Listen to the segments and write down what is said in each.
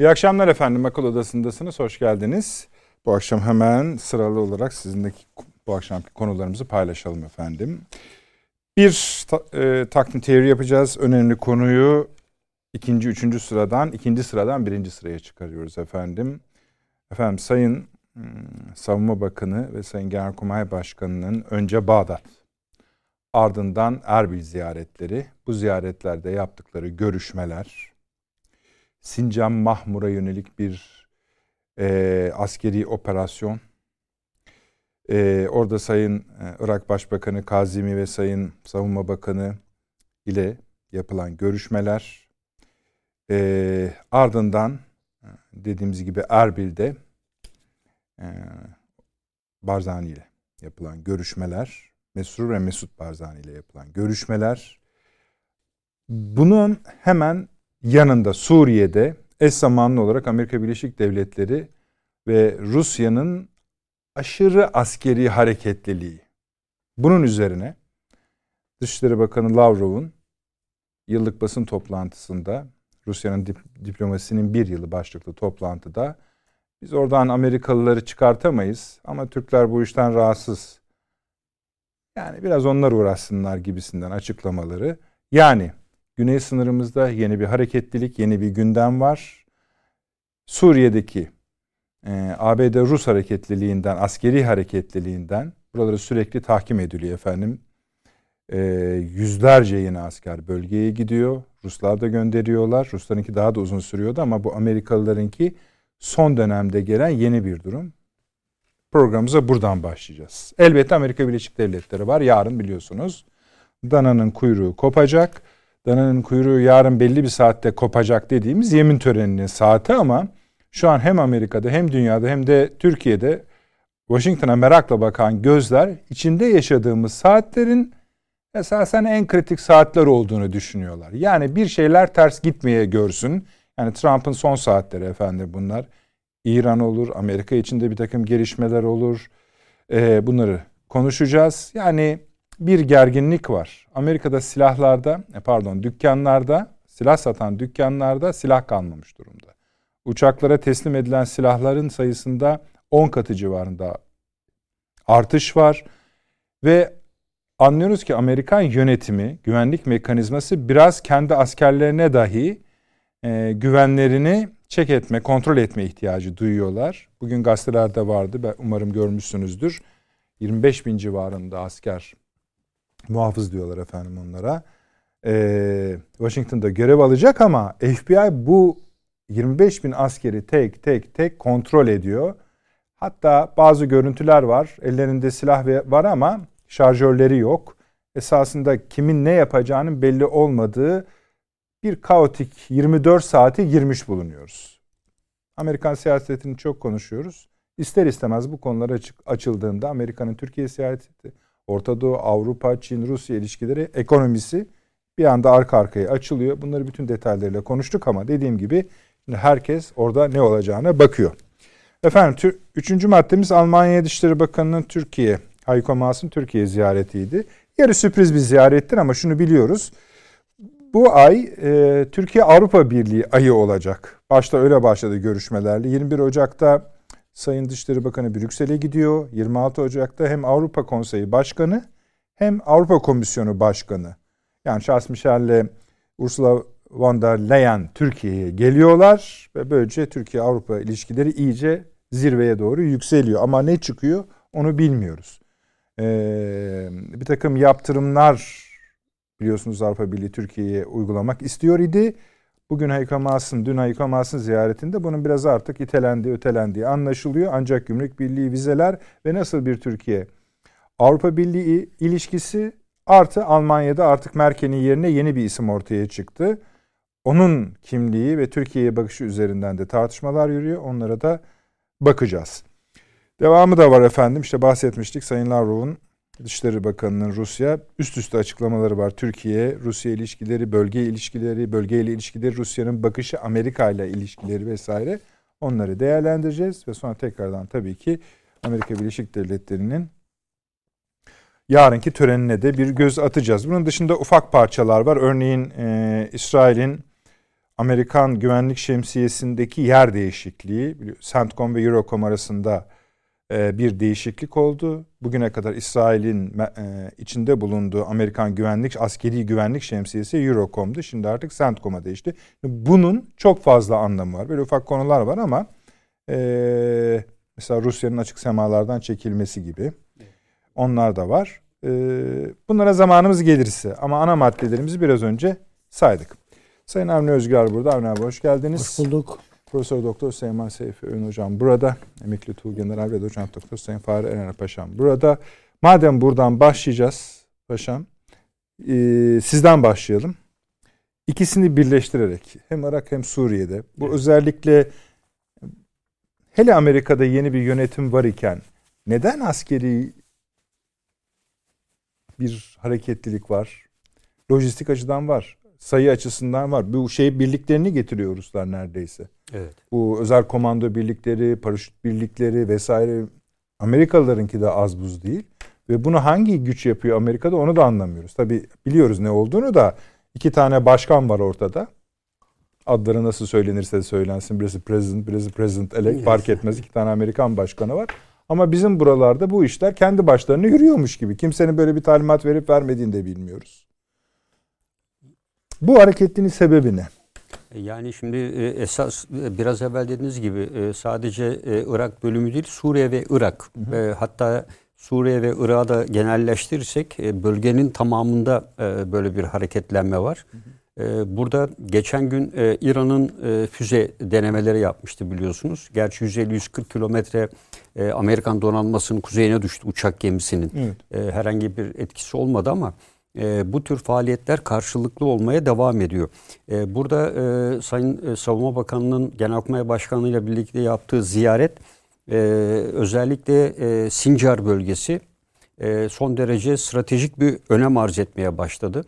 İyi akşamlar efendim. Akıl Odası'ndasınız. Hoş geldiniz. Bu akşam hemen sıralı olarak sizinleki bu akşamki konularımızı paylaşalım efendim. Bir ta, e, takdim teori yapacağız. Önemli konuyu ikinci, üçüncü sıradan, ikinci sıradan birinci sıraya çıkarıyoruz efendim. Efendim Sayın hmm, Savunma Bakanı ve Sayın Genelkurmay Başkanı'nın önce Bağdat, ardından Erbil ziyaretleri, bu ziyaretlerde yaptıkları görüşmeler, Sincan Mahmur'a yönelik bir e, askeri operasyon, e, orada Sayın e, Irak Başbakanı Kazimi ve Sayın Savunma Bakanı ile yapılan görüşmeler, e, ardından e, dediğimiz gibi Erbil'de e, Barzani ile yapılan görüşmeler, Mesrur ve Mesut Barzani ile yapılan görüşmeler, bunun hemen yanında Suriye'de eş zamanlı olarak Amerika Birleşik Devletleri ve Rusya'nın aşırı askeri hareketliliği. Bunun üzerine Dışişleri Bakanı Lavrov'un yıllık basın toplantısında Rusya'nın dip, diplomasisinin bir yılı başlıklı toplantıda biz oradan Amerikalıları çıkartamayız ama Türkler bu işten rahatsız. Yani biraz onlar uğraşsınlar gibisinden açıklamaları. Yani güney sınırımızda yeni bir hareketlilik, yeni bir gündem var. Suriye'deki e, ABD-Rus hareketliliğinden, askeri hareketliliğinden buraları sürekli tahkim ediliyor efendim. E, yüzlerce yeni asker bölgeye gidiyor. Ruslar da gönderiyorlar. Ruslarınki daha da uzun sürüyordu ama bu Amerikalılarınki son dönemde gelen yeni bir durum. Programımıza buradan başlayacağız. Elbette Amerika Birleşik Devletleri var. Yarın biliyorsunuz dananın kuyruğu kopacak. Dananın kuyruğu yarın belli bir saatte kopacak dediğimiz yemin töreninin saati ama şu an hem Amerika'da hem dünyada hem de Türkiye'de Washington'a merakla bakan gözler içinde yaşadığımız saatlerin esasen en kritik saatler olduğunu düşünüyorlar. Yani bir şeyler ters gitmeye görsün. Yani Trump'ın son saatleri efendim bunlar. İran olur, Amerika içinde bir takım gelişmeler olur. Ee, bunları konuşacağız. Yani bir gerginlik var. Amerika'da silahlarda, e, pardon dükkanlarda, silah satan dükkanlarda silah kalmamış durumda uçaklara teslim edilen silahların sayısında 10 katı civarında artış var ve anlıyoruz ki Amerikan yönetimi, güvenlik mekanizması biraz kendi askerlerine dahi e, güvenlerini çek etme, kontrol etme ihtiyacı duyuyorlar. Bugün gazetelerde vardı, ben umarım görmüşsünüzdür. 25 bin civarında asker, muhafız diyorlar efendim onlara. Ee, Washington'da görev alacak ama FBI bu 25 bin askeri tek tek tek kontrol ediyor. Hatta bazı görüntüler var. Ellerinde silah var ama şarjörleri yok. Esasında kimin ne yapacağının belli olmadığı bir kaotik 24 saati girmiş bulunuyoruz. Amerikan siyasetini çok konuşuyoruz. İster istemez bu konular açık, açıldığında Amerika'nın Türkiye siyaseti, Orta Doğu, Avrupa, Çin, Rusya ilişkileri, ekonomisi bir anda arka arkaya açılıyor. Bunları bütün detaylarıyla konuştuk ama dediğim gibi herkes orada ne olacağına bakıyor. Efendim üçüncü maddemiz Almanya Dışişleri Bakanı'nın Türkiye, Hayko Maas'ın Türkiye ziyaretiydi. Yarı sürpriz bir ziyarettir ama şunu biliyoruz. Bu ay e, Türkiye Avrupa Birliği ayı olacak. Başta öyle başladı görüşmelerle. 21 Ocak'ta Sayın Dışişleri Bakanı Brüksel'e gidiyor. 26 Ocak'ta hem Avrupa Konseyi Başkanı hem Avrupa Komisyonu Başkanı yani Charles Michel'le Ursula von der Leyen Türkiye'ye geliyorlar ve böylece Türkiye-Avrupa ilişkileri iyice zirveye doğru yükseliyor. Ama ne çıkıyor onu bilmiyoruz. Ee, bir takım yaptırımlar biliyorsunuz Avrupa Birliği Türkiye'ye uygulamak istiyor idi. Bugün Haykamas'ın, dün Haykamas'ın ziyaretinde bunun biraz artık itelendiği, ötelendiği anlaşılıyor. Ancak Gümrük Birliği vizeler ve nasıl bir Türkiye Avrupa Birliği ilişkisi artı Almanya'da artık Merkel'in yerine yeni bir isim ortaya çıktı onun kimliği ve Türkiye'ye bakışı üzerinden de tartışmalar yürüyor. Onlara da bakacağız. Devamı da var efendim. İşte bahsetmiştik Sayın Lavrov'un Dışişleri Bakanı'nın Rusya üst üste açıklamaları var. Türkiye, Rusya ilişkileri, bölge ilişkileri, bölgeyle ilişkileri, Rusya'nın bakışı, Amerika ile ilişkileri vesaire. Onları değerlendireceğiz ve sonra tekrardan tabii ki Amerika Birleşik Devletleri'nin yarınki törenine de bir göz atacağız. Bunun dışında ufak parçalar var. Örneğin e, İsrail'in Amerikan güvenlik şemsiyesindeki yer değişikliği, CENTCOM ve Eurocom arasında bir değişiklik oldu. Bugüne kadar İsrail'in e, içinde bulunduğu Amerikan güvenlik, askeri güvenlik şemsiyesi Eurocom'du. Şimdi artık CENTCOM'a değişti. Bunun çok fazla anlamı var. Böyle ufak konular var ama e, mesela Rusya'nın açık semalardan çekilmesi gibi onlar da var. Bunlara zamanımız gelirse ama ana maddelerimizi biraz önce saydık. Sayın Avni Özgür burada. Avni abi hoş geldiniz. Hoş bulduk. Profesör Doktor Seyman Seyfi Ön Hocam burada. Emekli Tuğ General ve Doçent Doktor Sayın Fahri Erener Paşam burada. Madem buradan başlayacağız Paşam, e, sizden başlayalım. İkisini birleştirerek hem Irak hem Suriye'de bu evet. özellikle hele Amerika'da yeni bir yönetim var iken neden askeri bir hareketlilik var? Lojistik açıdan var sayı açısından var. Bu şey birliklerini getiriyor Ruslar neredeyse. Evet. Bu özel komando birlikleri, paraşüt birlikleri vesaire Amerikalılarınki de az buz değil. Ve bunu hangi güç yapıyor Amerika'da onu da anlamıyoruz. Tabi biliyoruz ne olduğunu da iki tane başkan var ortada. Adları nasıl söylenirse söylensin. Birisi president, birisi president elect yes. fark etmez. iki tane Amerikan başkanı var. Ama bizim buralarda bu işler kendi başlarına yürüyormuş gibi. Kimsenin böyle bir talimat verip vermediğini de bilmiyoruz. Bu hareketliliğin sebebi ne? Yani şimdi e, esas e, biraz evvel dediğiniz gibi e, sadece Irak bölümü değil Suriye ve Irak hı hı. hatta Suriye ve Irak'ı da genelleştirirsek bölgenin tamamında böyle bir hareketlenme var. Hı hı. Burada geçen gün İran'ın füze denemeleri yapmıştı biliyorsunuz. Gerçi 150-140 kilometre Amerikan donanmasının kuzeyine düştü uçak gemisinin. Evet. Herhangi bir etkisi olmadı ama e, bu tür faaliyetler karşılıklı olmaya devam ediyor. E, burada e, Sayın e, Savunma Bakanı'nın Genelkurmay Başkanı ile birlikte yaptığı ziyaret e, özellikle e, Sincar bölgesi e, son derece stratejik bir önem arz etmeye başladı.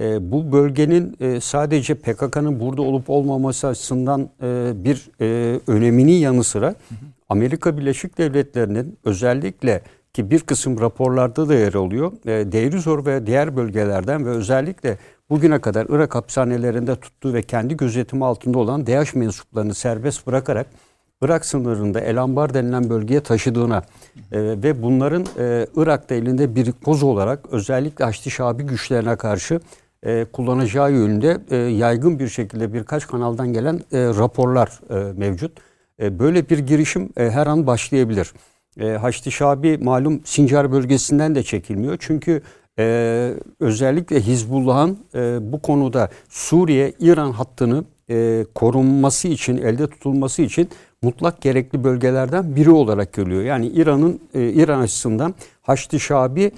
E, bu bölgenin e, sadece PKK'nın burada olup olmaması açısından e, bir e, öneminin yanı sıra Amerika Birleşik Devletleri'nin özellikle ki bir kısım raporlarda da yer alıyor. E, Deirizor ve diğer bölgelerden ve özellikle bugüne kadar Irak hapishanelerinde tuttuğu ve kendi gözetimi altında olan DAEŞ mensuplarını serbest bırakarak Irak sınırında Elambar denilen bölgeye taşıdığına e, ve bunların e, Irak'ta elinde bir koz olarak özellikle Haçlı Şabi güçlerine karşı e, kullanacağı yönünde e, yaygın bir şekilde birkaç kanaldan gelen e, raporlar e, mevcut. E, böyle bir girişim e, her an başlayabilir. E, Haçlı Şabi malum Sincar bölgesinden de çekilmiyor. Çünkü e, özellikle Hizbullah'ın e, bu konuda Suriye-İran hattını e, korunması için, elde tutulması için mutlak gerekli bölgelerden biri olarak görülüyor. Yani İran'ın e, İran açısından Haçlı Şabi e,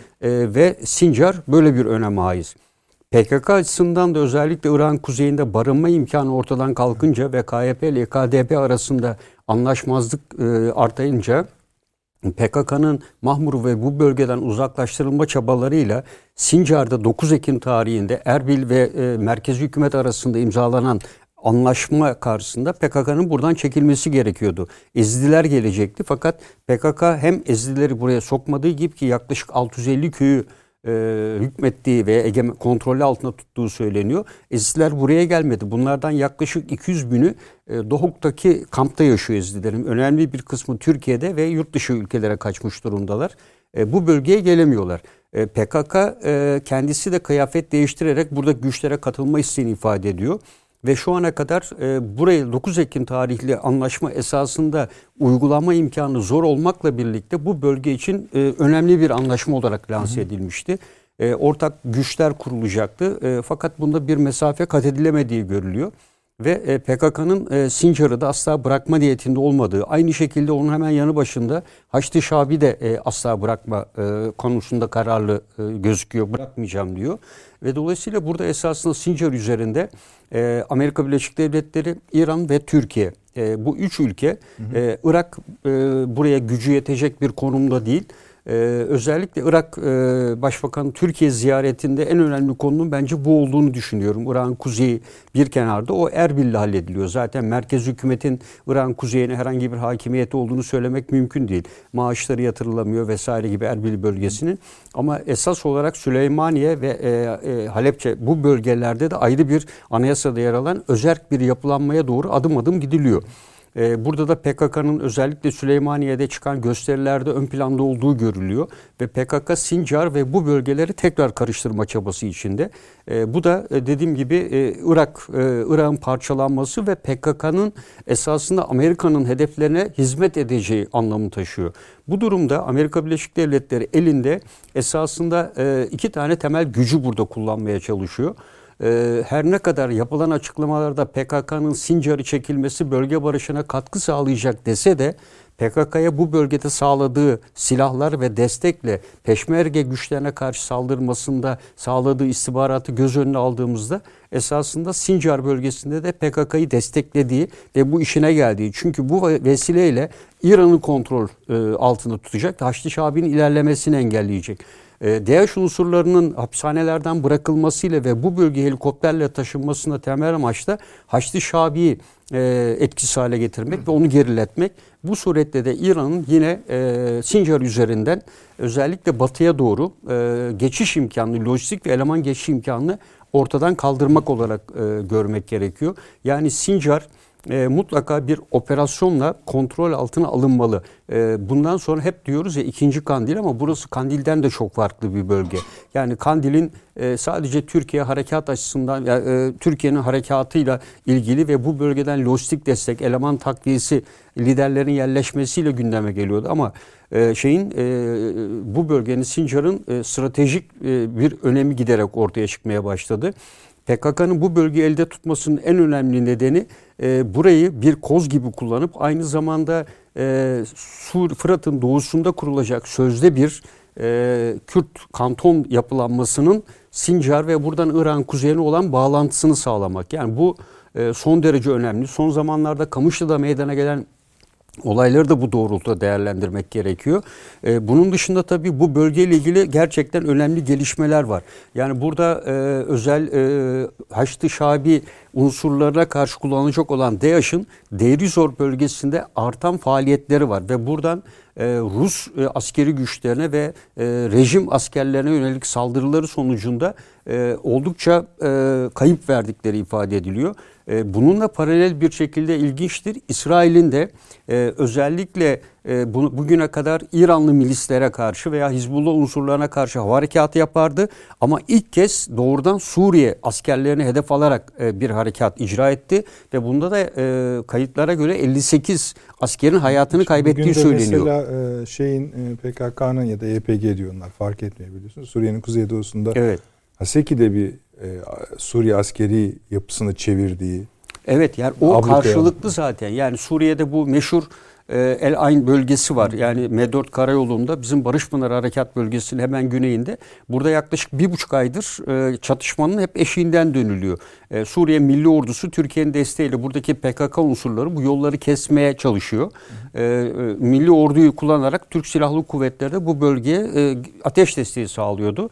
ve Sincar böyle bir öneme haiz. PKK açısından da özellikle İran kuzeyinde barınma imkanı ortadan kalkınca ve KYP ile KDP arasında anlaşmazlık e, artayınca PKK'nın Mahmur ve bu bölgeden uzaklaştırılma çabalarıyla Sincar'da 9 Ekim tarihinde Erbil ve e, merkezi hükümet arasında imzalanan anlaşma karşısında PKK'nın buradan çekilmesi gerekiyordu. Ezidiler gelecekti fakat PKK hem Ezidileri buraya sokmadığı gibi ki yaklaşık 650 köyü e, hükmettiği ve egemen, kontrolü altında tuttuğu söyleniyor. Ezidiler buraya gelmedi. Bunlardan yaklaşık 200 bini e, Doğuk'taki kampta yaşıyor Ezidilerin. Önemli bir kısmı Türkiye'de ve yurt dışı ülkelere kaçmış durumdalar. E, bu bölgeye gelemiyorlar. E, PKK e, kendisi de kıyafet değiştirerek burada güçlere katılma isteğini ifade ediyor ve şu ana kadar e, burayı 9 Ekim tarihli anlaşma esasında uygulama imkanı zor olmakla birlikte bu bölge için e, önemli bir anlaşma olarak lanse edilmişti. E, ortak güçler kurulacaktı e, fakat bunda bir mesafe kat edilemediği görülüyor. Ve e, PKK'nın e, Sincar'ı da asla bırakma niyetinde olmadığı, aynı şekilde onun hemen yanı başında Haçlı Şabi de e, asla bırakma e, konusunda kararlı e, gözüküyor, bırakmayacağım diyor. Ve dolayısıyla burada esasında Sincar üzerinde e, Amerika Birleşik Devletleri, İran ve Türkiye e, bu üç ülke hı hı. E, Irak e, buraya gücü yetecek bir konumda değil. Ee, özellikle Irak e, Başbakanı Türkiye ziyaretinde en önemli konunun bence bu olduğunu düşünüyorum. Irak'ın kuzeyi bir kenarda o Erbil'le hallediliyor. Zaten merkez hükümetin Irak'ın kuzeyine herhangi bir hakimiyeti olduğunu söylemek mümkün değil. Maaşları yatırılamıyor vesaire gibi Erbil bölgesinin. Ama esas olarak Süleymaniye ve e, e, Halepçe bu bölgelerde de ayrı bir anayasada yer alan özerk bir yapılanmaya doğru adım adım gidiliyor. Ee, burada da PKK'nın özellikle Süleymaniye'de çıkan gösterilerde ön planda olduğu görülüyor. Ve PKK Sincar ve bu bölgeleri tekrar karıştırma çabası içinde. Ee, bu da e, dediğim gibi e, Irak, e, Irak'ın parçalanması ve PKK'nın esasında Amerika'nın hedeflerine hizmet edeceği anlamı taşıyor. Bu durumda Amerika Birleşik Devletleri elinde esasında iki tane temel gücü burada kullanmaya çalışıyor e, her ne kadar yapılan açıklamalarda PKK'nın Sincar'ı çekilmesi bölge barışına katkı sağlayacak dese de PKK'ya bu bölgede sağladığı silahlar ve destekle peşmerge güçlerine karşı saldırmasında sağladığı istihbaratı göz önüne aldığımızda esasında Sincar bölgesinde de PKK'yı desteklediği ve bu işine geldiği. Çünkü bu vesileyle İran'ı kontrol e, altında tutacak. Haçlı Şabi'nin ilerlemesini engelleyecek. E, unsurlarının hapishanelerden bırakılmasıyla ve bu bölge helikopterle taşınmasına temel amaçta Haçlı Şabi'yi e, etkisiz hale getirmek ve onu geriletmek. Bu surette de İran'ın yine e, Sincar üzerinden özellikle batıya doğru e, geçiş imkanını, lojistik ve eleman geçiş imkanını ortadan kaldırmak olarak e, görmek gerekiyor. Yani Sincar e, mutlaka bir operasyonla kontrol altına alınmalı. E, bundan sonra hep diyoruz ya ikinci Kandil ama burası Kandil'den de çok farklı bir bölge. Yani Kandil'in e, sadece Türkiye harekat açısından e, Türkiye'nin harekatıyla ilgili ve bu bölgeden lojistik destek, eleman takviyesi, liderlerin yerleşmesiyle gündeme geliyordu ama e, şeyin e, bu bölgenin Sincar'ın e, stratejik e, bir önemi giderek ortaya çıkmaya başladı. PKK'nın bu bölgeyi elde tutmasının en önemli nedeni e, burayı bir koz gibi kullanıp aynı zamanda e, Sur Fırat'ın doğusunda kurulacak sözde bir e, Kürt kanton yapılanmasının Sincar ve buradan İran kuzeyine olan bağlantısını sağlamak. Yani bu e, son derece önemli. Son zamanlarda Kamışlı'da meydana gelen Olayları da bu doğrultuda değerlendirmek gerekiyor. Ee, bunun dışında tabii bu bölgeyle ilgili gerçekten önemli gelişmeler var. Yani burada e, özel e, Haçlı Şabi unsurlarına karşı kullanılacak olan DAEŞ'in Deirizor bölgesinde artan faaliyetleri var ve buradan e, Rus e, askeri güçlerine ve e, rejim askerlerine yönelik saldırıları sonucunda e, oldukça e, kayıp verdikleri ifade ediliyor. E, bununla paralel bir şekilde ilginçtir. İsrail'in de e, özellikle e, bu, bugüne kadar İranlı milislere karşı veya Hizbullah unsurlarına karşı hava harekatı yapardı. Ama ilk kez doğrudan Suriye askerlerini hedef alarak e, bir harekat icra etti. Ve bunda da e, kayıtlara göre 58 askerin hayatını Şimdi kaybettiği söyleniyor. Mesela e, şeyin e, PKK'nın ya da YPG diyorlar fark etmiyor biliyorsunuz. Suriye'nin kuzeydoğusunda evet. Haseki'de bir e, Suriye askeri yapısını çevirdiği. Evet yani o karşılıklı zaten. Yani Suriye'de bu meşhur e, El Ayn bölgesi var. Yani M4 Karayolu'nda bizim Barışpınar Harekat Bölgesi'nin hemen güneyinde. Burada yaklaşık bir buçuk aydır e, çatışmanın hep eşiğinden dönülüyor. E, Suriye Milli Ordusu Türkiye'nin desteğiyle buradaki PKK unsurları bu yolları kesmeye çalışıyor. Milli Orduyu kullanarak Türk Silahlı Kuvvetleri de bu bölgeye ateş desteği sağlıyordu.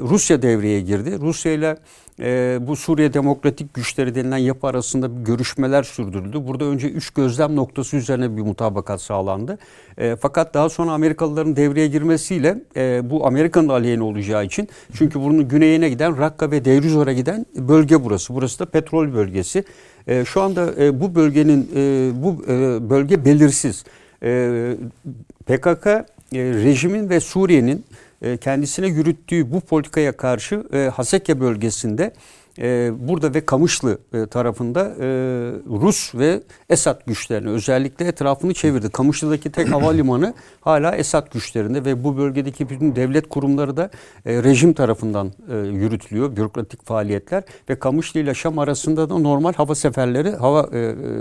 Rusya devreye girdi. Rusya ile e, bu Suriye Demokratik Güçleri denilen yapı arasında görüşmeler sürdürüldü. Burada önce üç gözlem noktası üzerine bir mutabakat sağlandı. E, fakat daha sonra Amerikalıların devreye girmesiyle e, bu Amerika'nın aleyhine olacağı için çünkü bunun güneyine giden Rakka ve Deiruzor'a giden bölge burası. Burası da petrol bölgesi. E, şu anda e, bu bölgenin e, bu e, bölge belirsiz. E, PKK e, rejimin ve Suriye'nin e, kendisine yürüttüğü bu politikaya karşı e, Haseke bölgesinde e, burada ve Kamışlı tarafında Rus ve Esad güçlerini özellikle etrafını çevirdi. Kamışlı'daki tek havalimanı hala Esad güçlerinde ve bu bölgedeki bütün devlet kurumları da rejim tarafından yürütülüyor. Bürokratik faaliyetler ve Kamışlı ile Şam arasında da normal hava seferleri, hava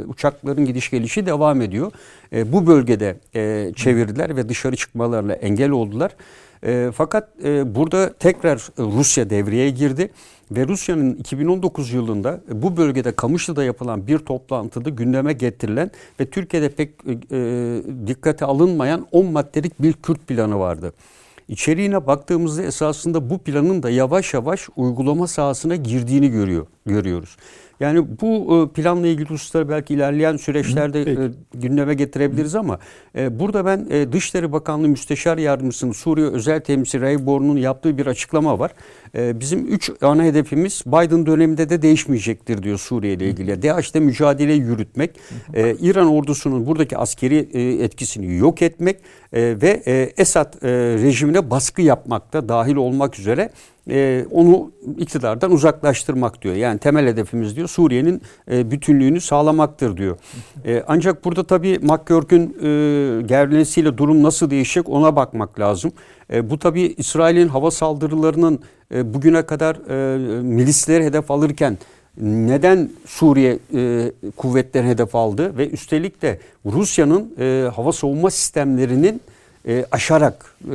uçakların gidiş gelişi devam ediyor. Bu bölgede çevirdiler ve dışarı çıkmalarına engel oldular. E, fakat e, burada tekrar Rusya devreye girdi. Ve Rusya'nın 2019 yılında bu bölgede Kamışlı'da yapılan bir toplantıda gündeme getirilen ve Türkiye'de pek e, dikkate alınmayan 10 maddelik bir Kürt planı vardı. İçeriğine baktığımızda esasında bu planın da yavaş yavaş uygulama sahasına girdiğini görüyor, görüyoruz. Yani bu e, planla ilgili hususları belki ilerleyen süreçlerde Peki. E, gündeme getirebiliriz ama e, burada ben Dışişleri Bakanlığı Müsteşar Yardımcısının Suriye Özel Temsilcisi Ray Born'un yaptığı bir açıklama var. Bizim üç ana hedefimiz Biden döneminde de değişmeyecektir diyor Suriye ile ilgili. DAEŞ'te mücadele yürütmek, İran ordusunun buradaki askeri etkisini yok etmek ve Esad rejimine baskı yapmakta dahil olmak üzere e, onu iktidardan uzaklaştırmak diyor. Yani temel hedefimiz diyor Suriye'nin e, bütünlüğünü sağlamaktır diyor. E, ancak burada tabii McGurk'ün e, gelmesiyle durum nasıl değişecek ona bakmak lazım. E, bu tabii İsrail'in hava saldırılarının e, bugüne kadar e, milisleri hedef alırken neden Suriye e, kuvvetleri hedef aldı ve üstelik de Rusya'nın e, hava savunma sistemlerinin e, aşarak e,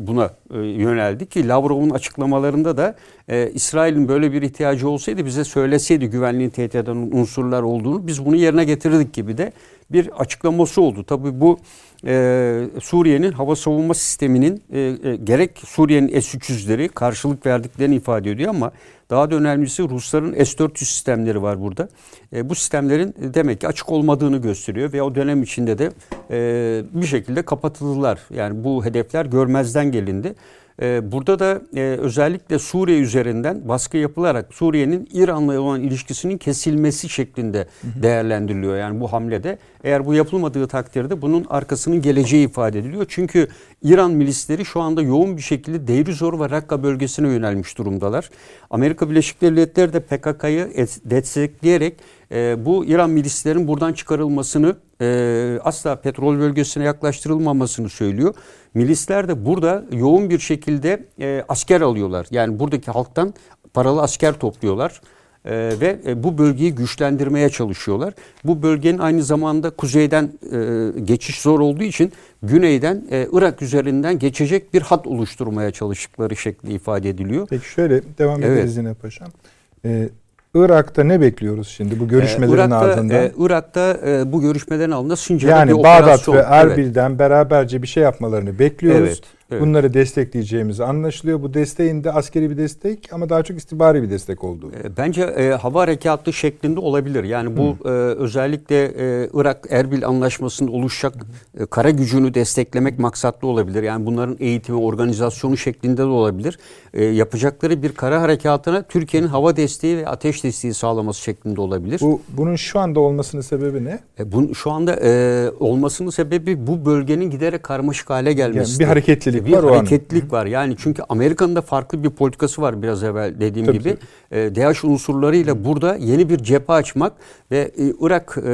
buna e, yöneldi ki Lavrov'un açıklamalarında da e, İsrail'in böyle bir ihtiyacı olsaydı bize söyleseydi güvenliğin tehdit eden unsurlar olduğunu biz bunu yerine getirdik gibi de bir açıklaması oldu. Tabii bu e, Suriye'nin hava savunma sisteminin e, e, gerek Suriye'nin S-300'leri karşılık verdiklerini ifade ediyor ama daha da önemlisi Rusların S-400 sistemleri var burada. E, bu sistemlerin demek ki açık olmadığını gösteriyor ve o dönem içinde de e, bir şekilde kapatıldılar. Yani bu hedefler görmezden gelindi. Ee, burada da e, özellikle Suriye üzerinden baskı yapılarak Suriye'nin İran'la olan ilişkisinin kesilmesi şeklinde değerlendiriliyor. Yani bu hamlede eğer bu yapılmadığı takdirde bunun arkasının geleceği ifade ediliyor. Çünkü İran milisleri şu anda yoğun bir şekilde Deir ve Rakka bölgesine yönelmiş durumdalar. Amerika Birleşik Devletleri de PKK'yı destekleyerek e, bu İran milislerin buradan çıkarılmasını e, asla petrol bölgesine yaklaştırılmamasını söylüyor. Milisler de burada yoğun bir şekilde e, asker alıyorlar. Yani buradaki halktan paralı asker topluyorlar. Ee, ve e, bu bölgeyi güçlendirmeye çalışıyorlar. Bu bölgenin aynı zamanda kuzeyden e, geçiş zor olduğu için güneyden e, Irak üzerinden geçecek bir hat oluşturmaya çalıştıkları şekli ifade ediliyor. Peki şöyle devam evet. ederiz yine paşam. Ee, Irak'ta ne bekliyoruz şimdi bu görüşmelerin ee, Irak'ta, ardından? E, Irak'ta e, bu görüşmelerin ardından Sincar'da yani bir Bağdat operasyon. Yani Bağdat ve Erbil'den evet. beraberce bir şey yapmalarını bekliyoruz. Evet. Evet. Bunları destekleyeceğimiz anlaşılıyor. Bu desteğin de askeri bir destek ama daha çok istihbari bir destek olduğu. E, bence e, hava harekatı şeklinde olabilir. Yani bu e, özellikle e, Irak-Erbil anlaşmasında oluşacak e, kara gücünü desteklemek maksatlı olabilir. Yani bunların eğitimi, organizasyonu şeklinde de olabilir. E, yapacakları bir kara harekatına Türkiye'nin hava desteği ve ateş desteği sağlaması şeklinde olabilir. Bu Bunun şu anda olmasının sebebi ne? E, bunun şu anda e, olmasının sebebi bu bölgenin giderek karmaşık hale gelmesi. Yani bir hareketlilik hareketlilik bir var. hareketlilik var. Yani çünkü Amerika'nın da farklı bir politikası var biraz evvel dediğim tabii, gibi. E, DH unsurlarıyla burada yeni bir cephe açmak ve e, Irak e,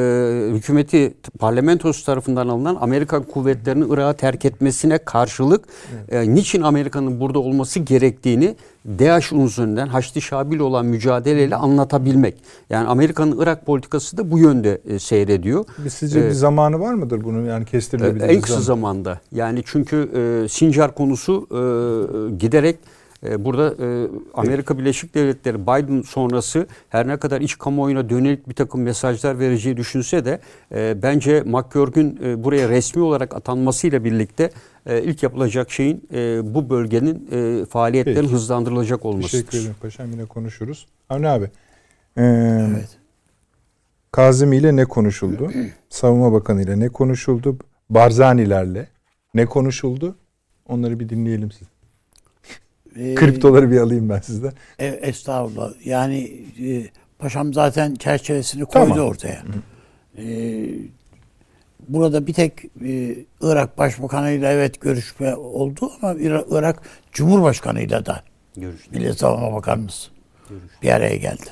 hükümeti parlamentosu tarafından alınan Amerikan kuvvetlerinin Irak'ı terk etmesine karşılık evet. e, niçin Amerika'nın burada olması gerektiğini DH unsurundan Haçlı Şabil olan mücadeleyle anlatabilmek. Yani Amerika'nın Irak politikası da bu yönde e, seyrediyor. Sizce ee, bir zamanı var mıdır bunun yani kestirilebilir? En kısa zaman. zamanda. Yani çünkü e, Sincar konusu e, giderek e, Burada e, Amerika Birleşik Devletleri Biden sonrası her ne kadar iç kamuoyuna dönelik bir takım mesajlar vereceği düşünse de e, bence McGurk'ün buraya resmi olarak atanmasıyla birlikte ilk yapılacak şeyin bu bölgenin faaliyetlerin Peki. hızlandırılacak olmasıdır. Teşekkür ederim paşam yine konuşuruz. Avni abi. Ee, evet. Kazım ile ne konuşuldu? Savunma Bakanı ile ne konuşuldu? Barzanilerle ne konuşuldu? Onları bir dinleyelim siz. Ee, Kriptoları bir alayım ben sizden. E, estağfurullah. Yani e, paşam zaten çerçevesini koydu tamam. ortaya. E, burada bir tek e, Irak Başbakanı'yla evet görüşme oldu ama Irak Cumhurbaşkanı'yla da Görüştü. Milli Savunma Bakanımız Görüştü. bir araya geldi.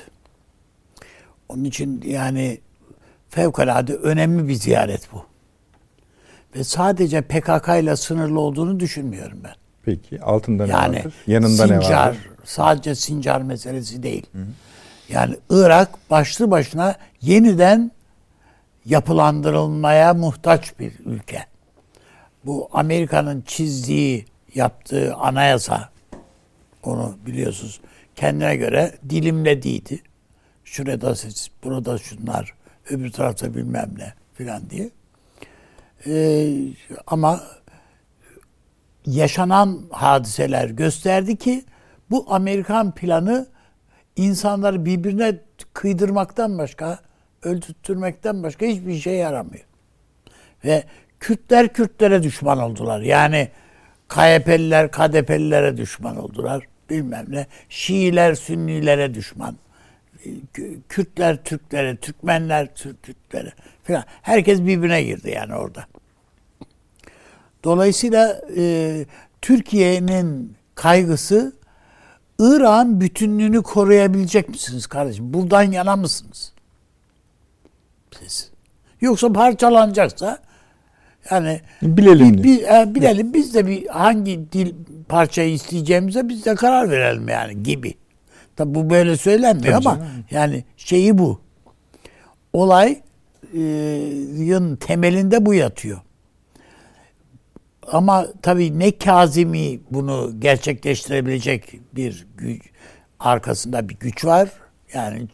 Onun için yani fevkalade önemli bir ziyaret bu. Ve sadece PKK ile sınırlı olduğunu düşünmüyorum ben. Peki altında ne yani, vardır? Yanında Sincar, ne vardır? Sadece Sincar meselesi değil. Hı hı. Yani Irak başlı başına yeniden yapılandırılmaya muhtaç bir ülke. Bu Amerika'nın çizdiği yaptığı anayasa onu biliyorsunuz kendine göre dilimlediydi. Şurada siz, burada şunlar, öbür tarafta bilmem ne filan diye. Ee, ama yaşanan hadiseler gösterdi ki bu Amerikan planı insanları birbirine kıydırmaktan başka, öldürtmekten başka hiçbir şey yaramıyor. Ve Kürtler Kürtlere düşman oldular. Yani KYP'liler KDP'lilere düşman oldular. Bilmem ne. Şiiler Sünnilere düşman. Kürtler Türklere, Türkmenler Türklere falan. Herkes birbirine girdi yani orada. Dolayısıyla e, Türkiye'nin kaygısı İran bütünlüğünü koruyabilecek misiniz kardeşim? Buradan yana mısınız? Siz. Yoksa parçalanacaksa yani bilelim. Bir, bir, e, bilelim biz de bir hangi dil parçayı isteyeceğimize biz de karar verelim yani gibi. Tabi bu böyle söylenmiyor Tabii ama canım. yani şeyi bu. Olayın temelinde bu yatıyor. Ama tabii ne Kazimi bunu gerçekleştirebilecek bir güç, arkasında bir güç var. Yani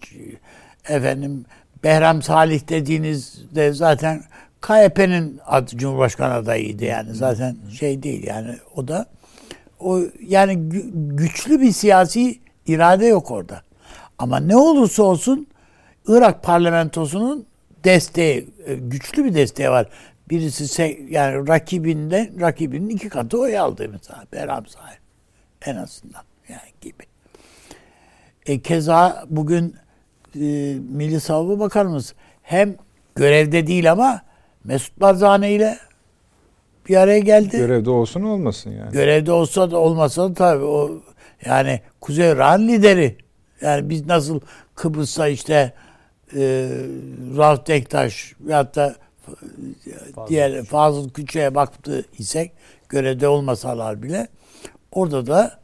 efendim Behram Salih dediğinizde zaten KYP'nin adı Cumhurbaşkanı adayıydı yani zaten şey değil yani o da o yani güçlü bir siyasi irade yok orada. Ama ne olursa olsun Irak parlamentosunun desteği, e, güçlü bir desteği var. Birisi yani rakibinde rakibinin iki katı oy aldı mesela Berham sahip. En azından yani gibi. E, keza bugün e, Milli Savunma Bakanımız hem görevde değil ama Mesut Barzani ile bir araya geldi. Görevde olsun olmasın yani. Görevde olsa da olmasa da tabii o yani Kuzey Irak'ın lideri. Yani biz nasıl Kıbrıs'ta işte e, Rauf Denktaş veyahut da Fazıl diğer Fazıl Küçük'e baktı isek görevde olmasalar bile orada da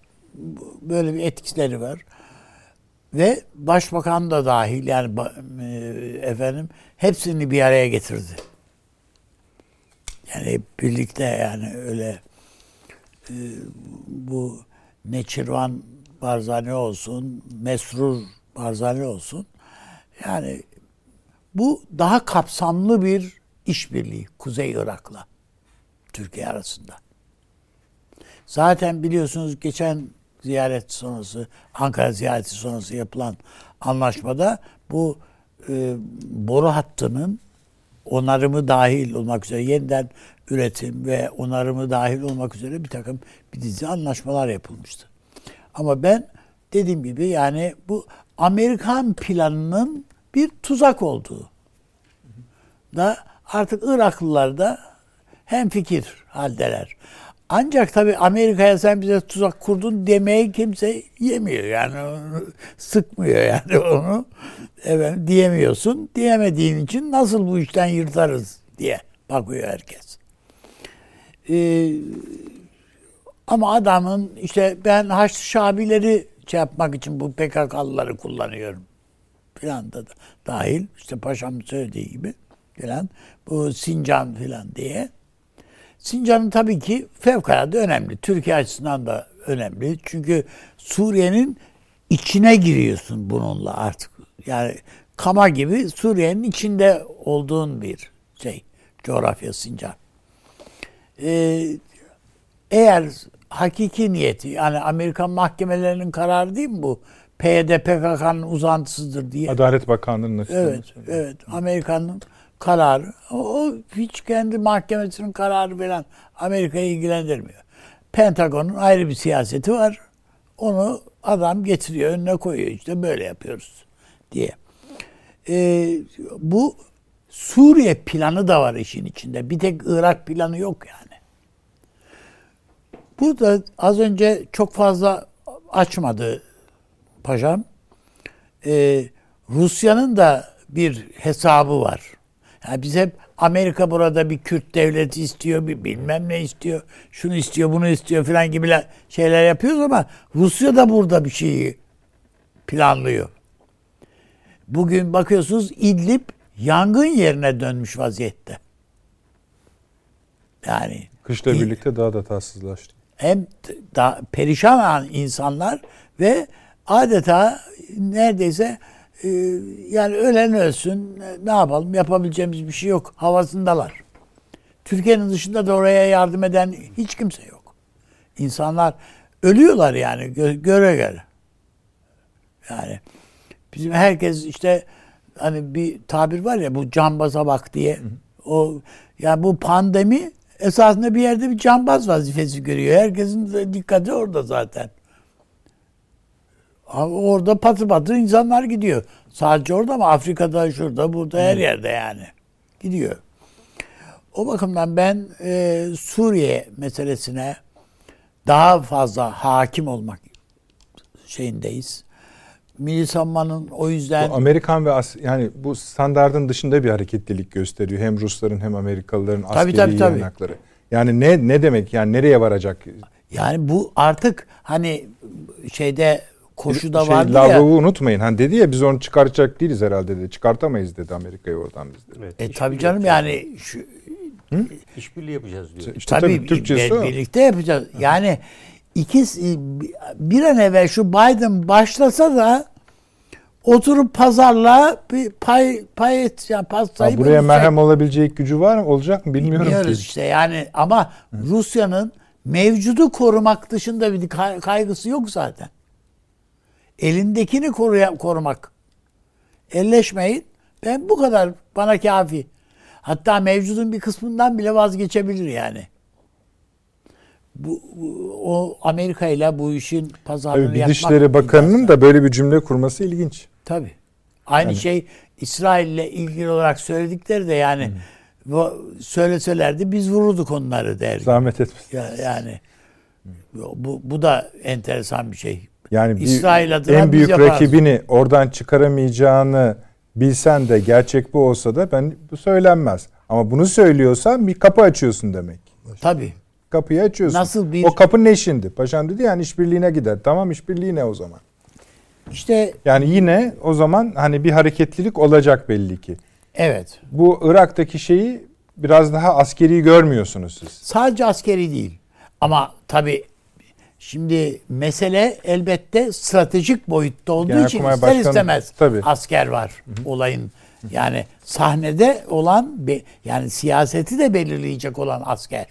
böyle bir etkileri var. Ve başbakan da dahil yani e, efendim hepsini bir araya getirdi. Yani birlikte yani öyle e, bu Neçirvan Barzani olsun, Mesrur Barzani olsun. Yani bu daha kapsamlı bir işbirliği Kuzey Irak'la Türkiye arasında. Zaten biliyorsunuz geçen ziyaret sonrası, Ankara ziyareti sonrası yapılan anlaşmada bu e, boru hattının onarımı dahil olmak üzere yeniden üretim ve onarımı dahil olmak üzere bir takım bir dizi anlaşmalar yapılmıştı. Ama ben dediğim gibi yani bu Amerikan planının bir tuzak olduğu da artık Iraklılar da hem fikir haldeler. Ancak tabii Amerika'ya sen bize tuzak kurdun demeyi kimse yemiyor yani sıkmıyor yani onu. Evet diyemiyorsun. Diyemediğin için nasıl bu işten yırtarız diye bakıyor herkes. Ee, ama adamın işte ben Haçlı Şabileri şey yapmak için bu PKK'lıları kullanıyorum filan da dahil işte paşam söylediği gibi filan bu Sincan filan diye. Sincan'ın tabii ki fevkalade önemli. Türkiye açısından da önemli. Çünkü Suriye'nin içine giriyorsun bununla artık. Yani Kama gibi Suriye'nin içinde olduğun bir şey. Coğrafya Sincan. Ee, eğer hakiki niyeti yani Amerikan mahkemelerinin kararı değil mi bu? PYD PKK'nın uzantısıdır diye. Adalet Bakanlığı'nın Evet, evet. Amerika'nın kararı. O, hiç kendi mahkemesinin kararı veren Amerika'yı ilgilendirmiyor. Pentagon'un ayrı bir siyaseti var. Onu adam getiriyor, önüne koyuyor. İşte böyle yapıyoruz diye. Ee, bu Suriye planı da var işin içinde. Bir tek Irak planı yok yani. Burada az önce çok fazla açmadı paşam. Ee, Rusya'nın da bir hesabı var. Yani biz hep Amerika burada bir Kürt devleti istiyor, bir bilmem ne istiyor, şunu istiyor, bunu istiyor falan gibi şeyler yapıyoruz ama Rusya da burada bir şeyi planlıyor. Bugün bakıyorsunuz İdlib yangın yerine dönmüş vaziyette. Yani kışla birlikte daha da tatsızlaştı. hem da perişan olan insanlar ve adeta neredeyse yani ölen ölsün ne yapalım yapabileceğimiz bir şey yok havasındalar. Türkiye'nin dışında da oraya yardım eden hiç kimse yok. İnsanlar ölüyorlar yani gö- göre göre. Yani bizim herkes işte hani bir tabir var ya bu cambaza bak diye. O yani bu pandemi esasında bir yerde bir cambaz vazifesi görüyor. Herkesin dikkati orada zaten. Orada patır patır insanlar gidiyor. Sadece orada mı? Afrika'da, şurada, burada, her yerde yani. Gidiyor. O bakımdan ben e, Suriye meselesine daha fazla hakim olmak şeyindeyiz. Milli savunmanın o yüzden... Bu Amerikan ve As yani bu standardın dışında bir hareketlilik gösteriyor. Hem Rusların hem Amerikalıların askeri tabii, tabii, yanakları. Yani ne ne demek yani nereye varacak? Yani bu artık hani şeyde koşuda şey, vardı Lavrov'u ya. unutmayın. Hani dedi ya biz onu çıkaracak değiliz herhalde dedi. Çıkartamayız dedi Amerika'yı oradan biz dedi. Evet, e tabii canım yani şu Hı? İşbirliği yapacağız diyor. İşte tabii, tabii Türkçesi o. birlikte yapacağız. Yani ikisi bir an evvel şu Biden başlasa da oturup pazarla bir pay pay et yani pastayı buraya bölecek. merhem olabilecek gücü var mı olacak mı bilmiyorum Bilmiyoruz ki. işte yani ama Rusya'nın mevcudu korumak dışında bir kaygısı yok zaten. Elindekini koruya, korumak. Elleşmeyin. Ben bu kadar bana kafi. Hatta mevcudun bir kısmından bile vazgeçebilir yani. Bu, bu o Amerika ile bu işin pazarını Tabii, Dışişleri Bakanı'nın da böyle bir cümle kurması ilginç. Tabii. Aynı yani. şey İsrail ile ilgili olarak söyledikleri de yani hmm. bu, söyleselerdi biz vururduk onları derdi. Zahmet etmesin. Ya, yani bu, bu da enteresan bir şey. Yani İsrail adına en büyük rakibini oradan çıkaramayacağını bilsen de gerçek bu olsa da ben bu söylenmez. Ama bunu söylüyorsan bir kapı açıyorsun demek. Tabii. Kapıyı açıyorsun. Nasıl bir... O kapı ne şimdi? Paşam dedi yani işbirliğine gider. Tamam işbirliği ne o zaman? İşte yani yine o zaman hani bir hareketlilik olacak belli ki. Evet. Bu Irak'taki şeyi biraz daha askeri görmüyorsunuz siz. Sadece askeri değil. Ama tabii Şimdi mesele elbette stratejik boyutta olduğu Genel için ister Başkanı, istemez tabii. asker var Hı-hı. olayın. Yani sahnede olan yani siyaseti de belirleyecek olan asker.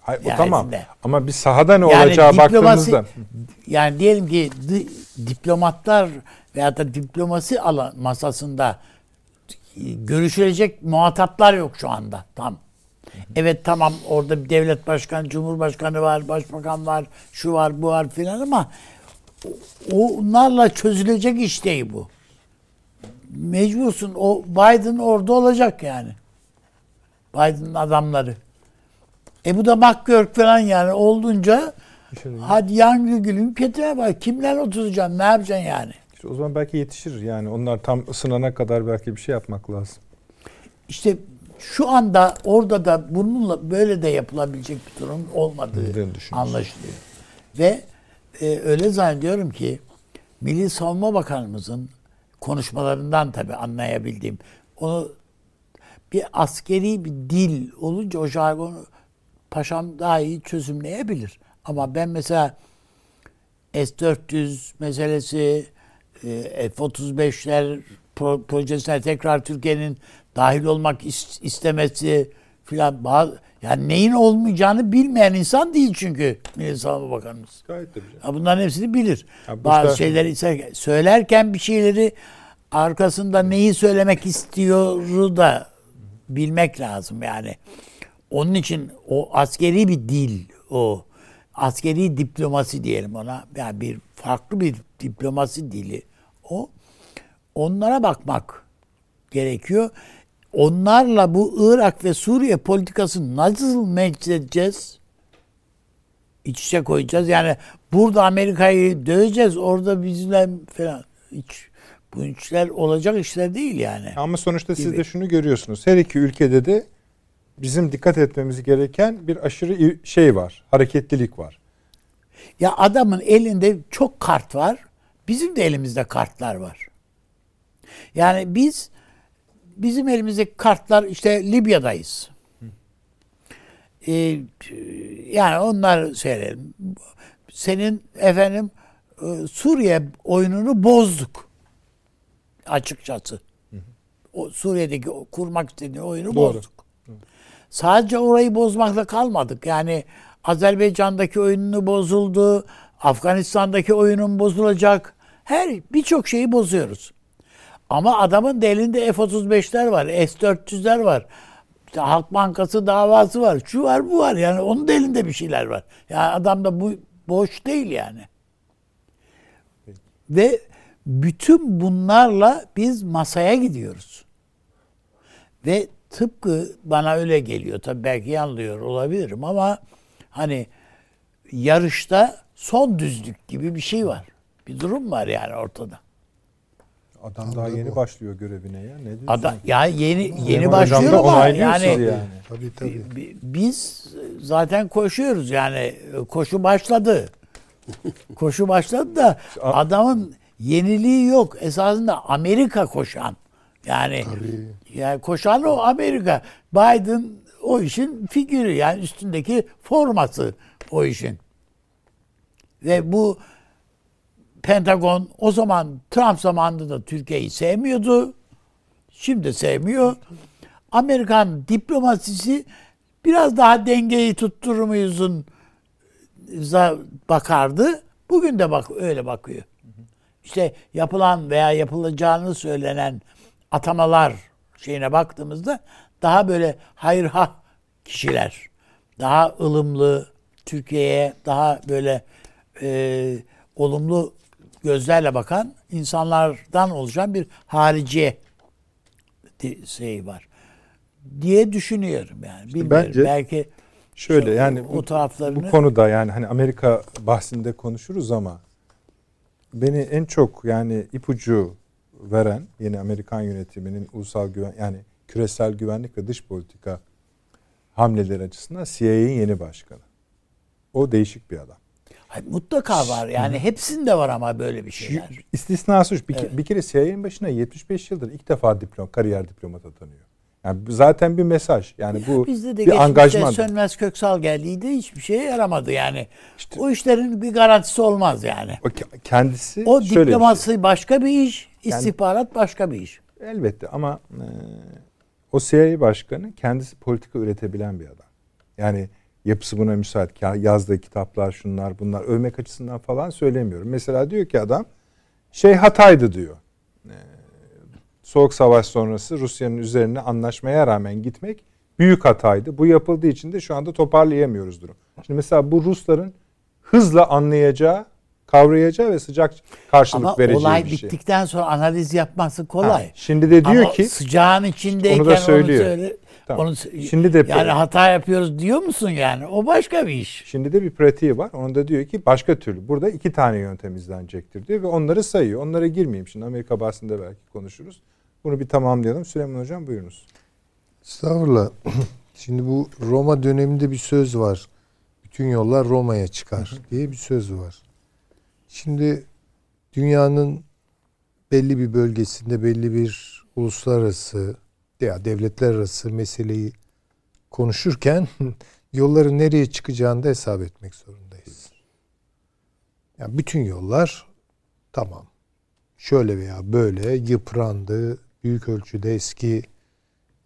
Hayır, o tamam. Ama bir sahada ne yani olacağı baktığımızda. Yani diyelim ki di, diplomatlar veya da diplomasi alan masasında görüşülecek muhataplar yok şu anda tam. Evet tamam orada bir devlet başkanı, cumhurbaşkanı var, başbakan var, şu var, bu var filan ama onlarla çözülecek iş değil bu. Mecbursun. O Biden orada olacak yani. Biden'ın adamları. E bu da McGurk falan yani olduğunca hadi yan gülüm ketine bak. Kimler oturacaksın? Ne yapacaksın yani? İşte o zaman belki yetişir yani. Onlar tam ısınana kadar belki bir şey yapmak lazım. İşte şu anda orada da bununla böyle de yapılabilecek bir durum olmadığı anlaşılıyor. Ve e, öyle zannediyorum ki Milli Savunma Bakanımızın konuşmalarından tabii anlayabildiğim onu bir askeri bir dil olunca o jargonu paşam daha iyi çözümleyebilir. Ama ben mesela S-400 meselesi, e, F-35'ler projesine tekrar Türkiye'nin dahil olmak istemesi filan bazı yani neyin olmayacağını bilmeyen insan değil çünkü Milli Savunma Bakanımız. Gayet tabii. Ya bunların hepsini bilir. Ya bazı işte... şeyleri söylerken bir şeyleri arkasında neyi söylemek istiyoru da bilmek lazım yani. Onun için o askeri bir dil o askeri diplomasi diyelim ona. Yani bir farklı bir diplomasi dili o. Onlara bakmak gerekiyor onlarla bu Irak ve Suriye politikasını nasıl meclis İç içe koyacağız. Yani burada Amerika'yı döveceğiz, orada bizle falan. Hiç bu işler olacak işler değil yani. Ama sonuçta gibi. siz de şunu görüyorsunuz. Her iki ülkede de bizim dikkat etmemiz gereken bir aşırı şey var. Hareketlilik var. Ya adamın elinde çok kart var. Bizim de elimizde kartlar var. Yani biz bizim elimizdeki kartlar işte Libya'dayız. e, yani onlar seyredelim. Senin efendim e, Suriye oyununu bozduk. Açıkçası. O Suriye'deki kurmak istediği oyunu Doğru. bozduk. Sadece orayı bozmakla kalmadık. Yani Azerbaycan'daki oyununu bozuldu. Afganistan'daki oyunun bozulacak. Her birçok şeyi bozuyoruz. Ama adamın da elinde F-35'ler var, S-400'ler var. Halk Bankası davası var. Şu var bu var. Yani onun da elinde bir şeyler var. Yani adam da bu boş değil yani. Ve bütün bunlarla biz masaya gidiyoruz. Ve tıpkı bana öyle geliyor. Tabii belki yanılıyor olabilirim ama hani yarışta son düzlük gibi bir şey var. Bir durum var yani ortada. Adam daha yeni başlıyor görevine ya. Ne diyorsun? Adam ya yeni yeni başlıyor ama yani, yani. Tabii tabii. Biz zaten koşuyoruz yani koşu başladı. koşu başladı da adamın yeniliği yok. Esasında Amerika koşan. Yani Tabii. yani koşan o Amerika. Biden o işin figürü yani üstündeki forması o işin. Ve bu Pentagon o zaman Trump zamanında da Türkiye'yi sevmiyordu. Şimdi sevmiyor. Amerikan diplomasisi biraz daha dengeyi tutturur muyuzun bakardı. Bugün de bak öyle bakıyor. İşte yapılan veya yapılacağını söylenen atamalar şeyine baktığımızda daha böyle hayır ha kişiler, daha ılımlı Türkiye'ye daha böyle e, olumlu gözlerle bakan insanlardan oluşan bir harici şey var diye düşünüyorum yani. Bilmiyorum. Bence belki şöyle yani o taraflarını bu konuda yani hani Amerika bahsinde konuşuruz ama beni en çok yani ipucu veren yeni Amerikan yönetiminin ulusal güven yani küresel güvenlik ve dış politika hamleleri açısından CIA'nin yeni başkanı. O değişik bir adam. Hayır, mutlaka var yani hepsinde var ama böyle bir şeyler. İstisnası şu bir, evet. bir kere CIA'nin başına 75 yıldır ilk defa diplom, kariyer diplomat atanıyor. Yani zaten bir mesaj. Yani ya bu bizde de bir angajman. Sönmez Köksal geldiydi hiçbir şeye yaramadı yani. İşte, o işlerin bir garantisi olmaz yani. O kendisi O diplomasi şey. başka bir iş, istihbarat yani, başka bir iş. Elbette ama e, o CIA başkanı kendisi politika üretebilen bir adam. Yani yapısı buna müsait. Yazdığı kitaplar şunlar bunlar övmek açısından falan söylemiyorum. Mesela diyor ki adam şey hataydı diyor. Ee, Soğuk Savaş sonrası Rusya'nın üzerine anlaşmaya rağmen gitmek büyük hataydı. Bu yapıldığı için de şu anda toparlayamıyoruz durum. Şimdi mesela bu Rusların hızla anlayacağı, kavrayacağı ve sıcak karşılık Ama vereceği olay bir şey. bittikten sonra analiz yapması kolay. Ha, şimdi de diyor Ama ki sıcağın içindeyken onu da söylüyor. Onu söyle, Tamam. Onu, Şimdi de yani hata yapıyoruz diyor musun yani? O başka bir iş. Şimdi de bir pratiği var. Onun da diyor ki başka türlü. Burada iki tane yöntem izlenecektir diyor ve onları sayıyor. Onlara girmeyeyim şimdi. Amerika bahsinde belki konuşuruz. Bunu bir tamamlayalım. Süleyman Hocam buyurunuz. Estağfurullah. Şimdi bu Roma döneminde bir söz var. Bütün yollar Roma'ya çıkar diye bir söz var. Şimdi dünyanın belli bir bölgesinde belli bir uluslararası veya devletler arası meseleyi konuşurken yolların nereye çıkacağını da hesap etmek zorundayız. Yani bütün yollar tamam. Şöyle veya böyle yıprandı, büyük ölçüde eski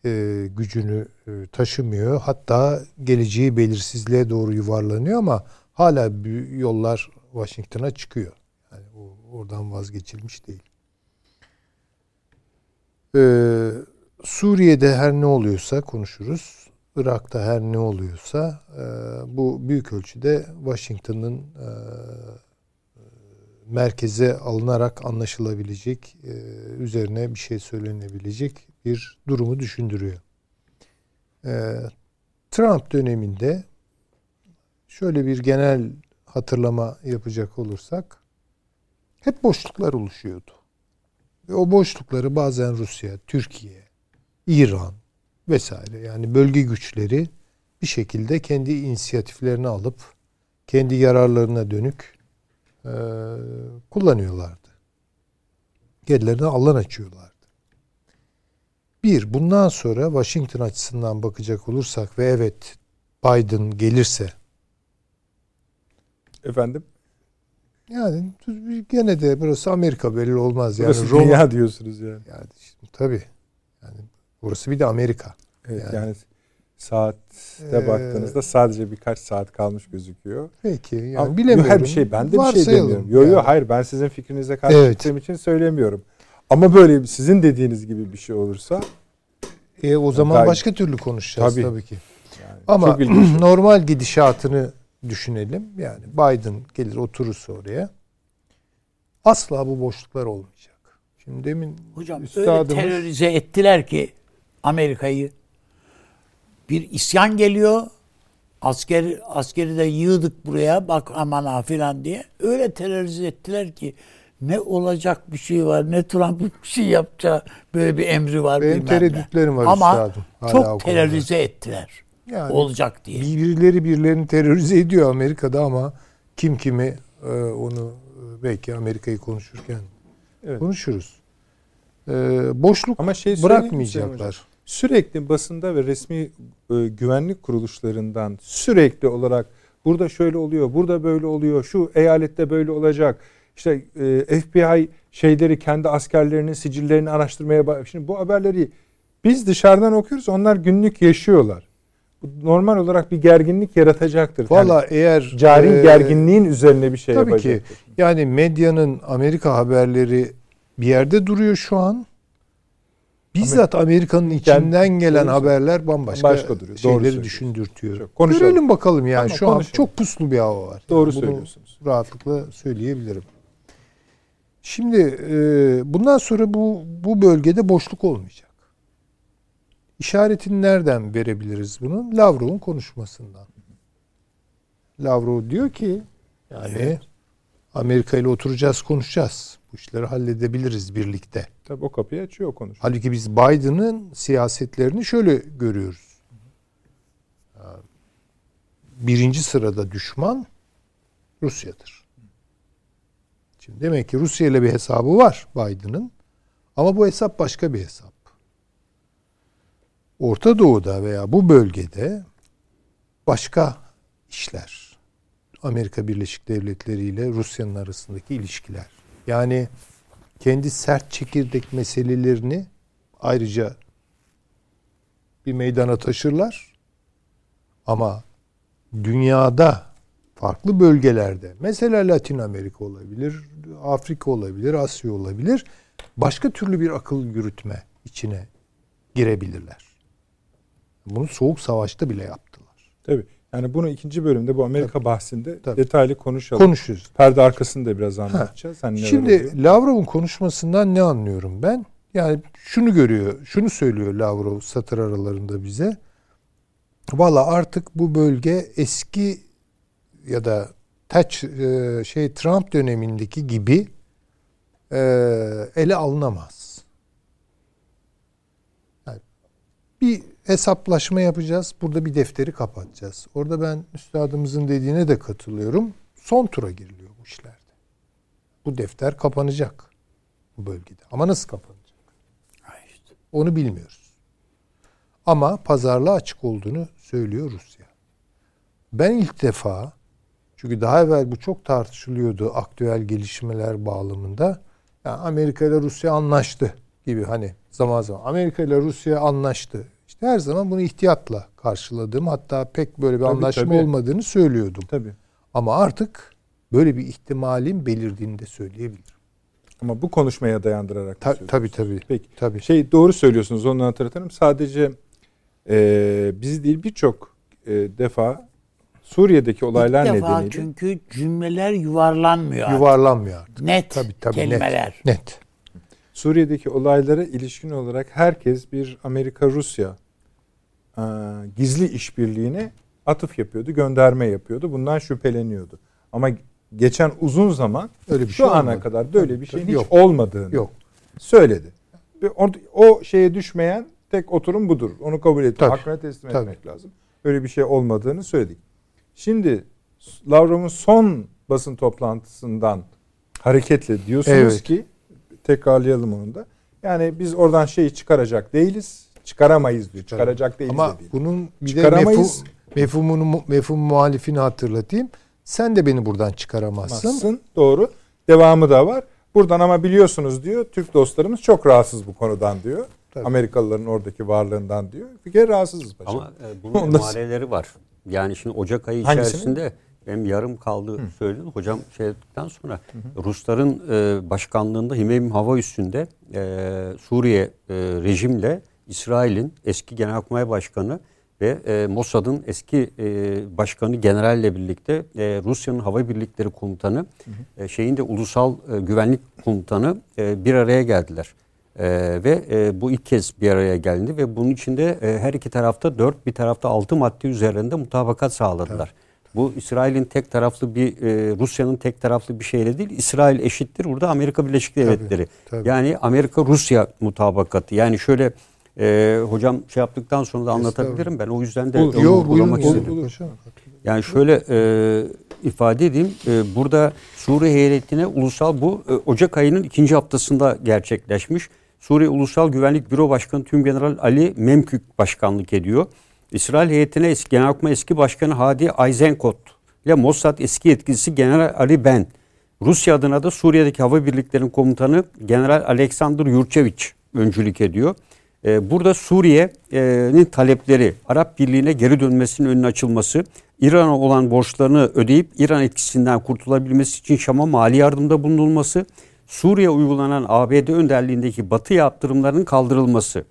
e, gücünü e, taşımıyor. Hatta geleceği belirsizliğe doğru yuvarlanıyor ama hala yollar Washington'a çıkıyor. Yani oradan vazgeçilmiş değil. Ee, Suriye'de her ne oluyorsa konuşuruz. Irak'ta her ne oluyorsa e, bu büyük ölçüde Washington'ın e, merkeze alınarak anlaşılabilecek, e, üzerine bir şey söylenebilecek bir durumu düşündürüyor. Trump döneminde şöyle bir genel hatırlama yapacak olursak hep boşluklar oluşuyordu. Ve o boşlukları bazen Rusya, Türkiye, İran vesaire yani bölge güçleri bir şekilde kendi inisiyatiflerini alıp kendi yararlarına dönük e, kullanıyorlardı. Kendilerine alan açıyorlardı. Bir, bundan sonra Washington açısından bakacak olursak ve evet Biden gelirse Efendim? yani gene de burası Amerika belli olmaz yani Burası Roma dünya diyorsunuz yani. yani şimdi, tabii yani burası bir de Amerika. Evet, Yani- yani, saatte Ee, baktığınızda sadece birkaç saat kalmış gözüküyor. Peki yani Ama bilemiyorum. Her bir şey ben de bir şey demiyorum. Yok yani. yok hayır ben sizin fikrinize karşı Evet. çıktığım için söylemiyorum. Ama böyle bir- sizin dediğiniz gibi bir şey olursa E, o zaman Tabii. başka türlü konuşacağız tabii, Tabii. ki. yani Ama ilginç. normal gidişatını düşünelim. Yani Biden gelir oturursa oraya. Asla bu boşluklar olmayacak. Şimdi demin Hocam öyle terörize ettiler ki Amerika'yı. Bir isyan geliyor. Asker askeri de yığdık buraya bak aman ha filan diye. Öyle terörize ettiler ki ne olacak bir şey var ne Trump'ın bir şey yapacağı böyle bir emri var benim tereddütlerim var Ama üstadım. hala çok terörize ettiler. Yani Olacak diye. Birileri birilerini terörize ediyor Amerika'da ama kim kimi e, onu e, belki Amerika'yı konuşurken Evet. konuşuruz. E, boşluk Ama şey bırakmayacaklar. Sürekli basında ve resmi e, güvenlik kuruluşlarından sürekli olarak burada şöyle oluyor, burada böyle oluyor, şu eyalette böyle olacak. İşte e, FBI şeyleri kendi askerlerinin sicillerini araştırmaya bak. Şimdi bu haberleri biz dışarıdan okuyoruz, onlar günlük yaşıyorlar. Bu normal olarak bir gerginlik yaratacaktır. Valla Yani eğer cari e, gerginliğin üzerine bir şey tabii ki. yapacaktır. Yani medyanın Amerika haberleri bir yerde duruyor şu an. Bizzat Amerika'nın içinden gelen haberler bambaşka Başka duruyor. Şeyleri düşündürtüyor. Çok- konuşalım. Görelim bakalım yani Tamam, şu an konuşalım. çok puslu bir hava var. Doğru Yani söylüyorsunuz. Rahatlıkla söyleyebilirim. Şimdi e, bundan sonra bu bu bölgede boşluk olmayacak. İşaretini nereden verebiliriz bunun? Lavrov'un konuşmasından. Lavrov diyor ki yani Amerika ile oturacağız konuşacağız. Bu işleri halledebiliriz birlikte. Tabii o kapıyı açıyor konuş. Halbuki biz Biden'ın siyasetlerini şöyle görüyoruz. Birinci sırada düşman Rusya'dır. Şimdi demek ki Rusya ile bir hesabı var Biden'ın. Ama bu hesap başka bir hesap. Orta Doğu'da veya bu bölgede başka işler. Amerika Birleşik Devletleri ile Rusya'nın arasındaki ilişkiler. Yani kendi sert çekirdek meselelerini ayrıca bir meydana taşırlar. Ama dünyada farklı bölgelerde mesela Latin Amerika olabilir, Afrika olabilir, Asya olabilir. Başka türlü bir akıl yürütme içine girebilirler. Bunu soğuk savaşta bile yaptılar. Tabii. Yani bunu ikinci bölümde bu Amerika bahsinde Tabii. detaylı konuşalım. Konuşuyoruz. Perde arkasını da biraz anlatacağız. Hani neler oluyor? Şimdi Lavrov'un konuşmasından ne anlıyorum ben? Yani şunu görüyor, şunu söylüyor Lavrov satır aralarında bize. Valla artık bu bölge eski ya da Thatch, e, şey Trump dönemindeki gibi e, ele alınamaz. Yani bir hesaplaşma yapacağız. Burada bir defteri kapatacağız. Orada ben üstadımızın dediğine de katılıyorum. Son tura giriliyor bu işlerde. Bu defter kapanacak bu bölgede. Ama nasıl kapanacak? Onu bilmiyoruz. Ama pazarlığa açık olduğunu söylüyor Rusya. Ben ilk defa çünkü daha evvel bu çok tartışılıyordu aktüel gelişmeler bağlamında. Yani Amerika ile Rusya anlaştı gibi hani zaman zaman Amerika ile Rusya anlaştı. İşte her zaman bunu ihtiyatla karşıladığım hatta pek böyle bir Tabii, anlaşma tabii. olmadığını söylüyordum. Tabii. Ama artık böyle bir ihtimalin belirdiğini de söyleyebilirim. Ama bu konuşmaya dayandırarak. Ta- tabii tabii. Peki. Tabii. Şey doğru söylüyorsunuz onu hatırlatalım. Sadece e, biz değil birçok e, defa Suriye'deki olaylar İlk defa nedeniyle çünkü cümleler yuvarlanmıyor. Yuvarlanmıyor artık. Net Tabii, tabii, kelimeler. Net. Suriye'deki olaylara ilişkin olarak herkes bir Amerika-Rusya e, gizli işbirliğine atıf yapıyordu, gönderme yapıyordu. Bundan şüpheleniyordu. Ama geçen uzun zaman Öyle bir şu şey ana olmadı. kadar böyle bir şeyin tabii. hiç Yok. olmadığını Yok. söyledi. O şeye düşmeyen tek oturum budur. Onu kabul etmek, Tabii, hakkına teslim tabii. etmek lazım. Öyle bir şey olmadığını söyledik. Şimdi Lavrov'un son basın toplantısından hareketle diyorsunuz Evet. ki tekrarlayalım onu da. Yani biz oradan şeyi çıkaracak değiliz. Çıkaramayız diyor. Çıkaracak değiliz Ama de değil. bunun bir de Çıkaramayız. mefhum, mefhumunu mefhum muhalifini hatırlatayım. Sen de beni buradan çıkaramazsın. Masın, doğru. Devamı da var. Buradan ama biliyorsunuz diyor Türk dostlarımız çok rahatsız bu konudan diyor. Tabii. Amerikalıların oradaki varlığından diyor. Bir kere rahatsızız paşam. Ama e, bunun emareleri var. Yani şimdi Ocak ayı Hangisini? içerisinde benim yarım kaldı Hı. söyledim. Hocam şey ettikten sonra hı hı. Rusların e, başkanlığında Himeyim Hava Üssü'nde e, Suriye e, rejimle İsrail'in eski Genelkurmay Başkanı ve e, Mossad'ın eski e, başkanı generalle birlikte e, Rusya'nın hava birlikleri komutanı hı hı. E, şeyin de ulusal e, güvenlik komutanı e, bir araya geldiler. E, ve e, bu ilk kez bir araya geldi ve bunun içinde e, her iki tarafta dört bir tarafta altı madde üzerinde mutabakat sağladılar. Evet. Bu İsrail'in tek taraflı bir e, Rusya'nın tek taraflı bir şeyle değil. İsrail eşittir burada Amerika Birleşik Devletleri. Tabii, tabii. Yani Amerika Rusya mutabakatı. Yani şöyle e, hocam şey yaptıktan sonra da anlatabilirim ben. O yüzden de olur, yo, buyurun, istedim. Olur, olur. Yani şöyle e, ifade edeyim. E, burada Suriye heyetine ulusal bu e, Ocak ayının ikinci haftasında gerçekleşmiş. Suriye Ulusal Güvenlik Büro Başkanı Tümgeneral Ali Memkük başkanlık ediyor. İsrail heyetine eski, Genelkurmay eski başkanı Hadi Eisenkot ile Mossad eski yetkilisi General Ali Ben. Rusya adına da Suriye'deki hava birliklerinin komutanı General Alexander Yurchevich öncülük ediyor. Ee, burada Suriye'nin talepleri Arap Birliği'ne geri dönmesinin önüne açılması, İran'a olan borçlarını ödeyip İran etkisinden kurtulabilmesi için Şam'a mali yardımda bulunulması, Suriye uygulanan ABD önderliğindeki Batı yaptırımlarının kaldırılması.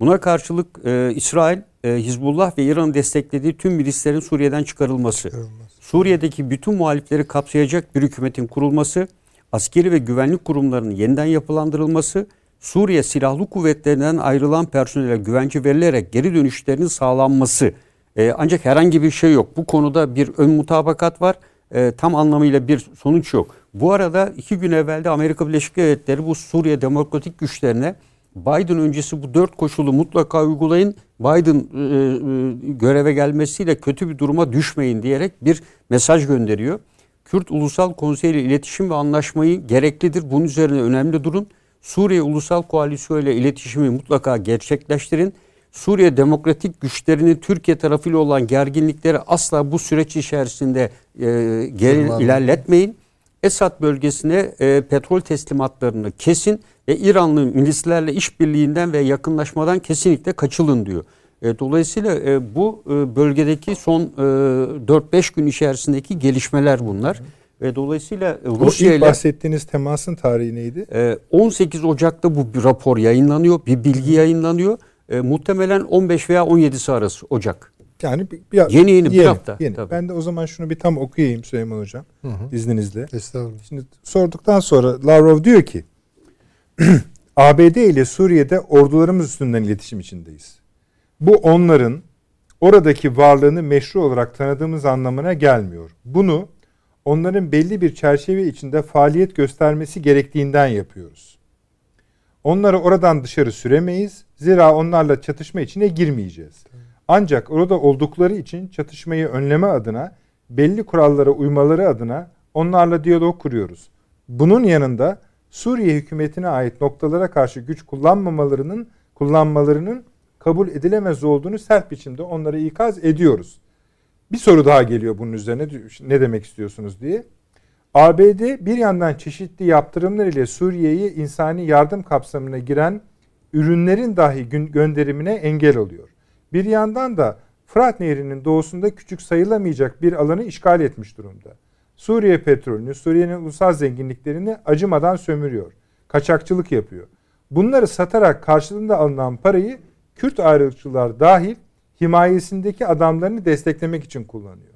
Buna karşılık e, İsrail, e, Hizbullah ve İran'ın desteklediği tüm milislerin Suriye'den çıkarılması, Çıkarılmaz. Suriye'deki bütün muhalifleri kapsayacak bir hükümetin kurulması, askeri ve güvenlik kurumlarının yeniden yapılandırılması, Suriye Silahlı Kuvvetlerinden ayrılan personele güvence verilerek geri dönüşlerinin sağlanması. E, ancak herhangi bir şey yok. Bu konuda bir ön mutabakat var. E, tam anlamıyla bir sonuç yok. Bu arada iki gün evvelde Amerika Birleşik Devletleri bu Suriye demokratik güçlerine Biden öncesi bu dört koşulu mutlaka uygulayın. Biden e, e, göreve gelmesiyle kötü bir duruma düşmeyin diyerek bir mesaj gönderiyor. Kürt Ulusal Konseyi ile iletişim ve anlaşmayı gereklidir. Bunun üzerine önemli durun. Suriye Ulusal Koalisyonu ile iletişimi mutlaka gerçekleştirin. Suriye demokratik güçlerini Türkiye tarafıyla olan gerginlikleri asla bu süreç içerisinde e, geri ilerletmeyin. Esad bölgesine e, petrol teslimatlarını kesin ve İranlı milislerle işbirliğinden ve yakınlaşmadan kesinlikle kaçılın diyor. E, dolayısıyla e, bu e, bölgedeki son e, 4-5 gün içerisindeki gelişmeler bunlar. Ve dolayısıyla Rusya ile bahsettiğiniz temasın tarihi neydi? E, 18 Ocak'ta bu bir rapor yayınlanıyor, bir bilgi yayınlanıyor. E, muhtemelen 15 veya 17'si arası Ocak. Yani bir, bir yeni yeni, bir hafta. Yeni. Tabii. Ben de o zaman şunu bir tam okuyayım Süleyman Hocam hı hı. izninizle. Estağfurullah. Şimdi sorduktan sonra Lavrov diyor ki ABD ile Suriye'de ordularımız üstünden iletişim içindeyiz. Bu onların oradaki varlığını meşru olarak tanıdığımız anlamına gelmiyor. Bunu onların belli bir çerçeve içinde faaliyet göstermesi gerektiğinden yapıyoruz. Onları oradan dışarı süremeyiz. Zira onlarla çatışma içine girmeyeceğiz. Ancak orada oldukları için çatışmayı önleme adına belli kurallara uymaları adına onlarla diyalog kuruyoruz. Bunun yanında Suriye hükümetine ait noktalara karşı güç kullanmamalarının kullanmalarının kabul edilemez olduğunu sert biçimde onlara ikaz ediyoruz. Bir soru daha geliyor bunun üzerine ne demek istiyorsunuz diye. ABD bir yandan çeşitli yaptırımlar ile Suriye'yi insani yardım kapsamına giren ürünlerin dahi gönderimine engel oluyor. Bir yandan da Fırat Nehri'nin doğusunda küçük sayılamayacak bir alanı işgal etmiş durumda. Suriye petrolünü, Suriye'nin ulusal zenginliklerini acımadan sömürüyor. Kaçakçılık yapıyor. Bunları satarak karşılığında alınan parayı Kürt ayrılıkçılar dahil himayesindeki adamlarını desteklemek için kullanıyor.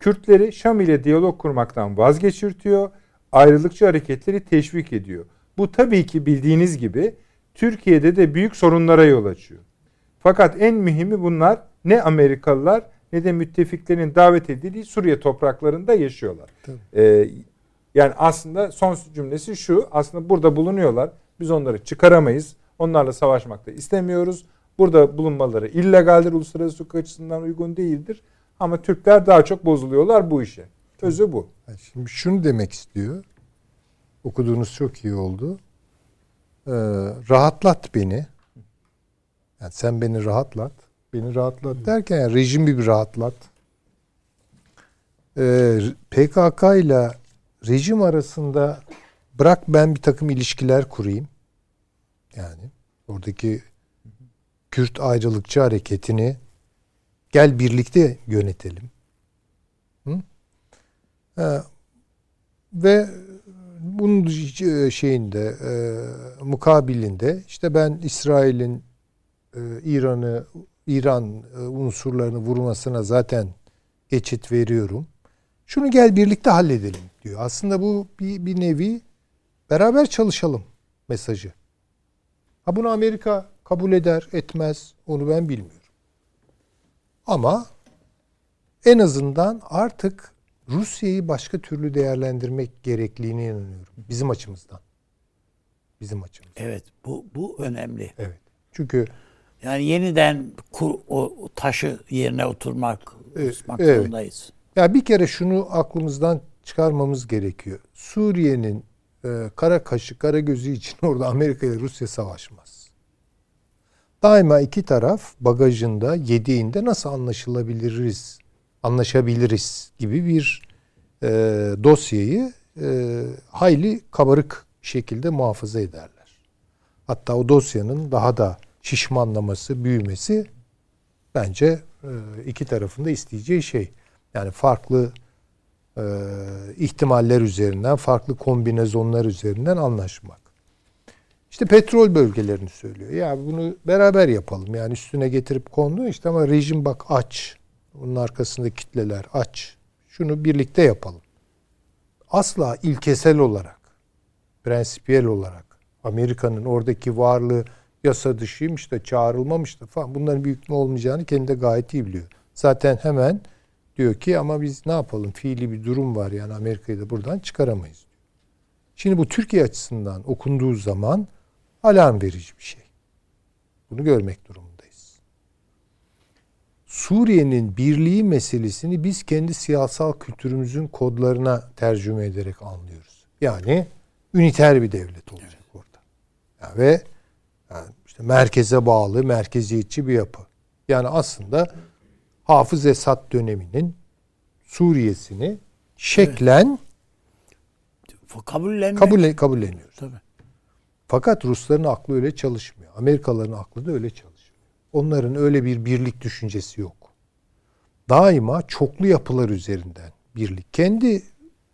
Kürtleri Şam ile diyalog kurmaktan vazgeçirtiyor, ayrılıkçı hareketleri teşvik ediyor. Bu tabii ki bildiğiniz gibi Türkiye'de de büyük sorunlara yol açıyor. Fakat en mühimi bunlar ne Amerikalılar ne de müttefiklerin davet edildiği Suriye topraklarında yaşıyorlar. Ee, yani aslında son cümlesi şu. Aslında burada bulunuyorlar. Biz onları çıkaramayız. Onlarla savaşmak da istemiyoruz. Burada bulunmaları illegaldir. Uluslararası hukuk açısından uygun değildir. Ama Türkler daha çok bozuluyorlar bu işe. Özü bu. Şimdi şunu demek istiyor. Okuduğunuz çok iyi oldu. Ee, rahatlat beni. Yani sen beni rahatlat. Beni rahatlat derken yani rejimi bir rahatlat. Ee, PKK ile rejim arasında bırak ben bir takım ilişkiler kurayım. Yani oradaki Kürt ayrılıkçı hareketini gel birlikte yönetelim. Hı? Ee, ve bunun şeyinde e, mukabilinde işte ben İsrail'in e, İran'ı İran e, unsurlarını vurmasına zaten geçit veriyorum. Şunu gel birlikte halledelim diyor. Aslında bu bir, bir nevi beraber çalışalım mesajı. Ha bunu Amerika kabul eder, etmez onu ben bilmiyorum. Ama en azından artık Rusya'yı başka türlü değerlendirmek gerekliliğine inanıyorum. Bizim açımızdan. Bizim açımızdan. Evet bu bu önemli. Evet. Çünkü yani yeniden kur, o taşı yerine oturmak evet, zorundayız. Ya bir kere şunu aklımızdan çıkarmamız gerekiyor. Suriye'nin e, kara kaşı, kara gözü için orada Amerika ile Rusya savaşmaz. Daima iki taraf bagajında, yediğinde nasıl anlaşılabiliriz, anlaşabiliriz gibi bir e, dosyayı e, hayli kabarık şekilde muhafaza ederler. Hatta o dosyanın daha da şişmanlaması, büyümesi bence e, iki tarafında isteyeceği şey. Yani farklı e, ihtimaller üzerinden, farklı kombinezonlar üzerinden anlaşmak. İşte petrol bölgelerini söylüyor. Ya bunu beraber yapalım. Yani üstüne getirip kondu işte ama rejim bak aç. Bunun arkasında kitleler aç. Şunu birlikte yapalım. Asla ilkesel olarak, prensipiyel olarak Amerika'nın oradaki varlığı yasa dışıymış da çağrılmamış da falan bunların bir hükmü olmayacağını kendi de gayet iyi biliyor. Zaten hemen diyor ki ama biz ne yapalım fiili bir durum var yani Amerika'yı da buradan çıkaramayız. Şimdi bu Türkiye açısından okunduğu zaman alarm verici bir şey. Bunu görmek durumundayız. Suriye'nin birliği meselesini biz kendi siyasal kültürümüzün kodlarına tercüme ederek anlıyoruz. Yani üniter bir devlet olacak evet. orada. Yani ve yani işte merkeze bağlı, merkeziyetçi bir yapı. Yani aslında Hafız Esad döneminin Suriye'sini şeklen evet. kabullenmek. Kabul, kabulleniyoruz. Tabii. Fakat Rusların aklı öyle çalışmıyor. Amerikalıların aklı da öyle çalışmıyor. Onların öyle bir birlik düşüncesi yok. Daima çoklu yapılar üzerinden birlik. Kendi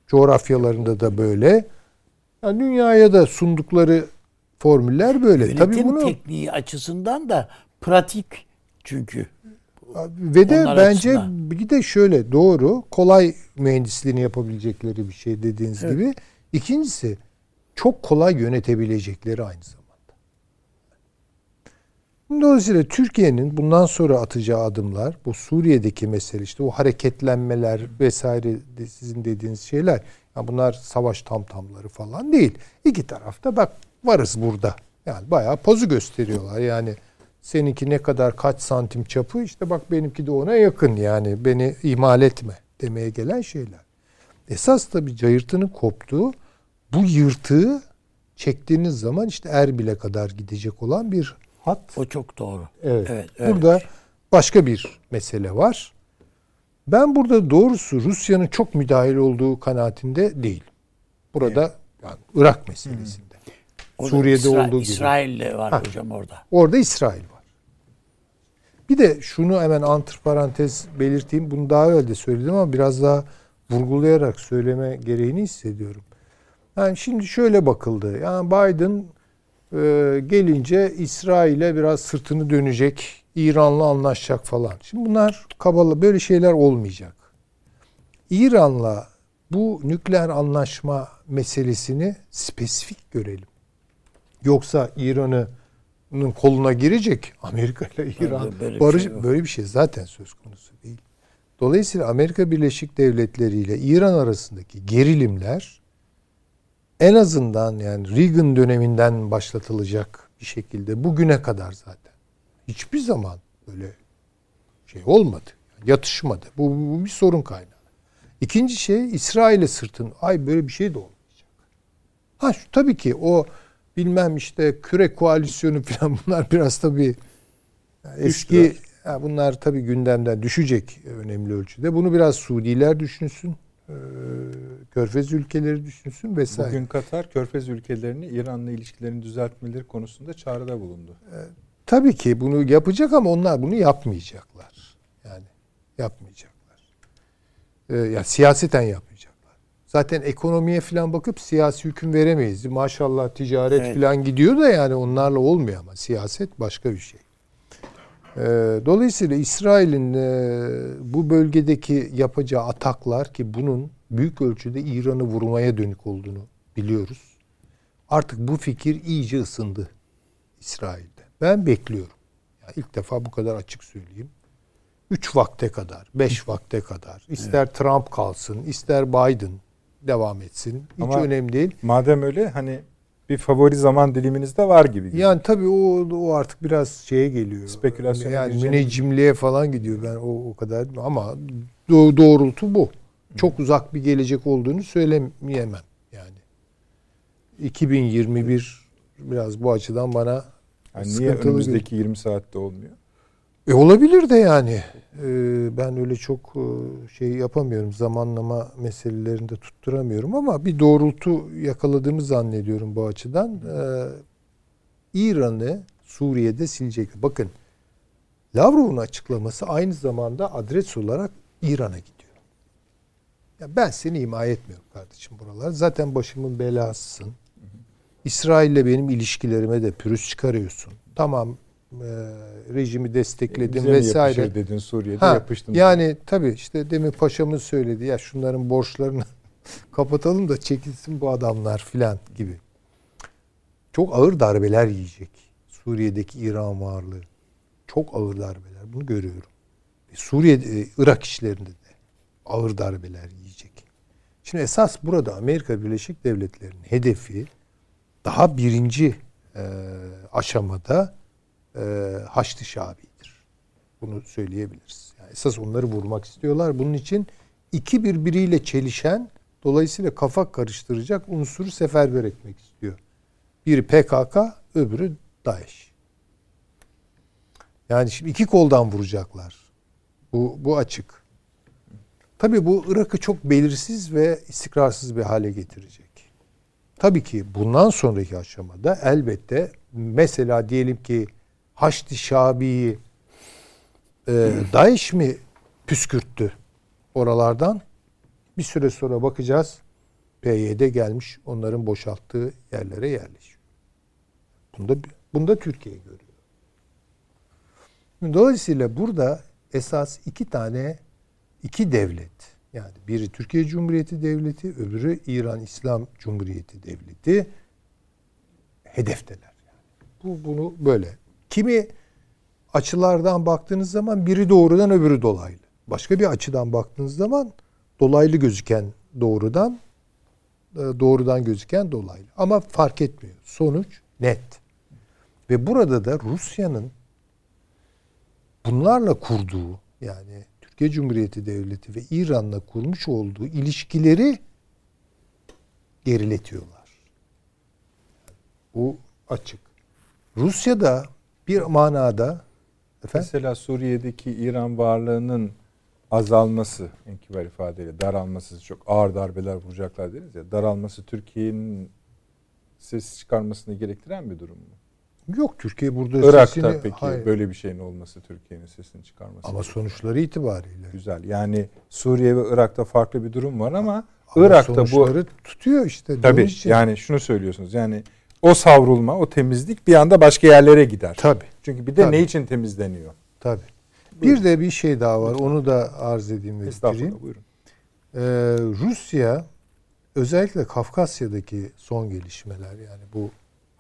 coğrafyalarında da böyle. Yani dünyaya da sundukları formüller böyle. Yönetim Tabii bunu tekniği açısından da pratik çünkü. Ve de bence açısından. bir de şöyle doğru kolay mühendisliğini yapabilecekleri bir şey dediğiniz evet. gibi. İkincisi çok kolay yönetebilecekleri aynı zamanda. Dolayısıyla Türkiye'nin bundan sonra atacağı adımlar bu Suriye'deki mesele işte o hareketlenmeler vesaire sizin dediğiniz şeyler yani bunlar savaş tamtamları falan değil. İki tarafta bak varız burada. Yani bayağı pozu gösteriyorlar. Yani seninki ne kadar kaç santim çapı işte bak benimki de ona yakın yani beni ihmal etme demeye gelen şeyler. Esas tabii cayırtının koptuğu bu yırtığı çektiğiniz zaman işte Erbil'e kadar gidecek olan bir hat. O çok doğru. Evet. evet burada başka bir mesele var. Ben burada doğrusu Rusya'nın çok müdahil olduğu kanaatinde değil. Burada evet. yani Irak meselesinde. Orada Suriye'de İsra- olduğu gibi. İsrail'de var ha, hocam orada. Orada İsrail var. Bir de şunu hemen antiparantez belirteyim. Bunu daha evvel de söyledim ama biraz daha vurgulayarak söyleme gereğini hissediyorum. Yani şimdi şöyle bakıldı. Yani Biden e, gelince İsrail'e biraz sırtını dönecek, İran'la anlaşacak falan. Şimdi bunlar kabalı böyle şeyler olmayacak. İran'la bu nükleer anlaşma meselesini spesifik görelim. Yoksa İran'ın koluna girecek Amerika ile İran böyle barış şey böyle bir şey zaten söz konusu değil. Dolayısıyla Amerika Birleşik Devletleri ile İran arasındaki gerilimler en azından yani Reagan döneminden başlatılacak bir şekilde bugüne kadar zaten hiçbir zaman böyle şey olmadı. Yatışmadı. Bu, bu bir sorun kaynağı. İkinci şey İsrail'e sırtın. Ay böyle bir şey de olmayacak. Ha şu, tabii ki o bilmem işte küre koalisyonu falan bunlar biraz tabii eski Ya bunlar tabii gündemden düşecek önemli ölçüde. Bunu biraz Suudiler düşünsün. Ee, Körfez ülkeleri düşünsün vesaire. Bugün Katar Körfez ülkelerini İran'la ilişkilerini düzeltmeleri konusunda çağrıda bulundu. Ee, tabii ki bunu yapacak ama onlar bunu yapmayacaklar. Yani yapmayacaklar. Ee, ya siyaseten yapmayacaklar. Zaten ekonomiye falan bakıp siyasi hüküm veremeyiz. Maşallah ticaret evet. falan gidiyor da yani onlarla olmuyor ama siyaset başka bir şey. Ee, dolayısıyla İsrail'in e, bu bölgedeki yapacağı ataklar ki bunun büyük ölçüde İran'ı vurmaya dönük olduğunu biliyoruz. Artık bu fikir iyice ısındı İsrail'de. Ben bekliyorum. Yani ilk defa bu kadar açık söyleyeyim. Üç vakte kadar, beş vakte kadar. İster evet. Trump kalsın, ister Biden devam etsin. Hiç Ama önemli değil. Madem öyle hani bir favori zaman diliminiz de var gibi. Yani tabii o, o artık biraz şeye geliyor. Spekülasyon. Yani müneccimliğe falan gidiyor ben o, o kadar ama doğrultu bu. Çok uzak bir gelecek olduğunu söylemeyemem yani. 2021 biraz bu açıdan bana yani niye önümüzdeki bir... 20 saatte olmuyor? E olabilir de yani. Ee, ben öyle çok e, şey yapamıyorum. Zamanlama meselelerinde tutturamıyorum ama bir doğrultu yakaladığımı zannediyorum bu açıdan. Ee, İran'ı Suriye'de silecek. Bakın Lavrov'un açıklaması aynı zamanda adres olarak İran'a gidiyor. Ya ben seni himaye etmiyorum kardeşim buralar. Zaten başımın belasısın. İsrail'le benim ilişkilerime de pürüz çıkarıyorsun. Tamam rejimi destekledim Bize vesaire. Mi dedin Suriye'de ha, yapıştın. Yani tabii işte demin paşamız söyledi ya şunların borçlarını kapatalım da çekilsin bu adamlar filan gibi. Çok ağır darbeler yiyecek Suriye'deki İran varlığı. Çok ağır darbeler. Bunu görüyorum. Suriye, e, Irak işlerinde de ağır darbeler yiyecek. Şimdi esas burada Amerika Birleşik Devletleri'nin hedefi daha birinci e, aşamada e, Haçlı Şabi'dir. Bunu söyleyebiliriz. Yani esas onları vurmak istiyorlar. Bunun için iki birbiriyle çelişen dolayısıyla kafa karıştıracak unsuru seferber etmek istiyor. Biri PKK, öbürü DAEŞ. Yani şimdi iki koldan vuracaklar. Bu, bu açık. Tabii bu Irak'ı çok belirsiz ve istikrarsız bir hale getirecek. Tabii ki bundan sonraki aşamada elbette mesela diyelim ki Haçlı Şabi'yi e, Daesh mi püskürttü oralardan? Bir süre sonra bakacağız. PYD gelmiş onların boşalttığı yerlere yerleşiyor. Bunda, bunda Türkiye görüyor. Dolayısıyla burada esas iki tane iki devlet yani biri Türkiye Cumhuriyeti Devleti öbürü İran İslam Cumhuriyeti Devleti hedefteler. Yani. Bu bunu böyle Kimi açılardan baktığınız zaman biri doğrudan öbürü dolaylı. Başka bir açıdan baktığınız zaman dolaylı gözüken doğrudan e, doğrudan gözüken dolaylı. Ama fark etmiyor. Sonuç net. Ve burada da Rusya'nın bunlarla kurduğu yani Türkiye Cumhuriyeti Devleti ve İran'la kurmuş olduğu ilişkileri geriletiyorlar. Bu açık. Rusya da bir manada efendim? Mesela Suriye'deki İran varlığının azalması en kibar ifadeyle daralması çok ağır darbeler vuracaklar deriz ya daralması Türkiye'nin ses çıkarmasını gerektiren bir durum mu? Yok Türkiye burada Irak'ta sesini, peki hayır. böyle bir şeyin olması Türkiye'nin sesini çıkarması. Ama sonuçları itibariyle. Güzel. Yani Suriye ve Irak'ta farklı bir durum var ama, ama Irak'ta bu tutuyor işte. Tabii yani şunu söylüyorsunuz. Yani o savrulma, o temizlik bir anda başka yerlere gider. Tabii. Çünkü bir de Tabii. ne için temizleniyor? Tabii. Buyurun. Bir de bir şey daha var. Onu da arz edeyim ve bitireyim. Buyurun. Ee, Rusya özellikle Kafkasya'daki son gelişmeler yani bu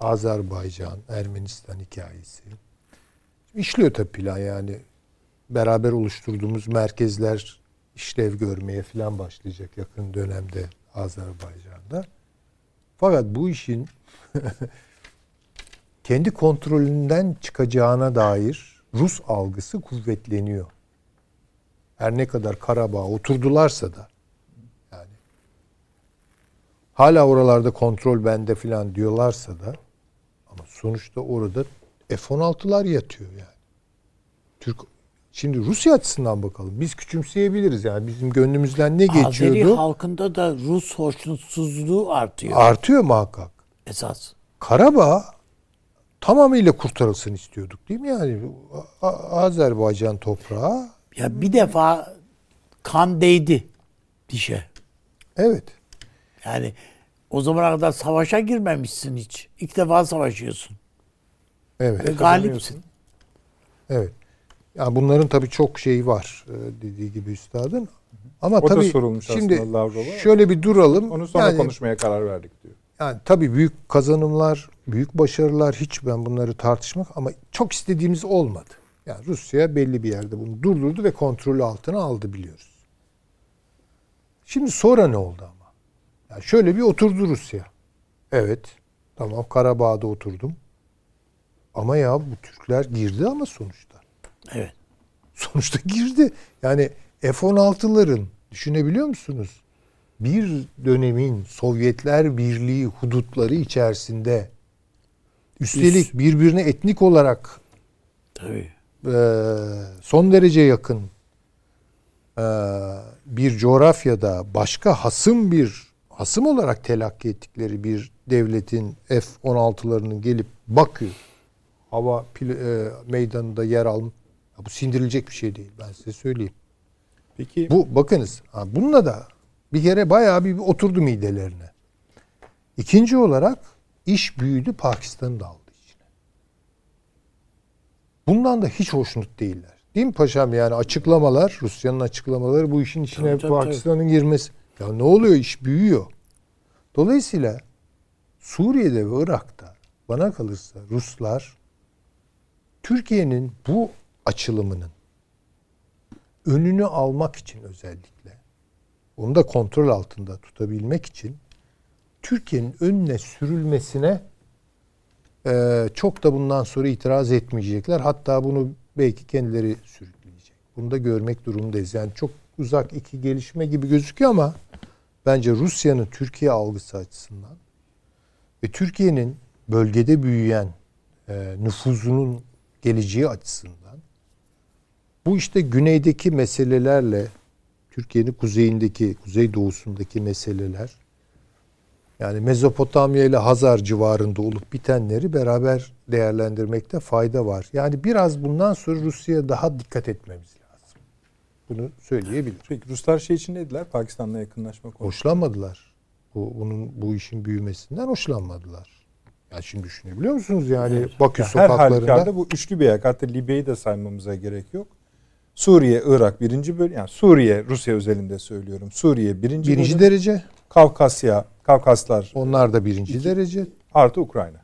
Azerbaycan, Ermenistan hikayesi işliyor tabii plan yani beraber oluşturduğumuz merkezler işlev görmeye falan başlayacak yakın dönemde Azerbaycan'da. Fakat bu işin kendi kontrolünden çıkacağına dair Rus algısı kuvvetleniyor. Her ne kadar Karabağ oturdularsa da yani hala oralarda kontrol bende filan diyorlarsa da ama sonuçta orada F-16'lar yatıyor yani. Türk Şimdi Rusya açısından bakalım. Biz küçümseyebiliriz yani bizim gönlümüzden ne geçiyordu? Azeri halkında da Rus hoşnutsuzluğu artıyor. Artıyor muhakkak. Esas. Karabağ tamamıyla kurtarılsın istiyorduk değil mi yani? A- Azerbaycan toprağı. Ya bir defa kan değdi dişe. Evet. Yani o zamana kadar savaşa girmemişsin hiç. İlk defa savaşıyorsun. Evet. Ve galipsin. Evet. Yani bunların tabii çok şeyi var e, dediği gibi üstadın. Ama O da tabii sorulmuş şimdi aslında Lavrov'a. şöyle bir duralım. Onu sonra yani, konuşmaya karar verdik diyor. Yani tabii büyük kazanımlar, büyük başarılar hiç ben bunları tartışmak ama çok istediğimiz olmadı. Yani Rusya belli bir yerde bunu durdurdu ve kontrolü altına aldı biliyoruz. Şimdi sonra ne oldu ama? Yani şöyle bir oturdu Rusya. Evet. Tamam Karabağ'da oturdum. Ama ya bu Türkler girdi ama sonuçta. Evet. Sonuçta girdi. Yani F-16'ların düşünebiliyor musunuz? Bir dönemin Sovyetler Birliği hudutları içerisinde üstelik birbirine etnik olarak Tabii. e, son derece yakın e, bir coğrafyada başka hasım bir hasım olarak telakki ettikleri bir devletin F-16'larının gelip Bakü hava e, meydanında yer alm ya bu sindirilecek bir şey değil ben size söyleyeyim. Peki Bu bakınız bununla da bir kere bayağı bir oturdu midelerine. İkinci olarak iş büyüdü Pakistan'ı da aldı içine. Bundan da hiç hoşnut değiller. Değil mi paşam yani açıklamalar Rusya'nın açıklamaları bu işin içine Pakistan'ın girmesi. Ya ne oluyor iş büyüyor. Dolayısıyla Suriye'de ve Irak'ta bana kalırsa Ruslar Türkiye'nin bu açılımının önünü almak için özellikle onu da kontrol altında tutabilmek için Türkiye'nin önüne sürülmesine e, çok da bundan sonra itiraz etmeyecekler. Hatta bunu belki kendileri sürükleyecek. Bunu da görmek durumundayız. Yani çok uzak iki gelişme gibi gözüküyor ama bence Rusya'nın Türkiye algısı açısından ve Türkiye'nin bölgede büyüyen e, nüfuzunun geleceği açısından bu işte güneydeki meselelerle Türkiye'nin kuzeyindeki, kuzeydoğusundaki meseleler yani Mezopotamya ile Hazar civarında olup bitenleri beraber değerlendirmekte fayda var. Yani biraz bundan sonra Rusya'ya daha dikkat etmemiz lazım. Bunu söyleyebilir. Peki Ruslar şey için ne dediler? Pakistan'la yakınlaşma konusunda. Hoşlanmadılar. Bu, bunun bu işin büyümesinden hoşlanmadılar. Ya şimdi düşünebiliyor musunuz yani Bakü Ya her sokaklarında halükarda bu üçlü bir ayak. Hatta Libya'yı da saymamıza gerek yok. Suriye, Irak birinci bölge. Yani Suriye, Rusya özelinde söylüyorum. Suriye birinci, birinci bölüm. derece, Kavkasya, Kavkaslar onlar da birinci derece. artı Ukrayna.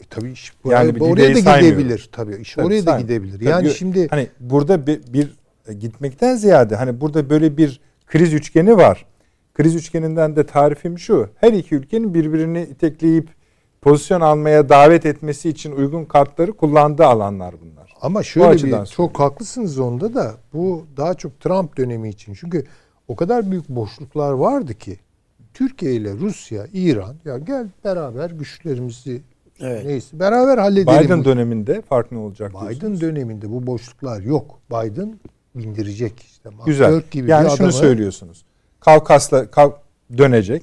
E tabii iş Yani yani bir oraya da saymıyorum. gidebilir tabii. iş Tabii oraya da saymıyorum. gidebilir. Tabii Yani şimdi hani burada bir, bir e, gitmekten ziyade hani burada böyle bir kriz üçgeni var. Kriz üçgeninden de tarifim şu. Her iki ülkenin birbirini itekleyip pozisyon almaya davet etmesi için uygun kartları kullandığı alanlar bunlar. Ama şöyle bir çok haklısınız onda da bu daha çok Trump dönemi için. Çünkü o kadar büyük boşluklar vardı ki Türkiye ile Rusya, İran ya gel beraber güçlerimizi Evet. neyse beraber halledelim. Biden döneminde fark ne olacak Biden diyorsunuz? döneminde bu boşluklar yok. Biden indirecek işte. Güzel. Gibi yani şunu adamı- söylüyorsunuz. Kavkasla Kav- dönecek.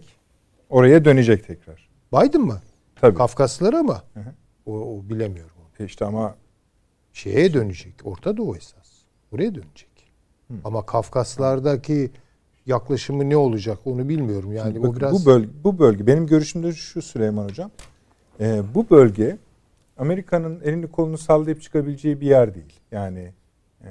Oraya dönecek tekrar. Biden mı? Tabii. Kafkaslara mı? Hı hı. O, o bilemiyorum. İşte ama Şeye dönecek. Orta Doğu esas. Oraya dönecek. Ama Kafkaslardaki yaklaşımı ne olacak onu bilmiyorum. Yani Şimdi bakın, biraz bu bölge bu bölge benim görüşüm de şu Süleyman hocam. Ee, bu bölge Amerika'nın elini kolunu sallayıp çıkabileceği bir yer değil. Yani e,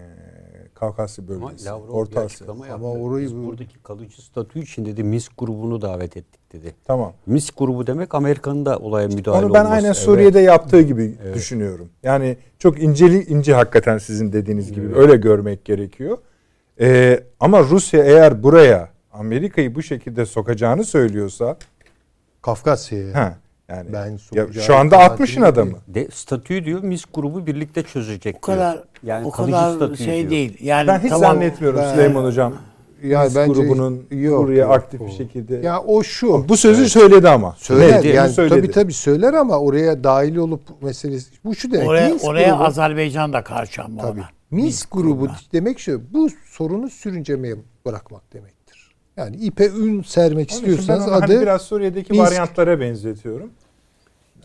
Kavkasya Ama bölgesi, Lavrov bir Orta Asya. açıklama yaptı. Ama orayı Biz bu- buradaki kalıcı statü için dedi Minsk grubunu davet ettik dedi. Tamam. Minsk grubu demek Amerika'nın da olaya müdahale Onu ben olması. aynen Evet. Suriye'de yaptığı gibi düşünüyorum. Yani çok inceli ince hakikaten sizin dediğiniz gibi öyle görmek gerekiyor. Ee, ama Rusya eğer buraya Amerika'yı bu şekilde sokacağını söylüyorsa Kafkasya'ya. Yani Ben ya şu anda kanaatindeyim. 60'ın adamı. De, statüyü diyor Minsk grubu birlikte çözecek O kadar diyor. Yani o kadar şey diyor. değil. Yani Ben hiç tamam, zannetmiyorum ben- Süleyman hocam. Ya Minsk bence grubunun yok, buraya yok, aktif o. bir şekilde. Ya o şu. bu sözü söyledi ama. Söyler bunu yani söyledi. tabii tabii söyler ama oraya dahil olup meselesi bu şu demek. Oraya, oraya grubu- Azerbaycan da karşı ama Tabii. ona. Minsk grubu demek şu. Bu sorunu sürüncemeye bırakmak demektir. Yani ipe ün sermek Onun istiyorsanız onu hani adı biraz Suriye'deki Minsk. varyantlara benzetiyorum.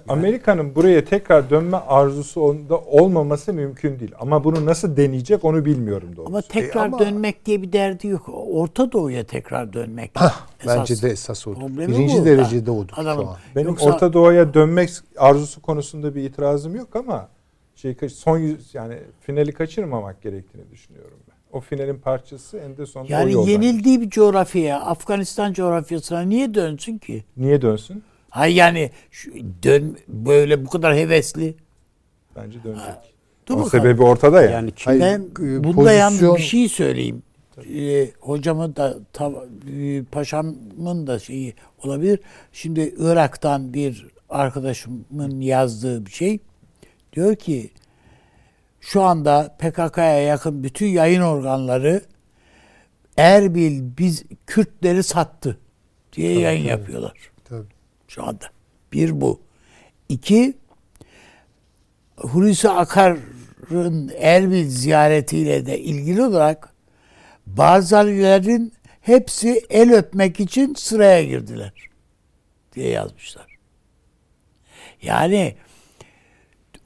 Amerika'nın buraya tekrar dönme arzusu onda olmaması mümkün değil. Ama bunu nasıl deneyecek onu bilmiyorum doğrusu. Ama tekrar ama- dönmek diye bir derdi yok. Orta Doğu'ya tekrar dönmek. Hah, Esas bence de esas odur. problemi Birinci bu. derecede odur Adamın- şu an. Benim Yoksa- Orta Doğu'ya dönmek arzusu konusunda bir itirazım yok ama şey son yüz yani finali kaçırmamak gerektiğini düşünüyorum. O finalin parçası en de sonunda o Yani yenildiği bir coğrafyaya, Afganistan coğrafyasına niye dönsün ki? Niye dönsün? Hay yani şu, dön böyle bu kadar hevesli. Bence dönecek. Dur o bakalım. sebebi ortada ya. Yani Hayır, Ben e, bunda yalnız pozisyon- bir şey söyleyeyim. Ee, hocamın da ta- e, paşamın da şeyi olabilir. Şimdi Irak'tan bir arkadaşımın yazdığı bir şey. Diyor ki şu anda PKK'ya yakın bütün yayın organları Erbil biz Kürtleri sattı diye yayın yapıyorlar Tabii. şu anda. Bir bu. İki, Hulusi Akar'ın Erbil ziyaretiyle de ilgili olarak Barzanilerin hepsi el öpmek için sıraya girdiler diye yazmışlar. Yani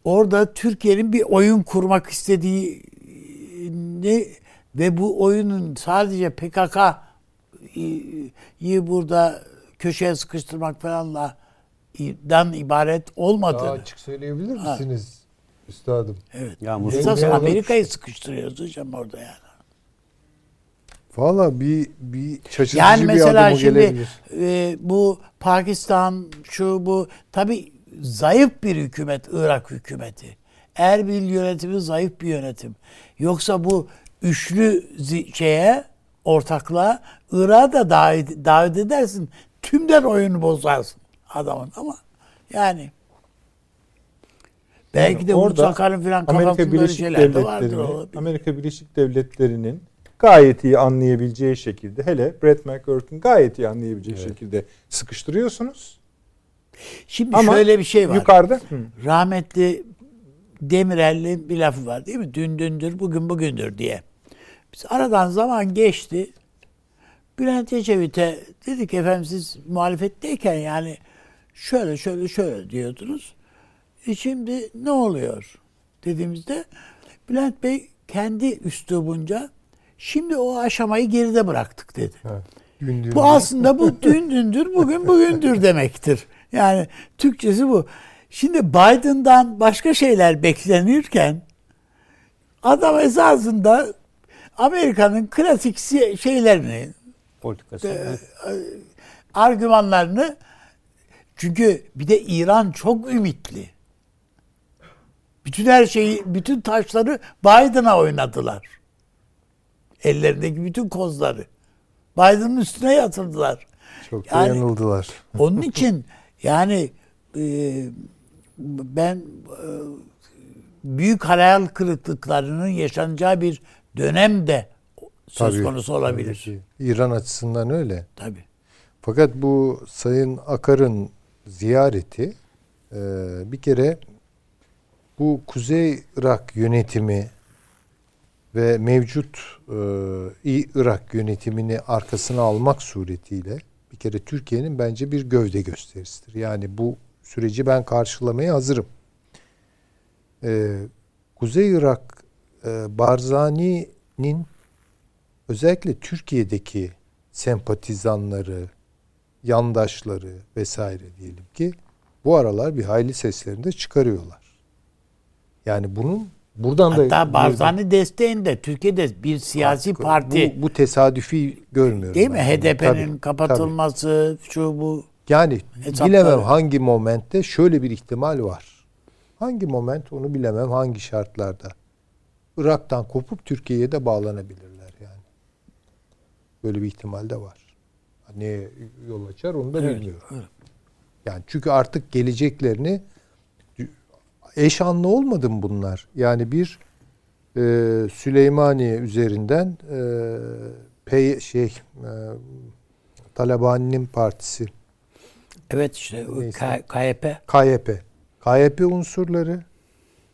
orada Türkiye'nin bir oyun kurmak istediğini ve bu oyunun sadece PKK'yı burada köşeye sıkıştırmak falanla dan ibaret Daha olmadığını. açık söyleyebilir misiniz üstadım? Evet. ya Esas Amerika'yı sıkıştırıyoruz hocam orada yani. Valla bir bir şaşırtıcı Yani bir mesela adım o şimdi gelebilir. e, bu Pakistan şu bu tabi zayıf bir hükümet Irak hükümeti. Erbil yönetimi zayıf bir yönetim. Yoksa bu üçlü şeye ortaklığa Irak'ı da davet, davet edersin. Tümden oyunu bozarsın adamın ama yani belki de Orada Umut Sakar'ın falan Amerika Birleşik. Devletleri'nin. Amerika Birleşik Devletleri'nin gayet iyi anlayabileceği şekilde hele Brett McGurk'ın gayet iyi anlayabileceği şekilde sıkıştırıyorsunuz. Şimdi Ama şöyle bir şey var. Yukarıda Hı. rahmetli Demirel'in bir lafı var değil mi? Dün dündür, bugün bugündür diye. Biz aradan zaman geçti. Bülent Ecevit'e dedik efendim siz muhalefetteyken yani şöyle şöyle şöyle diyordunuz. E şimdi ne oluyor dediğimizde Bülent Bey kendi üslubunca şimdi o aşamayı geride bıraktık dedi. Dün Bu aslında bu dün dündür, bugün bugündür demektir. Yani Türkçesi bu. Şimdi Biden'dan başka şeyler beklenirken adam esasında Amerika'nın klasik si- şeylerini, politikası. evet. argümanlarını çünkü bir de İran çok ümitli. Bütün her şeyi, bütün taşları Biden'a oynadılar. Ellerindeki bütün kozları. Biden'ın üstüne yatırdılar. çok Yani- yanıldılar. Onun için yani e, ben e, büyük hayal kırıklıklarının yaşanacağı bir dönem de söz Tabii, konusu olabilir. tabii. İran açısından öyle. Tabii. Fakat bu Sayın Akar'ın ziyareti e, bir kere bu Kuzey Irak yönetimi ve mevcut e, Irak yönetimini arkasına almak suretiyle bir kere Türkiye'nin bence bir gövde gösterisidir. Yani bu süreci ben karşılamaya hazırım. E, Kuzey Irak e, Barzani'nin özellikle Türkiye'deki sempatizanları, yandaşları vesaire diyelim ki bu aralar bir hayli seslerini de çıkarıyorlar. Yani bunun buradan da Hatta Barzani desteğinde Türkiye'de bir siyasi Hakkı- parti bu, bu tesadüfi görmüyorum. değil mi? HDP'nin Tabii, tabii. kapatılması şu bu Yani Hesapları. bilemem hangi momentte şöyle bir ihtimal var. Hangi moment onu bilemem hangi şartlarda. Irak'tan kopup Türkiye'ye de bağlanabilirler yani. Böyle bir ihtimal de var. Neye yol açar onu da Evet, bilmiyorum. Yani çünkü artık geleceklerini eş anlı olmadı mı bunlar? Yani bir e, Süleymaniye üzerinden e, P şey e, Talabani'nin partisi evet işte Neyse. KYP KYP. KYP unsurları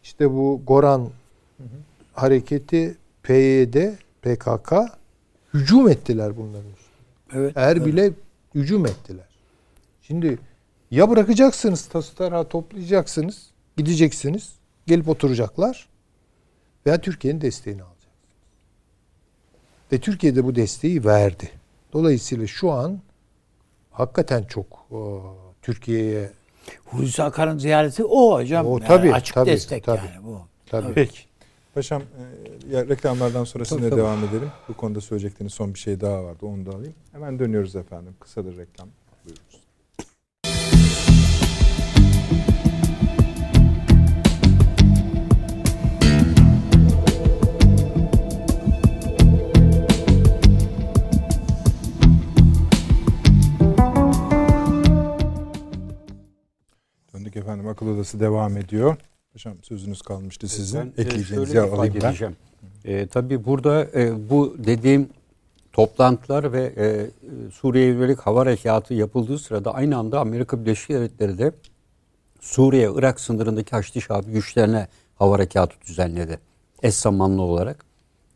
işte bu Goran hareketi PYD, PKK hücum ettiler bunların üstüne. Evet. Erbil'e hücum ettiler. Şimdi ya bırakacaksınız tası tarağı toplayacaksınız, gideceksiniz, gelip oturacaklar veya Türkiye'nin desteğini alacaksınız. Ve Türkiye de bu desteği verdi. Dolayısıyla şu an hakikaten çok o, Türkiye'ye Hulusi Akar'ın ziyareti o hocam. O Yani tabii, açık tabii, destek tabii. yani bu. tabii. Peki. Paşam e, reklamlardan sonra sizinle Tabii, tabii. devam edelim. Bu konuda söyleyecekleriniz son bir şey daha vardı. Onu da alayım. Hemen dönüyoruz efendim. Kısadır reklam. Döndük efendim. Akıl Odası devam ediyor. Paşam sözünüz kalmıştı sizin. Ben, e, Ekleyeceğinizi şöyle alayım ben. edeceğim. E, tabii burada e, bu dediğim toplantılar ve e, Suriye'ye yönelik hava harekatı yapıldığı sırada aynı anda Amerika Birleşik Devletleri de Suriye, Irak sınırındaki Haçlı Şabi güçlerine hava harekatı düzenledi. Eş zamanlı olarak.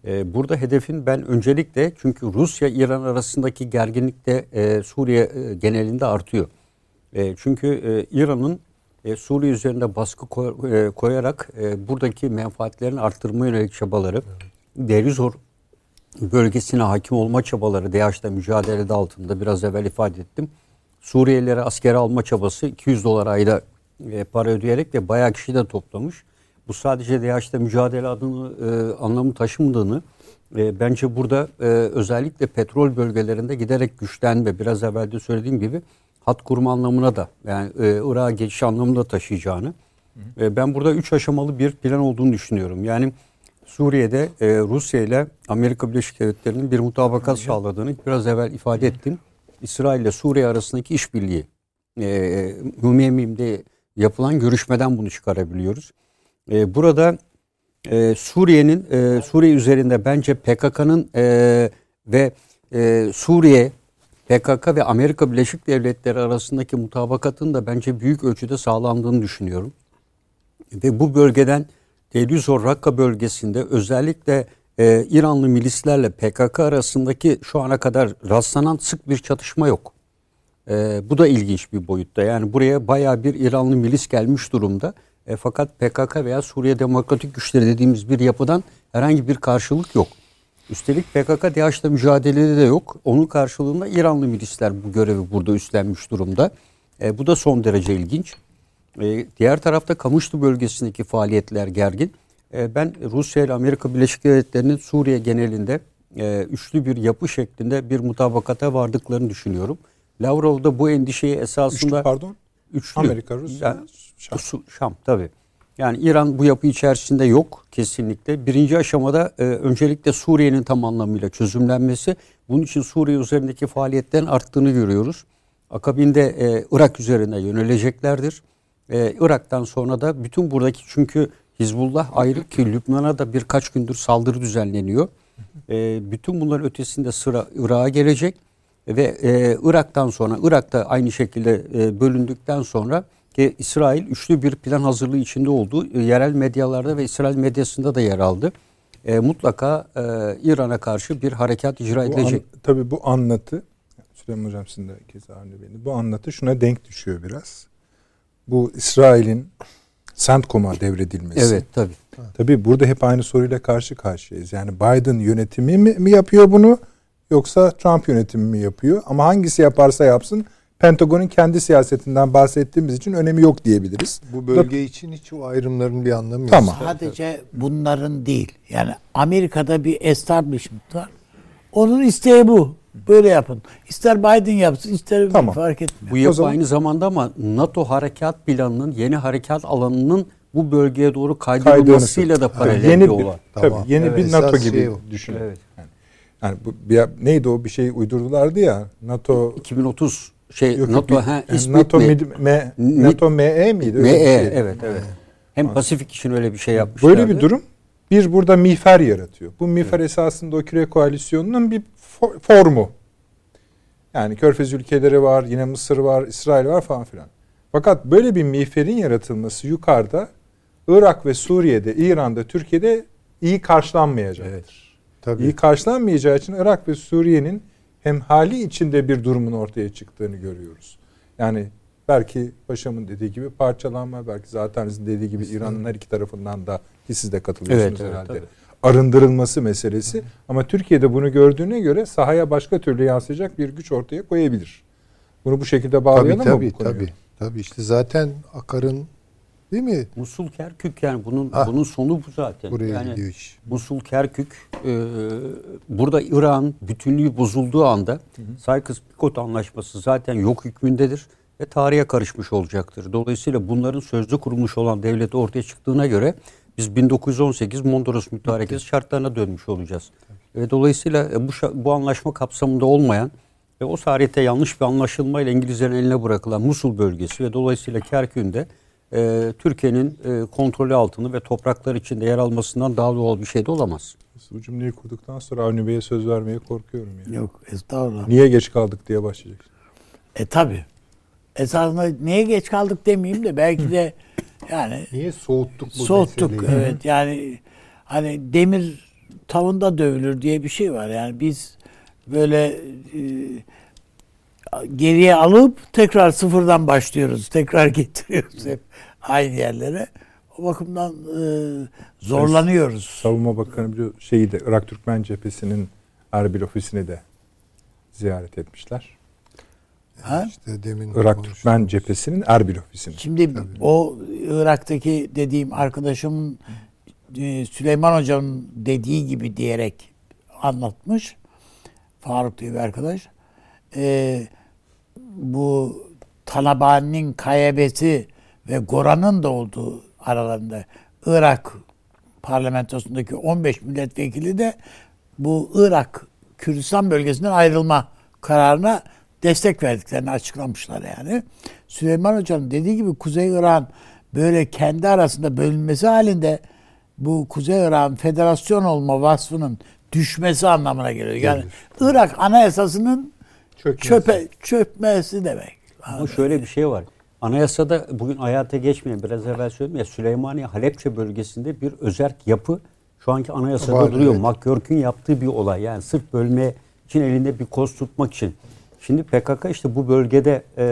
E, burada hedefin ben öncelikle çünkü Rusya İran arasındaki gerginlik de e, Suriye e, genelinde artıyor. E, çünkü e, İran'ın e, Suriye üzerinde baskı koy- e, koyarak e, buradaki menfaatlerini arttırma yönelik çabaları, Derizor bölgesine hakim olma çabaları, DAEŞ'le mücadelede altında biraz evvel ifade ettim. Suriyelilere askere alma çabası 200 dolar ayda e, para ödeyerek ve bayağı kişi de toplamış. Bu sadece DAEŞ'le mücadele adını e, anlamı taşımadığını e, bence burada e, özellikle petrol bölgelerinde giderek güçlenme biraz evvel de söylediğim gibi hat kurma anlamına da yani e, Irak'a geçiş anlamında taşıyacağını e, ben burada üç aşamalı bir plan olduğunu düşünüyorum. Yani Suriye'de e, Rusya ile Amerika Birleşik Devletleri'nin bir mutabakat sağladığını biraz evvel ifade ettim. İsrail ile Suriye arasındaki işbirliği e, Hümeymi'de yapılan görüşmeden bunu çıkarabiliyoruz. E, burada e, Suriye'nin e, Suriye üzerinde bence PKK'nın e, ve e, Suriye PKK ve Amerika Birleşik Devletleri arasındaki mutabakatın da bence büyük ölçüde sağlandığını düşünüyorum. Ve bu bölgeden Deir Rakka bölgesinde özellikle e, İranlı milislerle PKK arasındaki şu ana kadar rastlanan sık bir çatışma yok. E, bu da ilginç bir boyutta. Yani buraya baya bir İranlı milis gelmiş durumda. E, fakat PKK veya Suriye Demokratik Güçleri dediğimiz bir yapıdan herhangi bir karşılık yok. Üstelik PKK DAEŞ'le mücadelede de yok. Onun karşılığında İranlı milisler bu görevi burada üstlenmiş durumda. E, bu da son derece ilginç. E, diğer tarafta Kamışlı bölgesindeki faaliyetler gergin. E, ben Rusya ile Amerika Birleşik Devletleri'nin Suriye genelinde e, üçlü bir yapı şeklinde bir mutabakata vardıklarını düşünüyorum. Lavrov da bu endişeyi esasında... Üçlü pardon. Üçlü. Amerika, Rusya, Yani. Şam. Şam tabii. Yani İran bu yapı içerisinde yok kesinlikle. Birinci aşamada e, öncelikle Suriye'nin tam anlamıyla çözümlenmesi. Bunun için Suriye üzerindeki faaliyetlerin arttığını görüyoruz. Akabinde e, Irak üzerine yöneleceklerdir. E, Irak'tan sonra da bütün buradaki çünkü Hizbullah ayrı ki Lübnan'a da birkaç gündür saldırı düzenleniyor. E, bütün bunların ötesinde sıra Irak'a gelecek ve e, Irak'tan sonra Irak'ta aynı şekilde e, bölündükten sonra ki İsrail üçlü bir plan hazırlığı içinde olduğu e, yerel medyalarda ve İsrail medyasında da yer aldı. E, mutlaka e, İran'a karşı bir harekat icra Bu an, tabii bu anlatı Süleyman Hocam sizin de aynı beni. Bu anlatı şuna denk düşüyor biraz. Bu İsrail'in CENTCOM'a devredilmesi. Evet tabii. Tabii burada hep aynı soruyla karşı karşıyayız. Yani Biden yönetimi mi, mi yapıyor bunu yoksa Trump yönetimi mi yapıyor? Ama hangisi yaparsa yapsın Pentagon'un kendi siyasetinden bahsettiğimiz için önemi yok diyebiliriz. Bu bölge için hiç o ayrımların bir anlamı yok. Tamam. Sadece bunların değil. Yani Amerika'da bir establishment var. Onun isteği bu. Böyle yapın. İster Biden yapsın, ister Tamam. fark etmiyor. Bu yapı zaman- aynı zamanda ama NATO harekat planının yeni harekat alanının bu bölgeye doğru kaydırılmasıyla da paralel yeni bir olay. tabii Tamam. yeni Evet, bir NATO gibi şey düşünün. Evet. Yani, yani bu bir, neydi o bir şey uydurdulardı ya NATO 2030 şey Yok, NATO bir- ha NATO mi? Mid- NATO ME miydi? ME bir şey. evet evet. Hem Pasifik için öyle bir şey yapmışlar. Böyle bir durum bir burada miğfer yaratıyor. Bu miğfer esasında o küre koalisyonunun bir fo- formu. Yani Körfez ülkeleri var, yine Mısır var, İsrail var falan filan. Fakat böyle bir miğferin yaratılması yukarıda Irak ve Suriye'de, İran'da, Türkiye'de iyi karşılanmayacaktır. Evet. Tabii. İyi karşılanmayacağı için Irak ve Suriye'nin hem hali içinde bir durumun ortaya çıktığını görüyoruz. Yani belki paşamın dediği gibi parçalanma, belki zaten dediği gibi İran'ın her iki tarafından da ki siz de katılıyorsunuz evet, herhalde. Evet, arındırılması meselesi. Hı. Ama Türkiye'de bunu gördüğüne göre sahaya başka türlü yansıyacak bir güç ortaya koyabilir. Bunu bu şekilde bağlayalım tabii, mı tabii, bu konuyu? Tabii, tabii. işte zaten Akar'ın değil mi? Musul Kerkük yani bunun ah, bunun sonu bu zaten. Buraya yani gidiyor iş. Musul Kerkük e, burada İran bütünlüğü bozulduğu anda Sykes-Picot anlaşması zaten yok hükmündedir ve tarihe karışmış olacaktır. Dolayısıyla bunların sözde kurulmuş olan devlet ortaya çıktığına göre biz 1918 Mondros Mütarekesi şartlarına dönmüş olacağız. Ve dolayısıyla e, bu, bu anlaşma kapsamında olmayan ve o tarihte yanlış bir anlaşılmayla İngilizlerin eline bırakılan Musul bölgesi ve dolayısıyla Kerkük'ün e, Türkiye'nin e, kontrolü altında ve topraklar içinde yer almasından daha doğal bir şey de olamaz. Bu cümleyi kurduktan sonra Avni Bey'e söz vermeye korkuyorum. Yani. Yok estağfurullah. Niye geç kaldık diye başlayacak. E tabi. Esasında niye geç kaldık demeyeyim de belki de yani niye soğuttuk bu soğuttuk meseleyi? evet yani hani demir tavında dövülür diye bir şey var yani biz böyle e, geriye alıp tekrar sıfırdan başlıyoruz tekrar getiriyoruz hep aynı yerlere o bakımdan e, zorlanıyoruz. Savunma Bakanı biliyor şeyi de Irak Türkmen Cephesi'nin Erbil ofisini de ziyaret etmişler. Ha? İşte demin Irak Türkmen cephesinin Erbil ofisini. Şimdi Tabii. o Irak'taki dediğim arkadaşım e, Süleyman Hoca'nın dediği gibi diyerek anlatmış. Faruk diye bir arkadaş. Ee, bu Talabani'nin kaybesi ve Goran'ın da olduğu aralarında Irak parlamentosundaki 15 milletvekili de bu Irak Kürdistan bölgesinden ayrılma kararına destek verdiklerini açıklamışlar yani. Süleyman Hoca'nın dediği gibi Kuzey Irak'ın böyle kendi arasında bölünmesi halinde bu Kuzey Irak'ın federasyon olma vasfının düşmesi anlamına geliyor. Yani Gelir. Irak anayasasının Çökmesi. çöpe çökmesi demek. Ama şöyle bir şey var. Anayasada bugün hayata geçmeyen biraz evvel söyledim ya Süleymaniye Halepçe bölgesinde bir özerk yapı şu anki anayasada var, duruyor. Evet. McGurk'ün yaptığı bir olay. Yani sırf bölme için elinde bir koz tutmak için. Şimdi PKK işte bu bölgede e,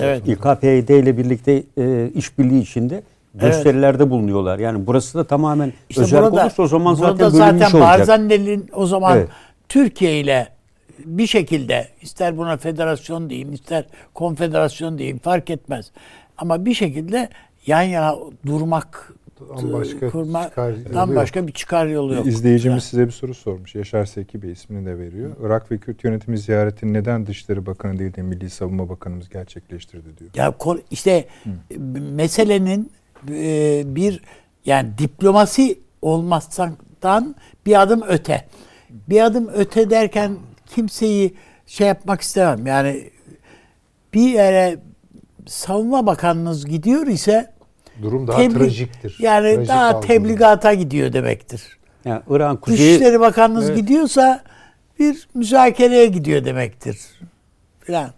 evet. İKPD ile birlikte e, işbirliği içinde gösterilerde evet. bulunuyorlar. Yani burası da tamamen işte özel burada, olursa o zaman zaten bölünmüş zaten olacak. Barzani'nin o zaman evet. Türkiye ile bir şekilde ister buna federasyon diyeyim ister konfederasyon diyeyim fark etmez. Ama bir şekilde yan yana durmak başka kurma, tam başka bir çıkar yolu yok. İzleyicimiz yani. size bir soru sormuş. Yaşar Seki Bey ismini de veriyor. Irak ve Kürt yönetimi ziyaretini neden Dışişleri Bakanı değil de Milli Savunma Bakanımız gerçekleştirdi diyor. Ya işte Hı. meselenin e, bir yani diplomasi olmazdan bir adım öte. Bir adım öte derken kimseyi şey yapmak istemem. Yani bir yere savunma bakanınız gidiyor ise Durum daha tebli- trajiktir. Yani Trajik daha algılar. tebligata gidiyor demektir. Yani İran kuzeyi... Dışişleri Bakanınız evet. gidiyorsa bir müzakereye gidiyor demektir. Falan.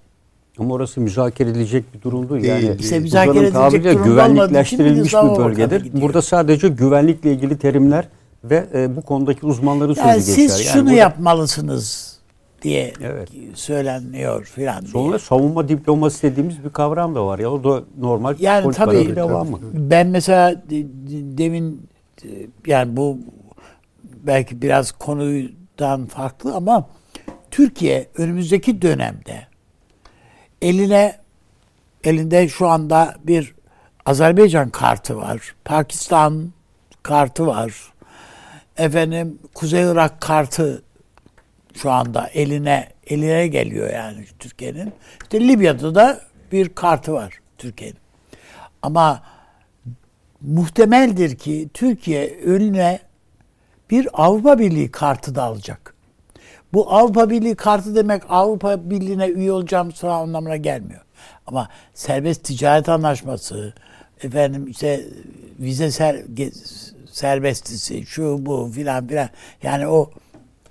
Ama orası müzakere edilecek bir durum değil. Yani değil. İşte müzakere edilecek durum güvenlikleştirilmiş bir bölgedir. Burada sadece güvenlikle ilgili terimler ve e, bu konudaki uzmanların yani sözü geçer. Siz şunu burada... yapmalısınız diye evet. söyleniyor filan Sonra diye. savunma diplomasi dediğimiz bir kavram da var ya o da normal yani tabii, devamı. Ben mesela demin yani bu belki biraz konudan farklı ama Türkiye önümüzdeki dönemde eline elinde şu anda bir Azerbaycan kartı var. Pakistan kartı var. Efendim Kuzey Irak kartı şu anda eline eline geliyor yani Türkiye'nin. İşte Libya'da da bir kartı var Türkiye'nin. Ama muhtemeldir ki Türkiye önüne bir Avrupa Birliği kartı da alacak. Bu Avrupa Birliği kartı demek Avrupa Birliği'ne üye olacağım sonra anlamına gelmiyor. Ama serbest ticaret anlaşması, efendim işte vize ser, serbestisi, şu bu filan filan. Yani o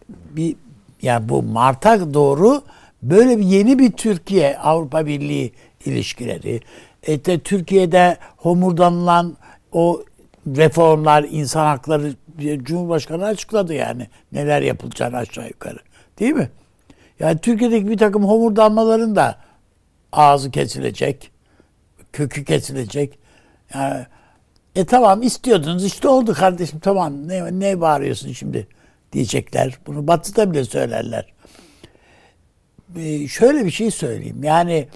bir yani bu Mart'a doğru böyle bir yeni bir Türkiye Avrupa Birliği ilişkileri. İşte Türkiye'de homurdanılan o reformlar, insan hakları Cumhurbaşkanı açıkladı yani neler yapılacağını aşağı yukarı. Değil mi? Yani Türkiye'deki bir takım homurdanmaların da ağzı kesilecek. Kökü kesilecek. Yani, e tamam istiyordunuz işte oldu kardeşim tamam ne, ne bağırıyorsun şimdi diyecekler. Bunu batıda bile söylerler. Ee, şöyle bir şey söyleyeyim. Yani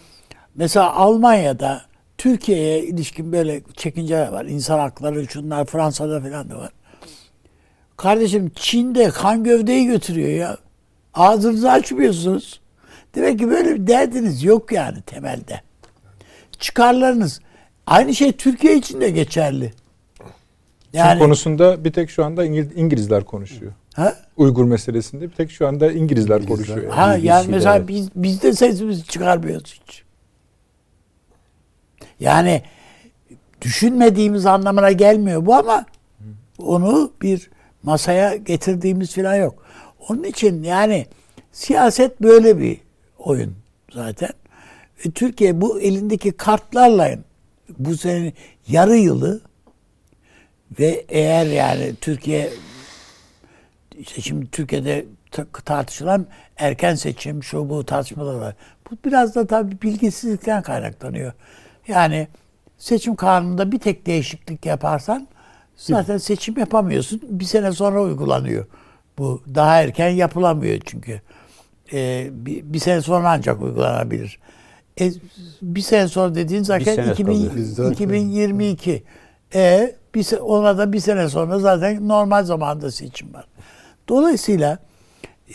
mesela Almanya'da Türkiye'ye ilişkin böyle çekinceler var. İnsan hakları şunlar Fransa'da falan da var. Kardeşim Çin'de kan gövdeyi götürüyor ya. Ağzınızı açmıyorsunuz. Demek ki böyle bir derdiniz yok yani temelde. Çıkarlarınız. Aynı şey Türkiye için de geçerli. Yani, Çin konusunda bir tek şu anda İngilizler konuşuyor. Ha? Uygur meselesinde bir tek şu anda İngilizler, İngilizler konuşuyor. Yani. Ha yani mesela evet. biz biz de sesimizi çıkarmıyoruz hiç. Yani düşünmediğimiz anlamına gelmiyor bu ama onu bir masaya getirdiğimiz falan yok. Onun için yani siyaset böyle bir oyun zaten. Ve Türkiye bu elindeki kartlarla bu sene yarı yılı ve eğer yani Türkiye işte şimdi Türkiye'de tartışılan erken seçim şu bu tartışmalar var. Bu biraz da tabii bilgisizlikten kaynaklanıyor. Yani seçim kanununda bir tek değişiklik yaparsan zaten seçim yapamıyorsun. Bir sene sonra uygulanıyor. Bu daha erken yapılamıyor çünkü. Ee, bir, bir sene sonra ancak uygulanabilir. E, bir sene sonra dediğin zaten 2000, 2022. E, bir, ona da bir sene sonra zaten normal zamanda seçim var. Dolayısıyla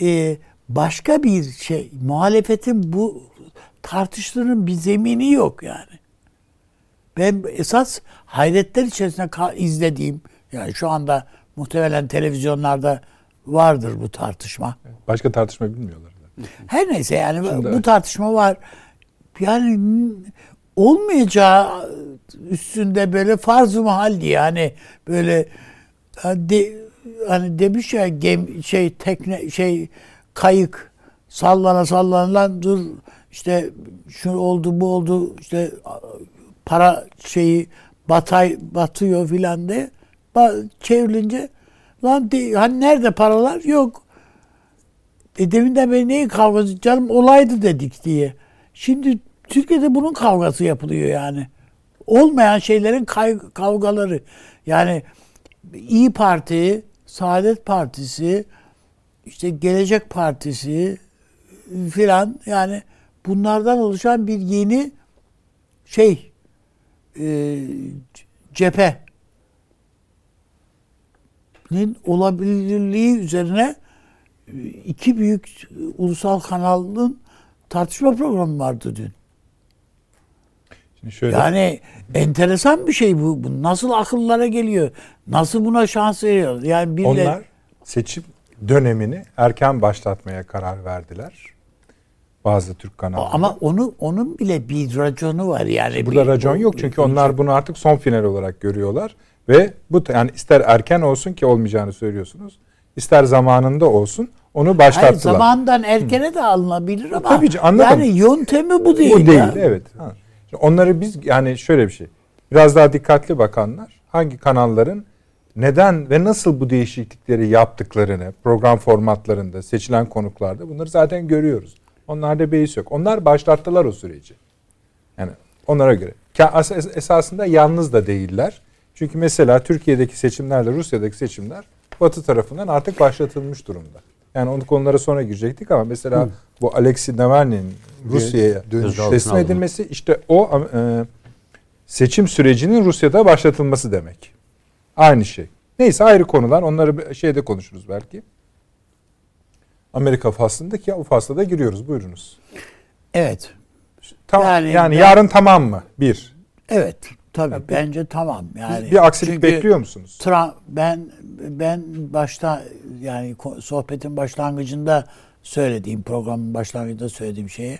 e, başka bir şey, muhalefetin bu tartıştığının bir zemini yok yani. Ben esas hayretler içerisinde izlediğim, yani şu anda muhtemelen televizyonlarda vardır bu tartışma. Başka tartışma bilmiyorlar. Her neyse yani Şimdi bu tartışma var. Yani olmayacağı üstünde böyle farz-ı mahalli yani böyle de, hani demiş ya gem, şey tekne şey kayık. Sallana sallana lan dur işte şu oldu bu oldu işte para şeyi batay batıyor filan de. Çevrilince lan de, hani nerede paralar? Yok. E deminden beri neyin kavgası canım olaydı dedik diye. Şimdi Türkiye'de bunun kavgası yapılıyor yani. Olmayan şeylerin kavgaları. Yani İyi Parti Saadet Partisi, işte Gelecek Partisi filan yani bunlardan oluşan bir yeni şey e, cephenin olabilirliği üzerine iki büyük ulusal kanalın tartışma programı vardı dün. Şimdi şöyle... Yani enteresan bir şey bu. bu. Nasıl akıllara geliyor? Nasıl buna şans veriyor? Yani bir Onlar seçim dönemini erken başlatmaya karar verdiler. Bazı Türk kanalları. Ama onu onun bile bir raconu var yani. Burada bir, racon yok çünkü bir, onlar bunu artık son final olarak görüyorlar ve bu yani ister erken olsun ki olmayacağını söylüyorsunuz. ister zamanında olsun onu başlattılar. Hayır, zamandan erkene Hı. de alınabilir ama Tabii ki, anladım. yani yöntemi bu değil. Bu değil ya. evet. Ha. Onları biz yani şöyle bir şey. Biraz daha dikkatli bakanlar hangi kanalların neden ve nasıl bu değişiklikleri yaptıklarını program formatlarında seçilen konuklarda bunları zaten görüyoruz. Onlarda beis yok. Onlar başlattılar o süreci. Yani onlara göre. Esasında yalnız da değiller. Çünkü mesela Türkiye'deki seçimlerle Rusya'daki seçimler Batı tarafından artık başlatılmış durumda. Yani onu konulara sonra girecektik ama mesela Hı. bu Alexei Navalny'nin Rusya'ya teslim edilmesi işte o e, seçim sürecinin Rusya'da başlatılması demek. Aynı şey. Neyse ayrı konular. Onları şeyde konuşuruz belki. Amerika faslında ki o fasla da giriyoruz. Buyurunuz. Evet. Tam, yani yani ben, yarın tamam mı? Bir. Evet. Tabii yani, bence tamam. Yani bir aksilik bekliyor musunuz? Trump ben ben başta yani sohbetin başlangıcında söylediğim programın başlangıcında söylediğim şeye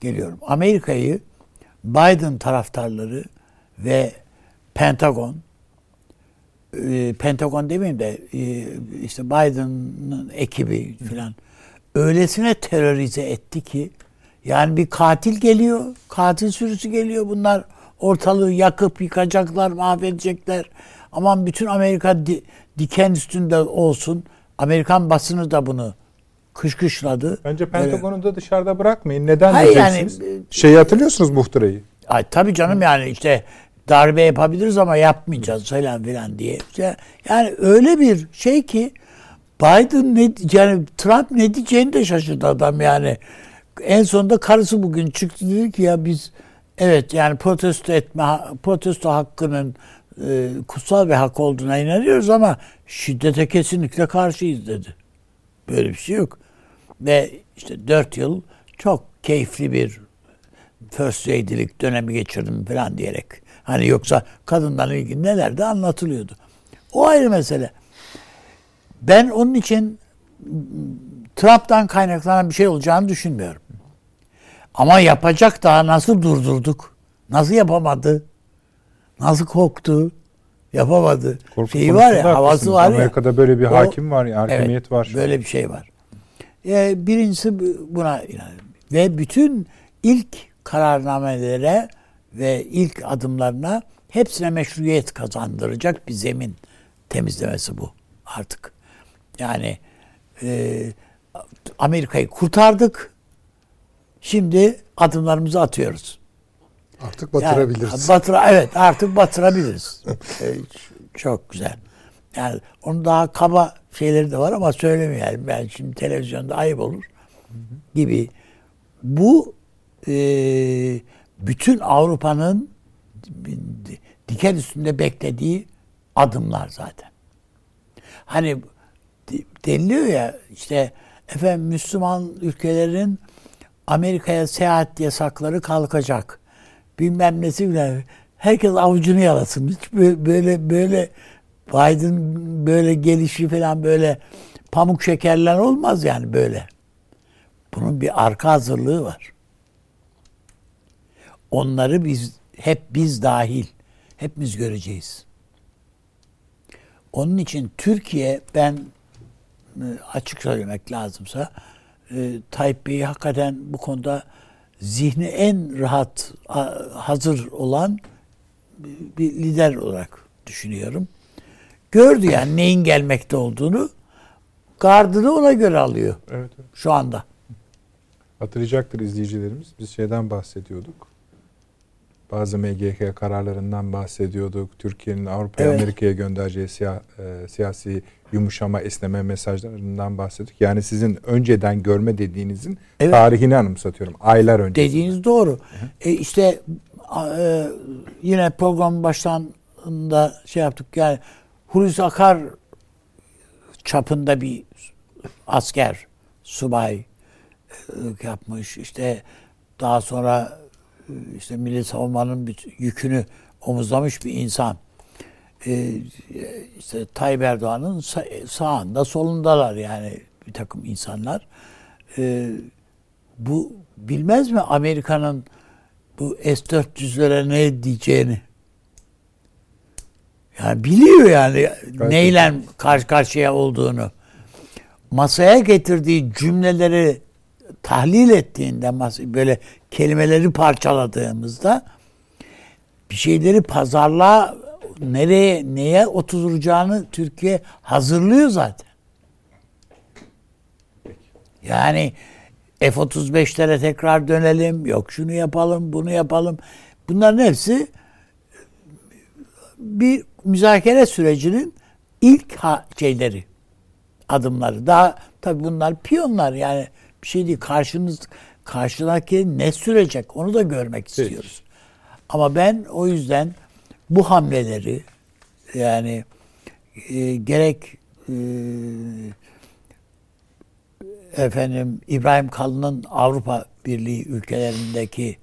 geliyorum. Amerika'yı Biden taraftarları ve Pentagon e, Pentagon demeyeyim de e, işte Biden'ın ekibi filan öylesine terörize etti ki yani bir katil geliyor, katil sürüsü geliyor. Bunlar ortalığı yakıp yıkacaklar, mahvedecekler. Aman bütün Amerika di, diken üstünde olsun. Amerikan basını da bunu kışkışladı. Bence Pentagon'u da dışarıda bırakmayın. Neden Hayır diyeceksiniz? yani- Şeyi hatırlıyorsunuz muhtırayı. Ay tabii canım yani işte darbe yapabiliriz ama yapmayacağız falan filan diye. Yani öyle bir şey ki Biden ne yani Trump ne diyeceğini de şaşırdı adam yani. En sonunda karısı bugün çıktı dedi ki ya biz evet yani protesto etme protesto hakkının e, kutsal bir hak olduğuna inanıyoruz ama şiddete kesinlikle karşıyız dedi. Böyle bir şey yok. Ve işte dört yıl çok keyifli bir first lady'lik dönemi geçirdim falan diyerek. Hani yoksa kadınlarla ilgili neler de anlatılıyordu. O ayrı mesele. Ben onun için Trump'tan kaynaklanan bir şey olacağını düşünmüyorum. Ama yapacak daha nasıl durdurduk? Nasıl yapamadı? Nasıl korktu? Yapamadı. Korku Şeyi var ya, havası haklısınız. var ya. Amerika'da böyle bir O- hakim var ya, hakimiyet Evet, var. Böyle bir şey var. Ee, birincisi bu- buna inanıyorum. Ve bütün ilk kararnamelere ve ilk adımlarına hepsine meşruiyet kazandıracak bir zemin temizlemesi bu artık. Yani e, Amerika'yı kurtardık. Şimdi adımlarımızı atıyoruz. Artık Yani batırabiliriz. batıra, evet artık batırabiliriz. Ee, çok güzel. Yani onun daha kaba şeyleri de var ama söylemeyelim. Ben şimdi televizyonda ayıp olur gibi. Bu e, bütün Avrupa'nın diken üstünde beklediği adımlar zaten. Hani de- deniliyor ya işte efendim Müslüman ülkelerin Amerika'ya seyahat yasakları kalkacak. Bilmem nesi bile. Herkes avucunu yalasın. Hiç bö- böyle böyle Biden böyle gelişi falan böyle pamuk şekerler olmaz yani böyle. Bunun bir arka hazırlığı var. Onları biz hep biz dahil hepimiz göreceğiz. Onun için Türkiye ben e, açık söylemek lazımsa e, Tayyip Bey'i hakikaten bu konuda zihni en rahat hazır olan bir- bir lider olarak düşünüyorum. Gördü yani neyin gelmekte olduğunu. Gardını ona göre alıyor Evet, evet. şu anda. Hatırlayacaktır izleyicilerimiz. Biz şeyden bahsediyorduk. Bazı MGK kararlarından bahsediyorduk. Türkiye'nin Avrupa'ya, Evet. Amerika'ya göndereceği siya- e, siyasi yumuşama, esneme mesajlarından bahsettik. Yani sizin önceden görme dediğinizin Evet. tarihini anımsatıyorum. Aylar önce. Dediğiniz doğru. E işte e, yine program başlarında şey yaptık yani Hulusi Akar çapında bir asker, subay e, yapmış. İşte daha sonra e, işte milli savunmanın yükünü omuzlamış bir insan. E, işte Tayyip Erdoğan'ın sa- sağında solundalar yani bir takım insanlar. E, bu bilmez mi Amerika'nın bu S-400'lere ne diyeceğini? Yani biliyor yani neyle karşı karşıya olduğunu. Masaya getirdiği cümleleri tahlil ettiğinde böyle kelimeleri parçaladığımızda bir şeyleri pazarlığa nereye neye oturacağını Türkiye hazırlıyor zaten. Yani F-35'lere tekrar dönelim, yok şunu yapalım, bunu yapalım. Bunların hepsi bir müzakere sürecinin ilk ha- şeyleri, adımları. Daha tabii bunlar piyonlar yani bir şey değil. Karşınız karşıdaki ne sürecek onu da görmek istiyoruz. Ama ben o yüzden bu hamleleri yani e, gerek e, efendim İbrahim Kalın'ın Avrupa Birliği ülkelerindeki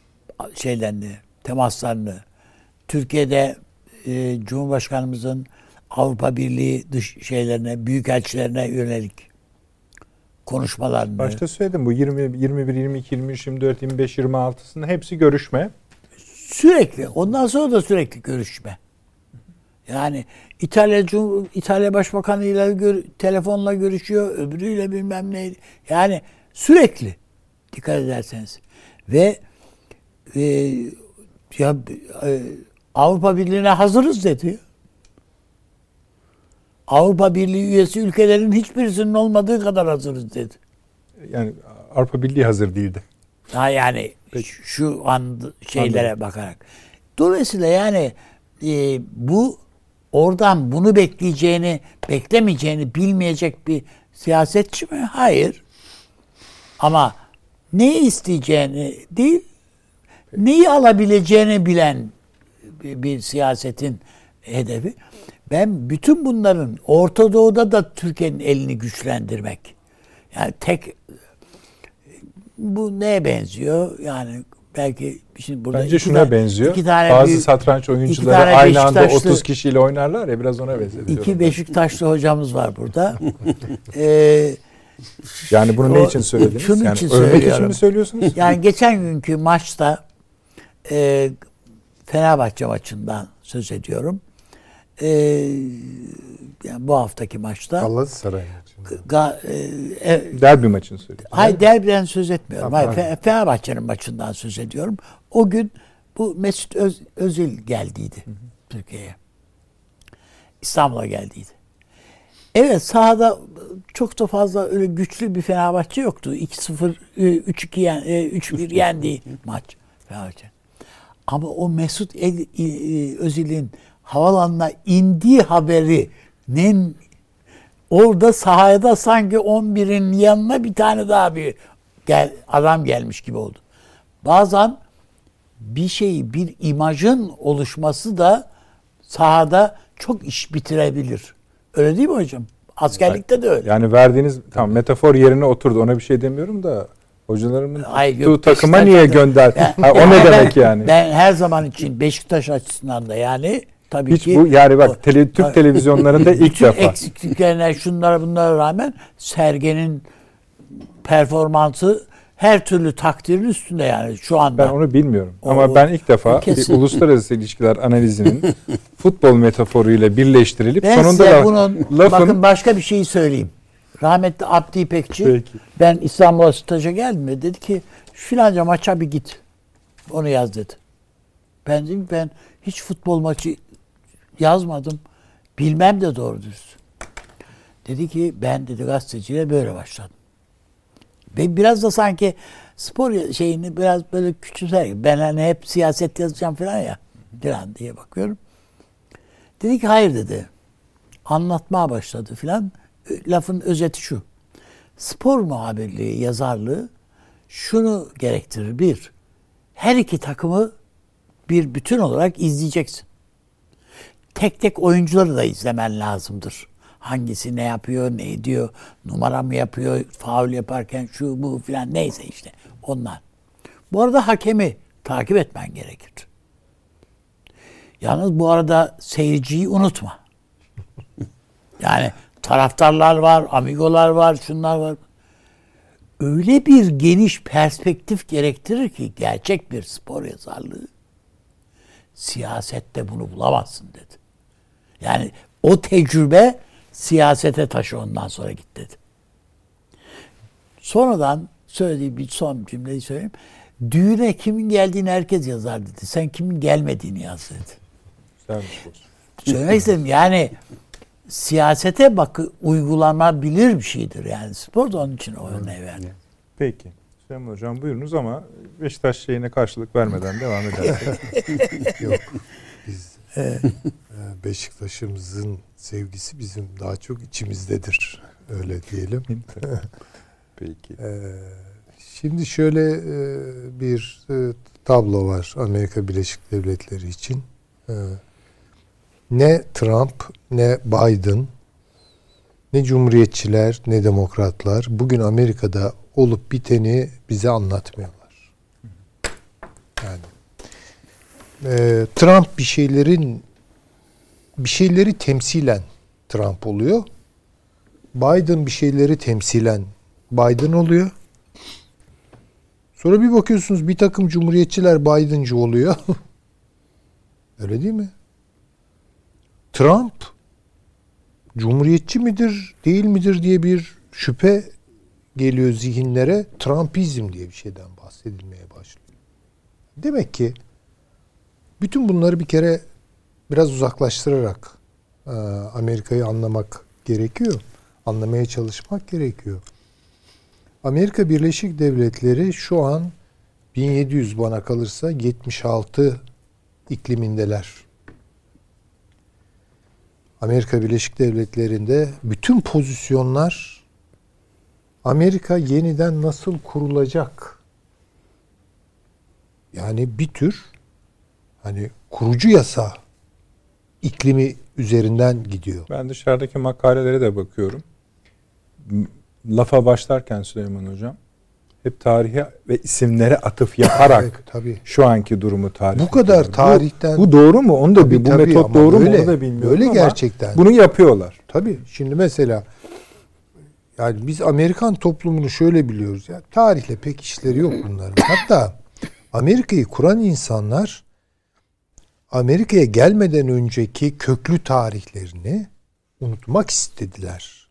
şeylerini, temaslarını, Türkiye'de e, Cumhurbaşkanımızın Avrupa Birliği dış şeylerine, büyükelçilerine yönelik konuşmalarını Başta söyledim bu 20, 21, 22, 23, 24, 25, 26'sında hepsi görüşme. Sürekli ondan sonra da sürekli görüşme. Yani İtalya Cum- İtalya Başbakanı ile gör- telefonla görüşüyor, öbürüyle bilmem ne. Yani sürekli dikkat ederseniz ve e, ya e, Avrupa Birliği'ne hazırız dedi. Avrupa Birliği üyesi ülkelerin hiçbirisinin olmadığı kadar hazırız dedi. Yani Avrupa Birliği hazır değildi. Ha yani Peki. şu an şeylere bakarak. Dolayısıyla yani e, bu oradan bunu bekleyeceğini, beklemeyeceğini bilmeyecek bir siyasetçi mi? Hayır. Ama ne isteyeceğini değil, neyi alabileceğini bilen bir, bir siyasetin hedefi. Ben bütün bunların Orta Doğu'da da Türkiye'nin elini güçlendirmek. Yani tek bu neye benziyor? Yani belki şimdi burada Bence iki şuna tane- benziyor. iki tane Bazı büyük- satranç iki oyuncuları tane aynı anda Beşiktaşlı- 30 kişiyle oynarlar ya biraz ona benziyor. İki Beşiktaşlı hocamız var burada. ee, Yani bunu ne O- için söylediniz? şunun yani için övmek için mi söylüyorsunuz? yani geçen günkü maçta e, Fenerbahçe maçından söz ediyorum. E, yani bu haftaki maçta Galatasaray. Ga, e, e, Derbi maçını söylüyorsunuz. Hayır derbiden söz etmiyorum. Ha, Hayır. Fe- Fenerbahçe'nin maçından söz ediyorum. O gün bu Mesut Öz, Özil geldiydi Türkiye'ye. İstanbul'a geldiydi. Evet sahada çok da fazla öyle güçlü bir Fenerbahçe yoktu. 2-0, e, 3-2 yen, e, 3-1 yendiği maç Fenerbahçe. Ama o Mesut El- e, Özil'in havalanına indiği haberinin orada sahada sanki 11'in yanına bir tane daha bir gel, adam gelmiş gibi oldu. Bazen bir şeyi, bir imajın oluşması da sahada çok iş bitirebilir. Öyle değil mi hocam? Askerlikte de öyle. Yani verdiğiniz tam metafor yerine oturdu. Ona bir şey demiyorum da hocalarımın yok, takıma Beşiktaş niye adı- gönder? Ben- Ha, o ne demek yani? Ben her zaman için Beşiktaş açısından da yani tabii Hiç ki bu yani o- bak tele, Türk televizyonlarında ilk defa. eksikliklerine şunlara bunlara rağmen Sergen'in performansı her türlü takdirin üstünde yani şu anda. Ben onu bilmiyorum. O- Ama ben ilk defa kesin. bir uluslararası ilişkiler analizinin futbol metaforuyla birleştirilip ben sonunda size da bunun lafın bakın başka bir şey söyleyeyim. Rahmetli Abdi İpekçi Peki. ben İstanbul'a staja geldim ve dedi ki filanca maça bir git. Onu yaz dedi. Ben dedim ben hiç futbol maçı yazmadım. Bilmem de doğru dürüst. Dedi ki ben dedi gazeteciliğe böyle başladım. Ve biraz da sanki spor şeyini biraz böyle küçümser. Ben hani hep siyaset yazacağım falan ya. Falan diye bakıyorum. Dedi ki hayır dedi. Anlatmaya başladı filan. Lafın özeti şu. Spor muhabirliği, yazarlığı şunu gerektirir. Bir, her iki takımı bir bütün olarak izleyeceksin. Tek tek oyuncuları da izlemen lazımdır. Hangisi ne yapıyor, ne ediyor, numara mı yapıyor, faul yaparken şu bu filan neyse işte onlar. Bu arada hakemi takip etmen gerekir. Yalnız bu arada seyirciyi unutma. Yani taraftarlar var, amigolar var, şunlar var. Öyle bir geniş perspektif gerektirir ki gerçek bir spor yazarlığı siyasette bunu bulamazsın dedi. Yani o tecrübe siyasete taşı ondan sonra git dedi. Sonradan söylediği bir son cümleyi söyleyeyim. Düğüne kimin geldiğini herkes yazar dedi. Sen kimin gelmediğini yaz dedi. Güzelmiş bu. Söylemek istedim yani siyasete bakı uygulanabilir bir şeydir yani. Spor da onun için o örneği verdi. Peki. Süleyman Hocam buyurunuz ama Beşiktaş şeyine karşılık vermeden devam edersek. Yok. Biz e, Beşiktaş'ımızın sevgisi bizim daha çok içimizdedir. Öyle diyelim. Peki. Ee, Şimdi şöyle e, bir e, tablo var Amerika Birleşik Devletleri için. Ee, Ne Trump ne Biden ne Cumhuriyetçiler ne Demokratlar bugün Amerika'da olup biteni bize anlatmıyorlar. Yani e, Trump bir şeylerin bir şeyleri temsilen Trump oluyor. Biden bir şeyleri temsilen Biden oluyor. Sonra bir bakıyorsunuz bir takım cumhuriyetçiler Biden'cı oluyor. Öyle değil mi? Trump cumhuriyetçi midir, değil midir diye bir şüphe geliyor zihinlere. Trumpizm diye bir şeyden bahsedilmeye başlıyor. Demek ki bütün bunları bir kere biraz uzaklaştırarak Ee, Amerika'yı anlamak gerekiyor. Anlamaya çalışmak gerekiyor. Amerika Birleşik Devletleri şu an 1700 bana kalırsa 76 iklimindeler. Amerika Birleşik Devletleri'nde bütün pozisyonlar Amerika yeniden nasıl kurulacak? Yani bir tür hani kurucu yasa iklimi üzerinden gidiyor. Ben dışarıdaki makalelere de bakıyorum. Lafa başlarken Süleyman Hocam hep tarihe ve isimlere atıf yaparak evet, tabii. şu anki durumu tarih. Bu kadar tarihten bu, bu doğru mu? Onu da tabii, bu tabii, metot doğru böyle, mu? Onu da bilmiyorum Böyle gerçekten. Bunu yapıyorlar. Tabii. Şimdi mesela yani biz Amerikan toplumunu şöyle biliyoruz ya. Tarihle pek işleri yok bunların. Hatta Amerika'yı kuran insanlar Amerika'ya gelmeden önceki köklü tarihlerini unutmak istediler.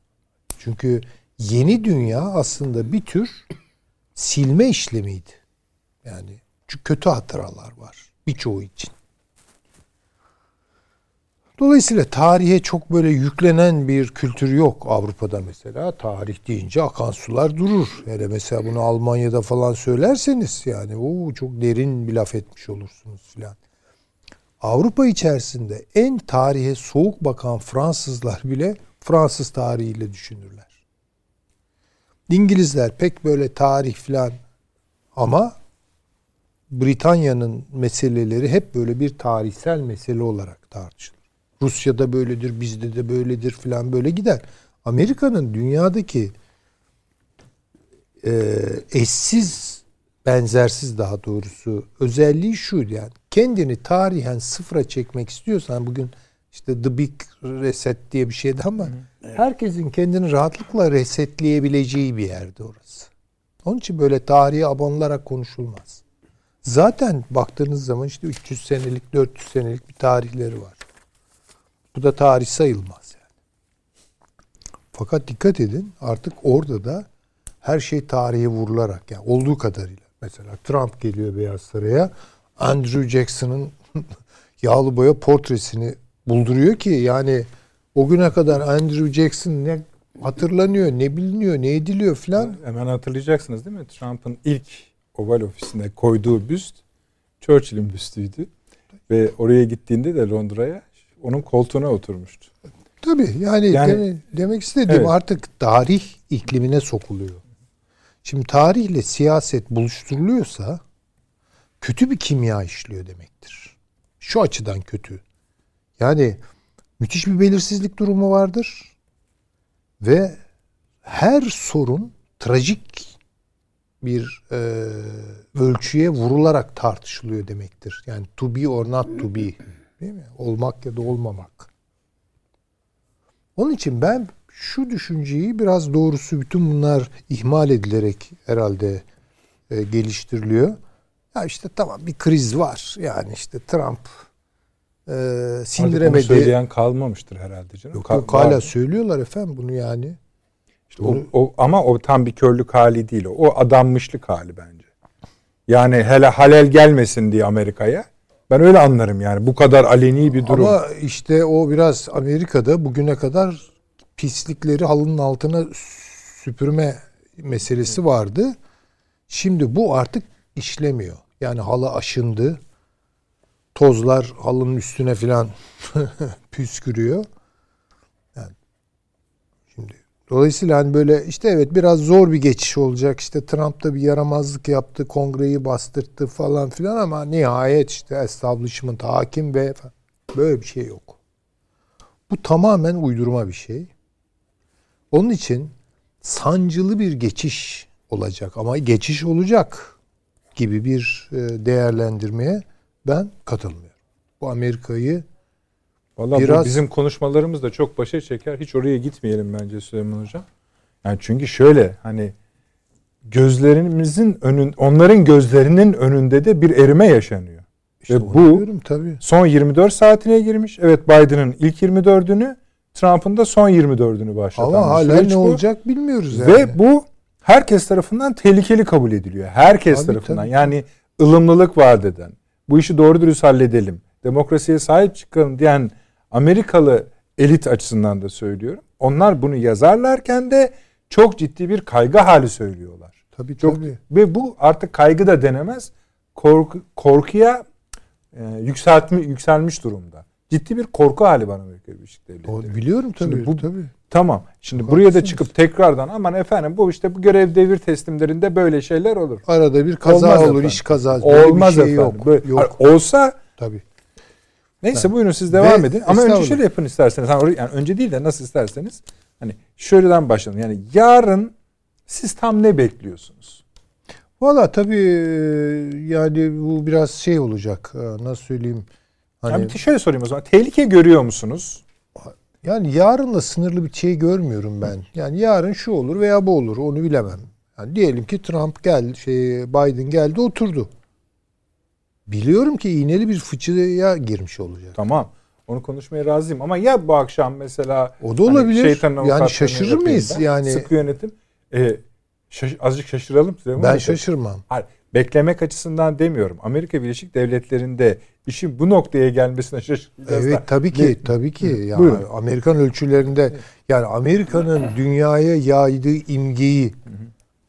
Çünkü yeni dünya aslında bir tür silme işlemiydi. Yani çünkü kötü hatıralar var birçoğu için. Dolayısıyla tarihe çok böyle yüklenen bir kültür yok Avrupa'da mesela. Tarih deyince akan sular durur. Hele mesela bunu Almanya'da falan söylerseniz yani o çok derin bir laf etmiş olursunuz filan. Avrupa içerisinde en tarihe soğuk bakan Fransızlar bile Fransız tarihiyle düşünürler. İngilizler pek böyle tarih filan ama Britanya'nın meseleleri hep böyle bir tarihsel mesele olarak tartışılır. Rusya'da böyledir, bizde de böyledir filan böyle gider. Amerika'nın dünyadaki e, eşsiz, benzersiz daha doğrusu özelliği şu yani kendini tarihen sıfıra çekmek istiyorsan bugün işte The Big Reset diye bir şeydi ama evet. herkesin kendini rahatlıkla resetleyebileceği bir yerde orası. Onun için böyle tarihi abanılarak konuşulmaz. Zaten baktığınız zaman işte 300 senelik, 400 senelik bir tarihleri var. Bu da tarih sayılmaz yani. Fakat dikkat edin artık orada da her şey tarihe vurularak yani olduğu kadarıyla. Mesela Trump geliyor Beyaz Saray'a Andrew Jackson'ın yağlı boya portresini bulduruyor ki yani o güne kadar Andrew Jackson ne hatırlanıyor, ne biliniyor, ne ediliyor filan. Hemen hatırlayacaksınız değil mi? Trump'ın ilk Oval Ofisi'ne koyduğu büst Churchill'in büstüydü. Ve oraya gittiğinde de Londra'ya onun koltuğuna oturmuştu. Tabii yani, yani deme, demek istediğim evet. artık tarih iklimine sokuluyor. Şimdi tarihle siyaset buluşturuluyorsa kötü bir kimya işliyor demektir. Şu açıdan kötü. Yani müthiş bir belirsizlik durumu vardır ve her sorun trajik bir e, ölçüye vurularak tartışılıyor demektir. Yani to be or not to be. Değil mi? Olmak ya da olmamak. Onun için ben şu düşünceyi biraz doğrusu bütün bunlar ihmal edilerek herhalde e, geliştiriliyor. Ya işte tamam bir kriz var. Yani işte Trump e, sindiremedi. Artık söyleyen kalmamıştır herhalde canım. Yok, yok hala söylüyorlar efendim bunu yani. İşte bunu... o, o, ama o tam bir körlük hali değil o. O adanmışlık hali bence. Yani hele halel gelmesin diye Amerika'ya. Ben öyle anlarım yani bu kadar aleni bir durum. Ama işte o biraz Amerika'da bugüne kadar pislikleri halının altına süpürme meselesi vardı. Şimdi bu artık işlemiyor. Yani halı aşındı. Tozlar halının üstüne filan püskürüyor. Yani şimdi dolayısıyla hani böyle işte evet biraz zor bir geçiş olacak. İşte Trump da bir yaramazlık yaptı, kongreyi bastırttı falan filan ama nihayet işte establishment hakim ve böyle bir şey yok. Bu tamamen uydurma bir şey. Onun için sancılı bir geçiş olacak ama geçiş olacak gibi bir e, değerlendirmeye ben katılmıyorum. Bu Amerika'yı Vallahi biraz... bu bizim konuşmalarımız da çok başa çeker. Hiç oraya gitmeyelim bence Süleyman Hocam. Yani çünkü şöyle hani gözlerimizin önün onların gözlerinin önünde de bir erime yaşanıyor. İşte Ve bu diyorum, tabii. son 24 saatine girmiş. Evet Biden'ın ilk 24'ünü Trump'ın da son 24'ünü başlatan Ama hala ne bu. olacak bilmiyoruz yani. Ve bu herkes tarafından tehlikeli kabul ediliyor. Herkes tabii, tarafından. Tabii. Yani ılımlılık vaat eden, bu işi doğru dürüst halledelim, demokrasiye sahip çıkalım diyen Amerikalı elit açısından da söylüyorum. Onlar bunu yazarlarken de çok ciddi bir kaygı hali söylüyorlar. Tabii Çok, tabii. Ve bu artık kaygı da denemez. Korku, korkuya e, yükseltmi, yükselmiş durumda. Ciddi bir korku hali bana Amerika Birleşik Devletleri. O, biliyorum tabii. Şimdi bu- tabii. Tamam. Şimdi Haklısınız. buraya da çıkıp tekrardan aman efendim bu işte bu görev devir teslimlerinde böyle şeyler olur. Arada bir kaza Olmaz olur, efendim. iş kazası. Böyle Olmaz bir şey efendim. yok. Böyle- yok. Olsa Tabii. neyse Ha. buyurun siz devam Ve edin. Ama önce şöyle yapın isterseniz. Yani önce değil de nasıl isterseniz. Hani şöyleden başlayalım. Yani yarın siz tam ne bekliyorsunuz? Valla tabii e, yani bu biraz şey olacak. Nasıl söyleyeyim? Hani, Yani şöyle sorayım o zaman. Tehlike görüyor musunuz? Yani yarınla sınırlı bir şey görmüyorum ben. Yani yarın şu olur veya bu olur. Onu bilemem. Yani diyelim ki Trump geldi, şey Biden geldi oturdu. Biliyorum ki iğneli bir fıçıya girmiş olacak. Tamam. Onu konuşmaya razıyım ama ya bu akşam mesela O da olabilir. şeytanın Yani şaşırır mıyız? ben, Yani- sıkı yönetim e, şaş- azıcık şaşıralım size. Ben şaşırmam. Hayır, beklemek açısından demiyorum. Amerika Birleşik Devletleri'nde işin bu noktaya gelmesine şaşıracağız. da. Evet tabii ki Ne- tabii ki. Yani Buyurun. Amerikan ölçülerinde yani Amerika'nın dünyaya yaydığı imgeyi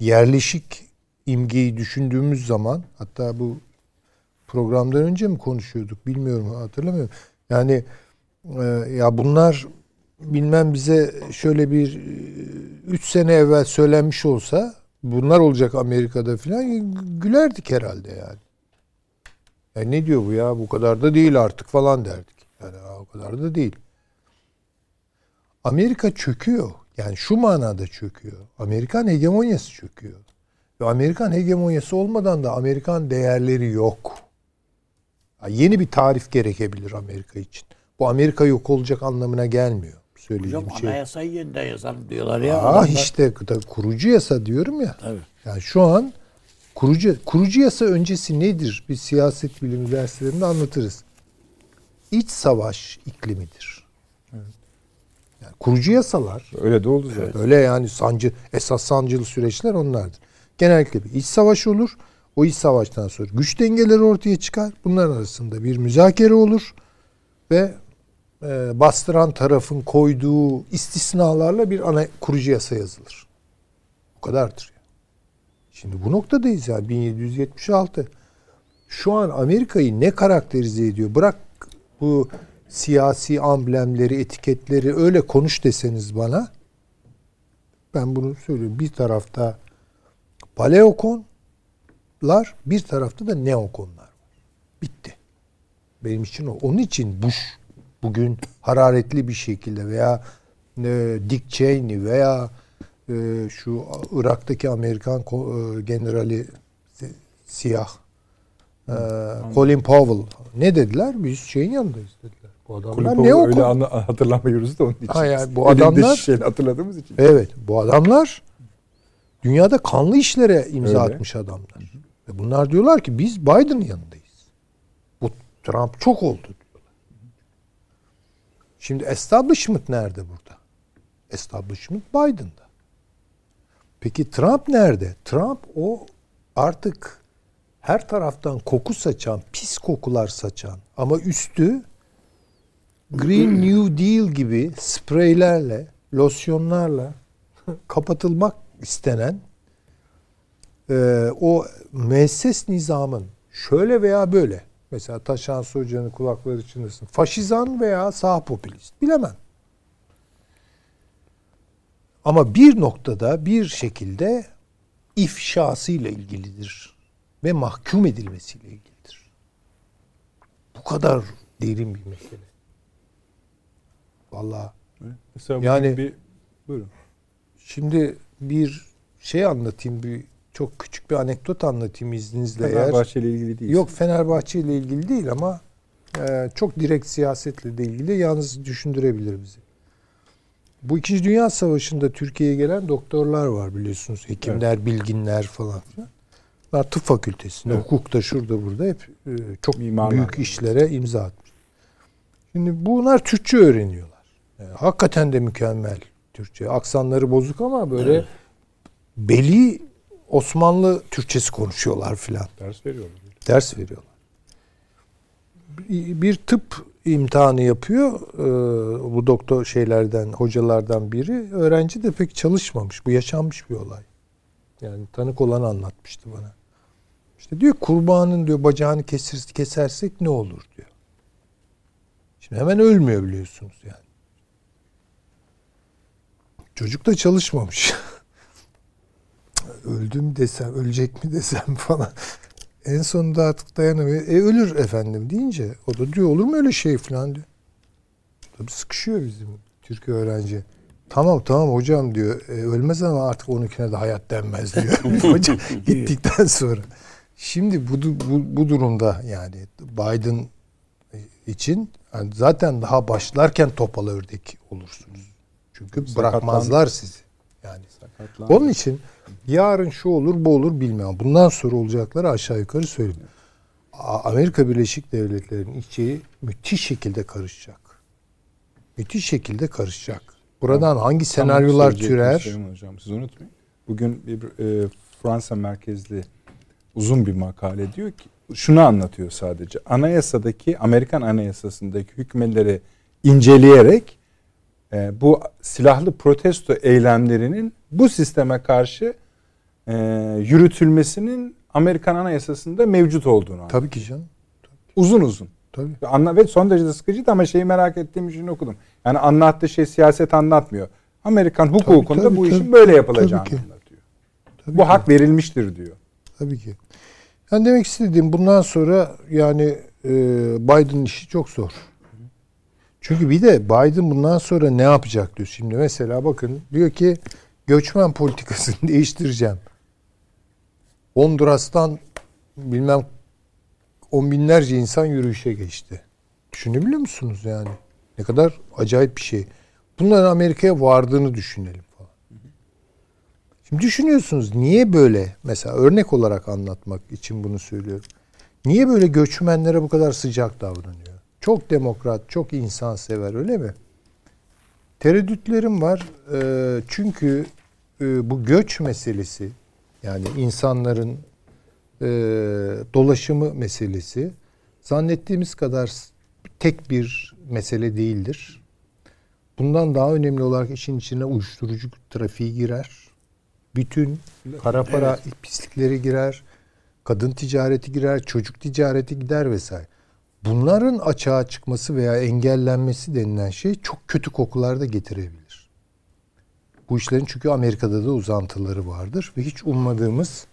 yerleşik imgeyi düşündüğümüz zaman hatta bu programdan önce mi konuşuyorduk bilmiyorum hatırlamıyorum. Yani e, ya bunlar bilmem bize şöyle bir 3 sene evvel söylenmiş olsa bunlar olacak Amerika'da filan gülerdik herhalde yani. Ya ne diyor bu ya bu kadar da değil artık falan derdik. Yani "Aa, o kadar da değil. Amerika çöküyor. Yani şu manada çöküyor. Amerikan hegemonyası çöküyor. Ve Amerikan hegemonyası olmadan da Amerikan değerleri yok. Ya yeni bir tarif gerekebilir Amerika için. Bu Amerika yok olacak anlamına gelmiyor. Söyleyeceğim Hocam şey. anayasayı yeniden yazalım diyorlar ya. Ah Adamlar- işte kurucu yasa diyorum ya. Tabii. Yani şu an kurucu kurucu yasa öncesi nedir? Biz siyaset bilimi derslerinde anlatırız. İç savaş iklimidir. Yani kurucu yasalar Öyle de oldu zaten. öyle yani sancı esas sancılı süreçler onlardır. Genellikle bir iç savaş olur. O iç savaştan sonra güç dengeleri ortaya çıkar. Bunların arasında bir müzakere olur ve e, bastıran tarafın koyduğu istisnalarla bir ana kurucu yasa yazılır. Bu kadardır. Yani. Şimdi bu noktadayız ya 1776. Şu an Amerika'yı ne karakterize ediyor? Bırak bu siyasi amblemleri, etiketleri öyle konuş deseniz bana ben bunu söylüyorum. Bir tarafta paleokonlar, bir tarafta da neokonlar. Bitti. Benim için o. Onun için Bush bugün hararetli bir şekilde veya e, Dick Cheney veya e, şu Irak'taki Amerikan e, generali si- siyah e, Colin Powell ne dediler? Biz şeyin yanındayız dediler. Bu adamlar Kulüp ne öyle okul? anla, hatırlamıyoruz da onun için. Ha yani bu adamlar- şişeyle hatırladığımız için. Evet bu adamlar dünyada kanlı işlere imza Öyle. atmış adamlar. Ve bunlar diyorlar ki biz Biden'ın yanındayız. Bu Trump çok oldu. Şimdi establishment nerede burada? Establishment Biden'da. Peki Trump nerede? Trump o artık her taraftan koku saçan, pis kokular saçan ama üstü Green New Deal gibi spreylerle, losyonlarla kapatılmak istenen e, o müesses nizamın şöyle veya böyle mesela Taşan Hoca'nın kulakları çınlasın. Faşizan veya sağ popülist bilemem. Ama bir noktada bir şekilde ifşasıyla ilgilidir ve mahkum edilmesiyle ilgilidir. Bu kadar derin bir mesele. Yani- yani bir buyurun. Şimdi bir şey anlatayım, bir çok küçük bir anekdot anlatayım izninizle. Fenerbahçe ile ilgili değil. Yok Fenerbahçe ile ilgili değil ama e, çok direkt siyasetle de ilgili yalnız düşündürebilir bizi. Bu İkinci Dünya Savaşı'nda Türkiye'ye gelen doktorlar var biliyorsunuz. Hekimler, bilginler falan filan. Bunlar tıp fakültesinde, Evet. hukukta, şurada burada hep e, çok Mimarlar. büyük işlere imza atmış. Şimdi bunlar Türkçe öğreniyorlar. Yani hakikaten de mükemmel Türkçe. Aksanları bozuk ama böyle beli Osmanlı Türkçesi konuşuyorlar filan Ders veriyorlar. ders veriyorlar. bir tıp imtihanı yapıyor. Ee, bu doktor şeylerden, hocalardan biri. Öğrenci de pek çalışmamış. Bu yaşanmış bir olay. Yani tanık olan anlatmıştı bana. İşte diyor kurbanın diyor bacağını kesir, kesersek ne olur diyor. Şimdi hemen ölmüyor biliyorsunuz yani. Çocuk da çalışmamış. Öldüm desem, ölecek mi desem falan. En sonunda artık dayanamıyor. E ölür efendim deyince o da diyor olur mu öyle şey falan diyor. Tabii sıkışıyor bizim Türk öğrenci. Tamam tamam hocam diyor. E, ölmez ama artık onunkine de hayat denmez diyor. hocam gittikten sonra. Şimdi bu, bu, bu durumda yani Biden için yani zaten daha başlarken topala ördek olursunuz. Çünkü Sakatlan, bırakmazlar sizi. Yani sakatlan. Onun için yarın şu olur bu olur bilmiyorum. Bundan sonra olacakları aşağı yukarı söyleyeyim. Amerika Birleşik Devletleri'nin içi müthiş şekilde karışacak. Müthiş şekilde karışacak. Buradan hangi senaryolar türer? Şey hocam, siz unutmayın. Bugün bir e, Fransa merkezli uzun bir makale diyor ki şunu anlatıyor sadece. Anayasadaki Amerikan anayasasındaki hükümleri inceleyerek e, bu silahlı protesto eylemlerinin bu sisteme karşı e, yürütülmesinin Amerikan anayasasında mevcut olduğunu. Tabii ki canım. Tabii. Uzun uzun. Tabii. Anla ve son derece sıkıcıydı ama şeyi merak ettiğim için okudum. Yani anlattığı şey siyaset anlatmıyor. Amerikan hukukunda tabii, tabii, bu tabii, işin böyle yapılacağını tabii ki. anlatıyor. Tabii bu ki. hak verilmiştir diyor. Tabii ki. Yani demek istediğim bundan sonra yani e, Biden'ın işi çok zor. Çünkü bir de Biden bundan sonra ne yapacak diyor. Şimdi mesela bakın diyor ki göçmen politikasını değiştireceğim. Honduras'tan bilmem on binlerce insan yürüyüşe geçti. Düşünebiliyor musunuz yani? Ne kadar acayip bir şey. Bunların Amerika'ya vardığını düşünelim. Şimdi düşünüyorsunuz niye böyle mesela örnek olarak anlatmak için bunu söylüyorum. Niye böyle göçmenlere bu kadar sıcak davranıyor? Çok demokrat, çok insansever öyle mi? Tereddütlerim var. Ee, çünkü e, bu göç meselesi yani insanların e, dolaşımı meselesi zannettiğimiz kadar tek bir mesele değildir. Bundan daha önemli olarak işin içine uyuşturucu trafiği girer. Bütün kara para evet. pislikleri girer. Kadın ticareti girer, çocuk ticareti gider vesaire. Bunların açığa çıkması veya engellenmesi denilen şey çok kötü kokular da getirebilir. Bu işlerin çünkü Amerika'da da uzantıları vardır ve hiç ummadığımız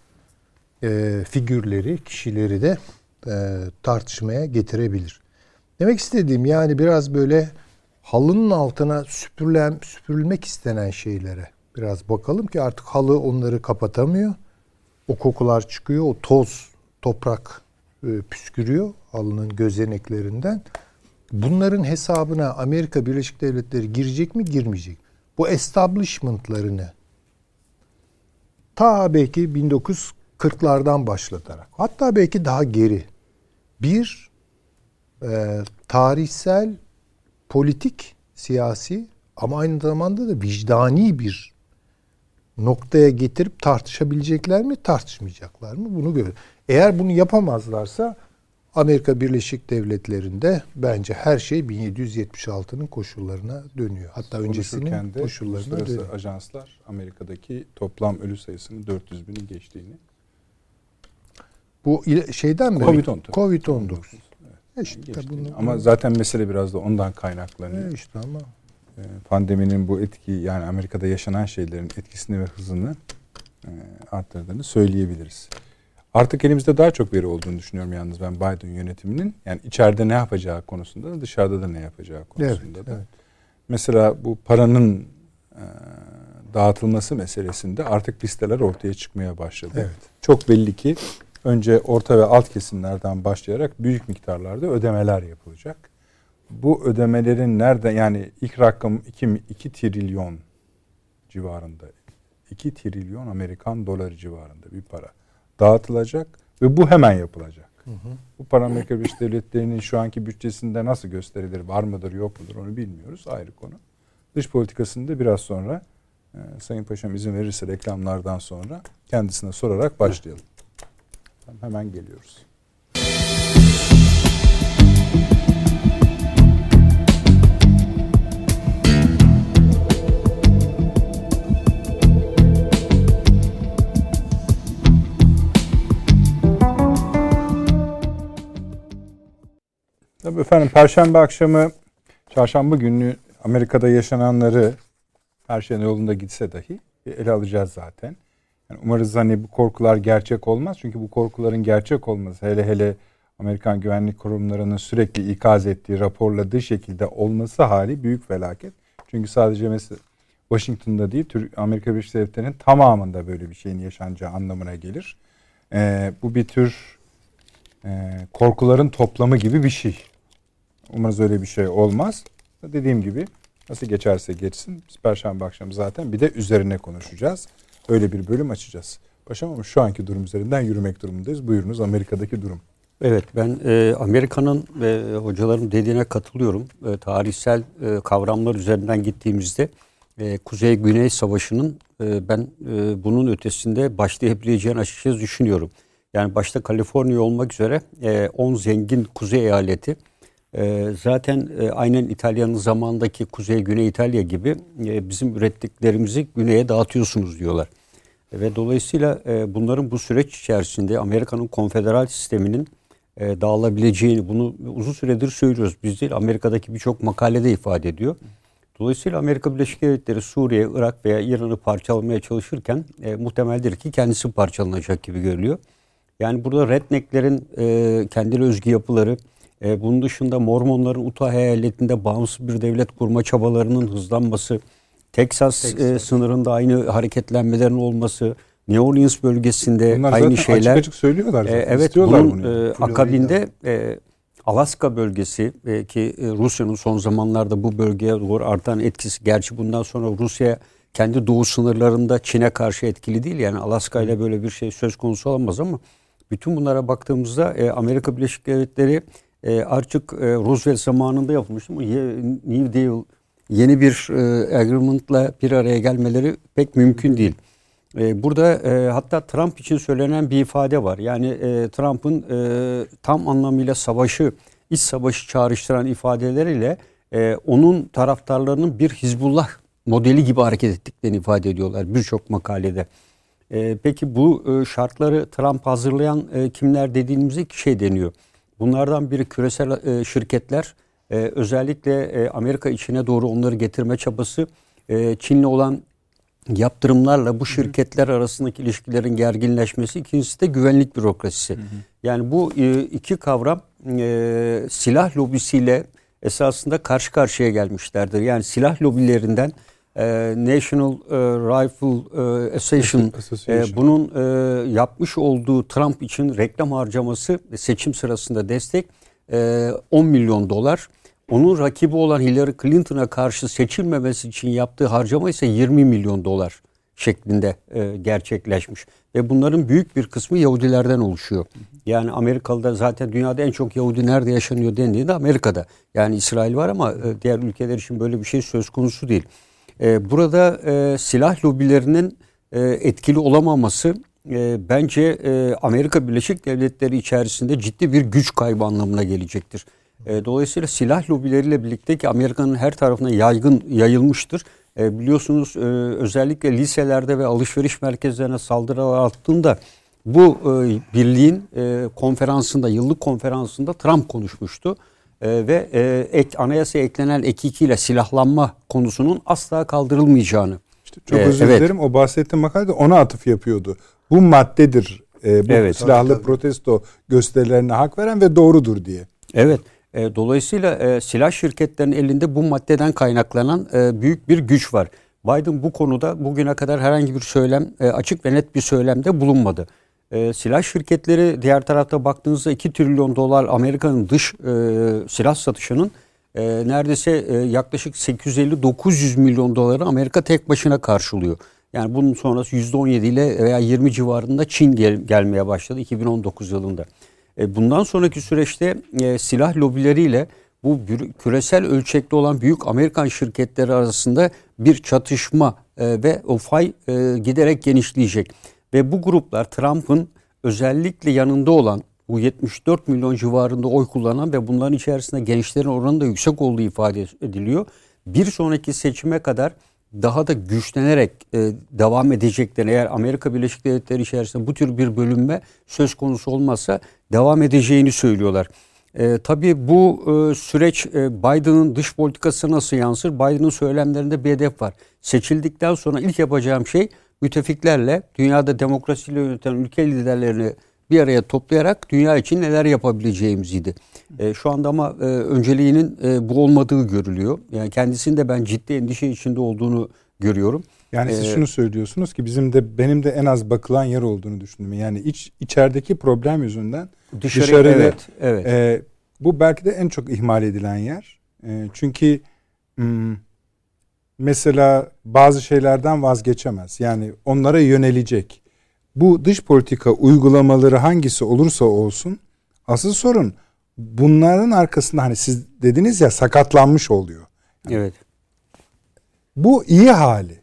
e, figürleri, kişileri de e, tartışmaya getirebilir. Demek istediğim yani biraz böyle halının altına süpürülen, süpürülmek istenen şeylere biraz bakalım ki artık halı onları kapatamıyor. O kokular çıkıyor, o toz, toprak püskürüyor halının gözeneklerinden. Bunların hesabına Amerika Birleşik Devletleri girecek mi, girmeyecek? Bu establishment'larını ta belki 1940'lardan başlatarak hatta belki daha geri bir e, tarihsel, politik, siyasi ama aynı zamanda da vicdani bir noktaya getirip tartışabilecekler mi, tartışmayacaklar mı? Bunu gör. Eğer bunu yapamazlarsa Amerika Birleşik Devletleri'nde bence her şey 1776'nın koşullarına dönüyor. Hatta öncesinin koşullarına dönüyor. ajanslar Amerika'daki toplam ölü sayısının 400 bini geçtiğini. Bu şeyden mi? Covid-19. Covid-19. Evet. İşte bunu, ama zaten mesele biraz da ondan kaynaklanıyor. E işte ama ee, pandeminin bu etki yani Amerika'da yaşanan şeylerin etkisini ve hızını e, arttırdığını söyleyebiliriz. Artık elimizde daha çok veri olduğunu düşünüyorum yalnız ben Biden yönetiminin. Yani içeride ne yapacağı konusunda da dışarıda da ne yapacağı konusunda evet, da. Evet. Mesela bu paranın e, dağıtılması meselesinde artık listeler ortaya çıkmaya başladı. Evet. Çok belli ki önce orta ve alt kesimlerden başlayarak büyük miktarlarda ödemeler yapılacak. Bu ödemelerin nerede yani ilk rakam 2, 2 trilyon civarında 2 trilyon Amerikan doları civarında bir para dağıtılacak ve bu hemen yapılacak. Hı hı. Bu para Amerika Birleşik Devletleri'nin şu anki bütçesinde nasıl gösterilir, var mıdır, yok mudur onu bilmiyoruz. Ayrı konu. Dış politikasında biraz sonra e, Sayın Paşam izin verirse reklamlardan sonra kendisine sorarak başlayalım. Hemen geliyoruz. Tabii efendim Perşembe akşamı, Çarşamba günü Amerika'da yaşananları her şey yolunda gitse dahi ele alacağız zaten. Yani umarız hani bu korkular gerçek olmaz. Çünkü bu korkuların gerçek olması hele hele Amerikan güvenlik kurumlarının sürekli ikaz ettiği, raporladığı şekilde olması hali büyük felaket. Çünkü sadece mesela Washington'da değil, Amerika Birleşik Devletleri'nin tamamında böyle bir şeyin yaşanacağı anlamına gelir. Ee, bu bir tür e, korkuların toplamı gibi bir şey. Umarız öyle bir şey olmaz. Dediğim gibi nasıl geçerse geçsin. Biz Perşembe akşamı zaten bir de üzerine konuşacağız. Öyle bir bölüm açacağız. Paşam ama şu anki durum üzerinden yürümek durumundayız. Buyurunuz Amerika'daki durum. Evet ben e, Amerika'nın ve hocaların dediğine katılıyorum. E, tarihsel e, kavramlar üzerinden gittiğimizde e, Kuzey-Güney Savaşı'nın e, ben e, bunun ötesinde başlayabileceğini açıkçası düşünüyorum. Yani başta Kaliforniya olmak üzere 10 e, zengin kuzey eyaleti e, zaten e, aynen İtalya'nın zamandaki Kuzey-Güney İtalya gibi e, bizim ürettiklerimizi güneye dağıtıyorsunuz diyorlar. Ve dolayısıyla e, bunların bu süreç içerisinde Amerika'nın konfederal sisteminin dağılabileceğini bunu uzun süredir söylüyoruz. Biz değil Amerika'daki birçok makalede ifade ediyor. Dolayısıyla Amerika Birleşik Devletleri Suriye, Irak veya İran'ı parçalamaya çalışırken e, muhtemeldir ki kendisi parçalanacak gibi görülüyor. Yani burada rednecklerin e, kendine özgü yapıları, e, bunun dışında Mormonların Utah eyaletinde bağımsız bir devlet kurma çabalarının hızlanması, Texas, Texas. E, sınırında aynı hareketlenmelerin olması, New Orleans bölgesinde Bunlar aynı şeyler. Açık açık söylüyorlar. E, evet bunun bunu. E, akabinde e, Alaska bölgesi e, ki e, Rusya'nın son zamanlarda bu bölgeye doğru artan etkisi. Gerçi bundan sonra Rusya kendi doğu sınırlarında Çin'e karşı etkili değil. Yani Alaska ile böyle bir şey söz konusu olamaz ama bütün bunlara baktığımızda e, Amerika Birleşik Devletleri e, artık e, Roosevelt zamanında yapılmış ama New Deal yeni bir e, agreement'la bir araya gelmeleri pek mümkün değil. E, burada e, hatta Trump için söylenen bir ifade var. Yani e, Trump'ın e, tam anlamıyla savaşı, iç savaşı çağrıştıran ifadeleriyle e, onun taraftarlarının bir Hizbullah modeli gibi hareket ettiklerini ifade ediyorlar birçok makalede. E, peki bu e, şartları Trump hazırlayan e, kimler dediğimizde iki şey deniyor. Bunlardan biri küresel e, şirketler e, özellikle e, Amerika içine doğru onları getirme çabası e, Çin'le olan yaptırımlarla bu şirketler arasındaki ilişkilerin gerginleşmesi ikincisi de güvenlik bürokrasisi. Hı hı. Yani bu e, iki kavram e, silah lobisiyle esasında karşı karşıya gelmişlerdir. Yani silah lobilerinden e, National e, Rifle e, Association, e, bunun e, yapmış olduğu Trump için reklam harcaması seçim sırasında destek e, 10 milyon dolar. Onun rakibi olan Hillary Clinton'a karşı seçilmemesi için yaptığı harcama ise 20 milyon dolar şeklinde e, gerçekleşmiş. Ve bunların büyük bir kısmı Yahudilerden oluşuyor. Yani Amerikalı'da zaten dünyada en çok Yahudi nerede yaşanıyor dendiğinde Amerika'da. Yani İsrail var ama e, diğer ülkeler için böyle bir şey söz konusu değil. E, burada e, silah lobilerinin e, etkili olamaması e, bence Amerika Birleşik Devletleri içerisinde ciddi bir güç kaybı anlamına gelecektir. Dolayısıyla silah lobileriyle birlikte ki Amerika'nın her tarafına yaygın yayılmıştır. Biliyorsunuz özellikle liselerde ve alışveriş merkezlerine saldırılar attığında bu birliğin konferansında, yıllık konferansında Trump konuşmuştu. E, ve e, ek, anayasaya eklenen ek 2 ile silahlanma konusunun asla kaldırılmayacağını. İşte çok e, özür evet. dilerim o bahsettiğim makalede ona atıf yapıyordu. Bu maddedir e, bu evet, silahlı tabii, tabii. protesto gösterilerine hak veren ve doğrudur diye. Evet. E, dolayısıyla e, silah şirketlerinin elinde bu maddeden kaynaklanan e, büyük bir güç var. Biden bu konuda bugüne kadar herhangi bir söylem e, açık ve net bir söylemde bulunmadı. E, silah şirketleri diğer tarafta baktığınızda 2 trilyon dolar Amerika'nın dış e, silah satışının e, neredeyse e, yaklaşık 850-900 milyon doları Amerika tek başına karşılıyor. Yani bunun sonrası %17 ile veya 20 civarında Çin gel, gelmeye başladı 2019 yılında. E, bundan sonraki süreçte e, silah lobileriyle bu küresel ölçekli olan büyük Amerikan şirketleri arasında bir çatışma e, ve o fay e, giderek genişleyecek. Ve bu gruplar Trump'ın özellikle yanında olan bu 74 milyon civarında oy kullanan ve bunların içerisinde gençlerin oranı da yüksek olduğu ifade ediliyor. Bir sonraki seçime kadar daha da güçlenerek e, devam edecekler. Eğer Amerika Birleşik Devletleri içerisinde bu tür bir bölünme söz konusu olmazsa devam edeceğini söylüyorlar. E, tabii bu e, süreç e, Biden'ın dış politikası nasıl yansır? Biden'ın söylemlerinde bir hedef var. Seçildikten sonra ilk yapacağım şey müttefiklerle dünyada demokrasiyle yöneten ülke liderlerini bir araya toplayarak dünya için neler yapabileceğimiziydi. E, şu anda ama e, önceliğinin e, bu olmadığı görülüyor. Yani kendisinin de ben ciddi endişe içinde olduğunu görüyorum. Yani siz ee, şunu söylüyorsunuz ki bizim de benim de en az bakılan yer olduğunu düşündüm. Yani iç içerideki problem yüzünden dışarı, dışarıda evet, evet. E, bu belki de en çok ihmal edilen yer. E, çünkü m, mesela bazı şeylerden vazgeçemez. Yani onlara yönelecek. Bu dış politika uygulamaları hangisi olursa olsun asıl sorun bunların arkasında hani siz dediniz ya sakatlanmış oluyor. Yani, evet. Bu iyi hali.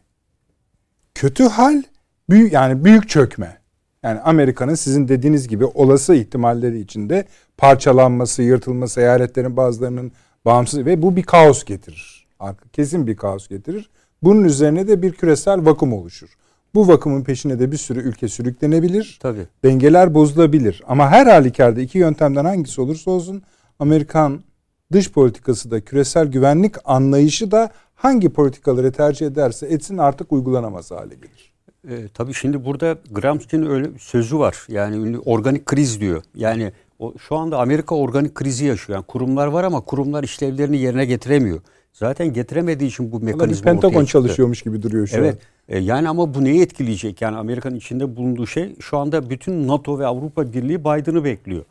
Kötü hal büyük yani büyük çökme. Yani Amerika'nın sizin dediğiniz gibi olası ihtimalleri içinde parçalanması, yırtılması, eyaletlerin bazılarının bağımsız ve bu bir kaos getirir. Kesin bir kaos getirir. Bunun üzerine de bir küresel vakum oluşur. Bu vakumun peşine de bir sürü ülke sürüklenebilir. Tabii. Dengeler bozulabilir. Ama her halükarda iki yöntemden hangisi olursa olsun Amerikan dış politikası da küresel güvenlik anlayışı da hangi politikaları tercih ederse etsin artık uygulanamaz hale gelir. E, tabii şimdi burada Gramsci'nin öyle bir sözü var. Yani organik kriz diyor. Yani o, şu anda Amerika organik krizi yaşıyor. Yani kurumlar var ama kurumlar işlevlerini yerine getiremiyor. Zaten getiremediği için bu mekanizma ortaya Pentagon çalışıyormuş gibi duruyor şu evet. an. E, yani ama bu neyi etkileyecek? Yani Amerika'nın içinde bulunduğu şey şu anda bütün NATO ve Avrupa Birliği Biden'ı bekliyor.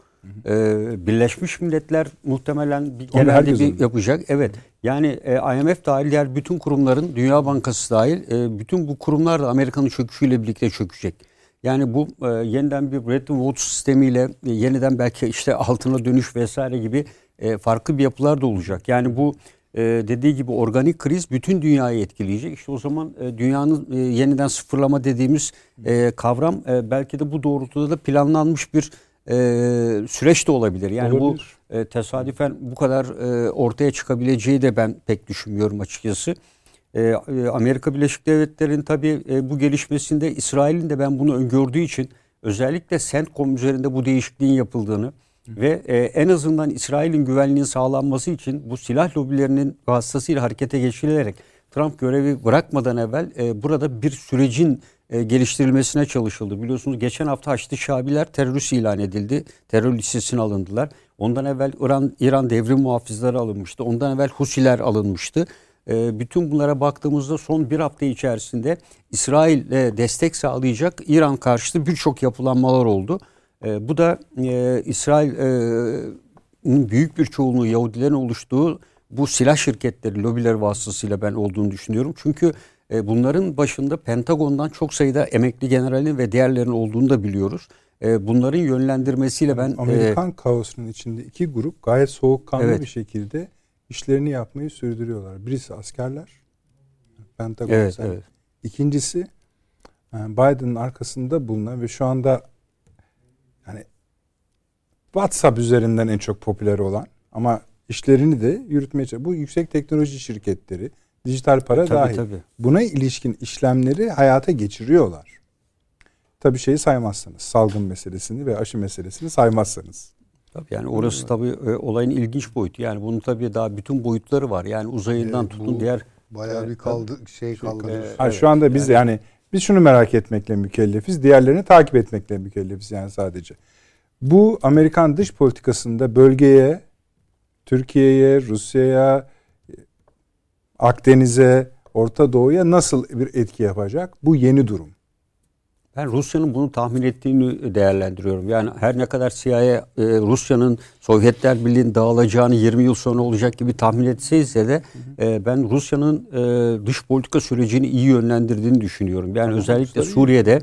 Ee, Birleşmiş Milletler muhtemelen bir genelde bir yapacak. Evet. Yani e, IMF dahil diğer bütün kurumların, Dünya Bankası dahil e, bütün bu kurumlar da Amerika'nın çöküşüyle birlikte çökecek. Yani bu e, yeniden bir Bretton Woods sistemiyle e, yeniden belki işte altına dönüş vesaire gibi e, farklı bir yapılar da olacak. Yani bu e, dediği gibi organik kriz bütün dünyayı etkileyecek. İşte o zaman e, dünyanın e, yeniden sıfırlama dediğimiz e, kavram e, belki de bu doğrultuda da planlanmış bir e, süreç de olabilir. Yani olabilir. bu e, tesadüfen bu kadar e, ortaya çıkabileceği de ben pek düşünmüyorum açıkçası. E, e, Amerika Birleşik Devletleri'nin tabii e, bu gelişmesinde İsrail'in de ben bunu öngördüğü için özellikle CENTCOM üzerinde bu değişikliğin yapıldığını. Ve e, en azından İsrail'in güvenliğinin sağlanması için bu silah lobilerinin vasıtasıyla harekete geçilerek Trump görevi bırakmadan evvel e, burada bir sürecin e, geliştirilmesine çalışıldı. Biliyorsunuz geçen hafta Haçlı Şabiler terörist ilan edildi. Terör listesine alındılar. Ondan evvel İran, İran devrim muhafızları alınmıştı. Ondan evvel Husiler alınmıştı. E, bütün bunlara baktığımızda son bir hafta içerisinde İsrail'e destek sağlayacak İran karşıtı birçok yapılanmalar oldu. E, bu da e, İsrail'in büyük bir çoğunluğu Yahudilerin oluştuğu bu silah şirketleri, lobiler vasıtasıyla ben olduğunu düşünüyorum. Çünkü e, bunların başında Pentagon'dan çok sayıda emekli generalin ve diğerlerinin olduğunu da biliyoruz. E, bunların yönlendirmesiyle ben... Amerikan e, kaosunun içinde iki grup gayet soğukkanlı evet. bir şekilde işlerini yapmayı sürdürüyorlar. Birisi askerler, Pentagon evet, evet. İkincisi e, Biden'ın arkasında bulunan ve şu anda WhatsApp üzerinden en çok popüler olan ama işlerini de yürütmeye çalışıyor. Bu yüksek teknoloji şirketleri, dijital para tabii, dahil. Tabii. Buna ilişkin işlemleri hayata geçiriyorlar. Tabii şeyi saymazsanız, salgın meselesini ve aşı meselesini saymazsanız. Tabii yani orası tabii e, olayın ilginç boyutu. Yani bunun tabii daha bütün boyutları var. Yani uzayından evet, tutun diğer bayağı bir kaldı şey, şey kaldı. Evet, ha, şu anda biz yani, yani biz şunu merak etmekle mükellefiz. Diğerlerini takip etmekle mükellefiz yani sadece. Bu Amerikan dış politikasında bölgeye, Türkiye'ye, Rusya'ya, Akdeniz'e, Orta Doğu'ya nasıl bir etki yapacak? Bu yeni durum. Ben Rusya'nın bunu tahmin ettiğini değerlendiriyorum. Yani her ne kadar CIA e, Rusya'nın Sovyetler Birliği'nin dağılacağını 20 yıl sonra olacak gibi tahmin etseyse de e, ben Rusya'nın e, dış politika sürecini iyi yönlendirdiğini düşünüyorum. Yani özellikle Suriye'de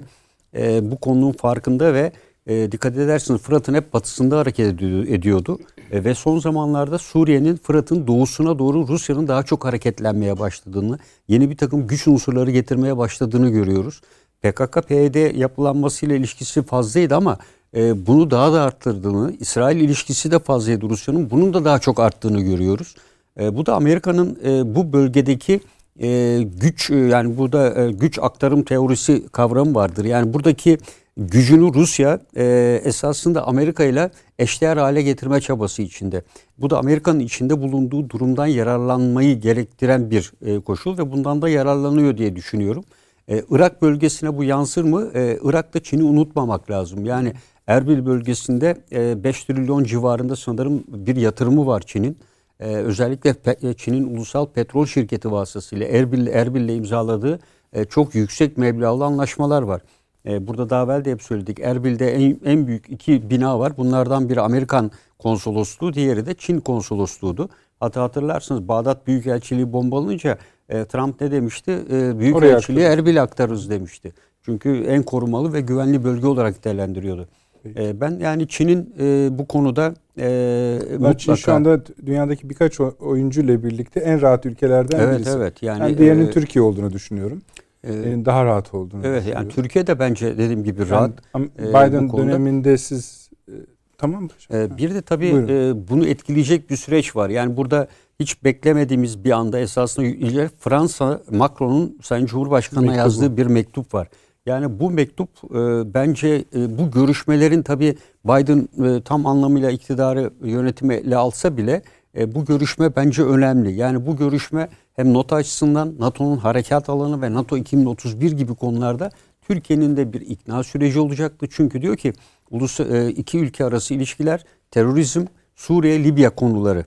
e, bu konunun farkında ve e, dikkat edersiniz Fırat'ın hep batısında hareket ediyordu. E, ve son zamanlarda Suriye'nin Fırat'ın doğusuna doğru Rusya'nın daha çok hareketlenmeye başladığını, yeni bir takım güç unsurları getirmeye başladığını görüyoruz. PKK-PYD yapılanmasıyla ilişkisi fazlaydı ama e, bunu daha da arttırdığını, İsrail ilişkisi de fazlaydı Rusya'nın, bunun da daha çok arttığını görüyoruz. E, bu da Amerika'nın e, bu bölgedeki e, güç yani burada e, güç aktarım teorisi kavramı vardır. Yani buradaki gücünü Rusya e, esasında Amerika ile eşdeğer hale getirme çabası içinde. Bu da Amerika'nın içinde bulunduğu durumdan yararlanmayı gerektiren bir e, koşul ve bundan da yararlanıyor diye düşünüyorum. E, Irak bölgesine bu yansır mı? E, Irak'ta Çin'i unutmamak lazım. Yani Erbil bölgesinde e, 5 trilyon civarında sanırım bir yatırımı var Çin'in. E, özellikle e, Çin'in ulusal petrol şirketi vasıtasıyla Erbil Erbil'le imzaladığı e, çok yüksek meblağlı anlaşmalar var. E, burada daha evvel de hep söyledik. Erbil'de en, en büyük iki bina var. Bunlardan biri Amerikan konsolosluğu, diğeri de Çin konsolosluğuydu. Hatta hatırlarsınız Bağdat Büyükelçiliği bombalanınca e, Trump ne demişti? E, Büyükelçiliği Erbil'e aktarırız demişti. Çünkü en korumalı ve güvenli bölge olarak değerlendiriyordu. E, ben yani Çin'in e, bu konuda e, mutlaka... Çin şu anda dünyadaki birkaç oyuncu ile birlikte en rahat ülkelerden evet, birisi. Evet yani, yani diğerinin e, Türkiye olduğunu düşünüyorum. E, daha rahat olduğunu. Evet yani Türkiye de bence dediğim gibi yani, rahat. Biden e, döneminde siz e, tamam mı? E, bir de tabii e, bunu etkileyecek bir süreç var. Yani burada hiç beklemediğimiz bir anda esasında Fransa Macron'un Sayın Cumhurbaşkanı'na yazdığı bir mektup var. Yani bu mektup e, bence e, bu görüşmelerin tabii Biden e, tam anlamıyla iktidarı yönetime ele alsa bile e, bu görüşme bence önemli. Yani bu görüşme hem NATO açısından NATO'nun harekat alanı ve NATO 2031 gibi konularda Türkiye'nin de bir ikna süreci olacaktı. Çünkü diyor ki ulus e, iki ülke arası ilişkiler terörizm, Suriye, Libya konuları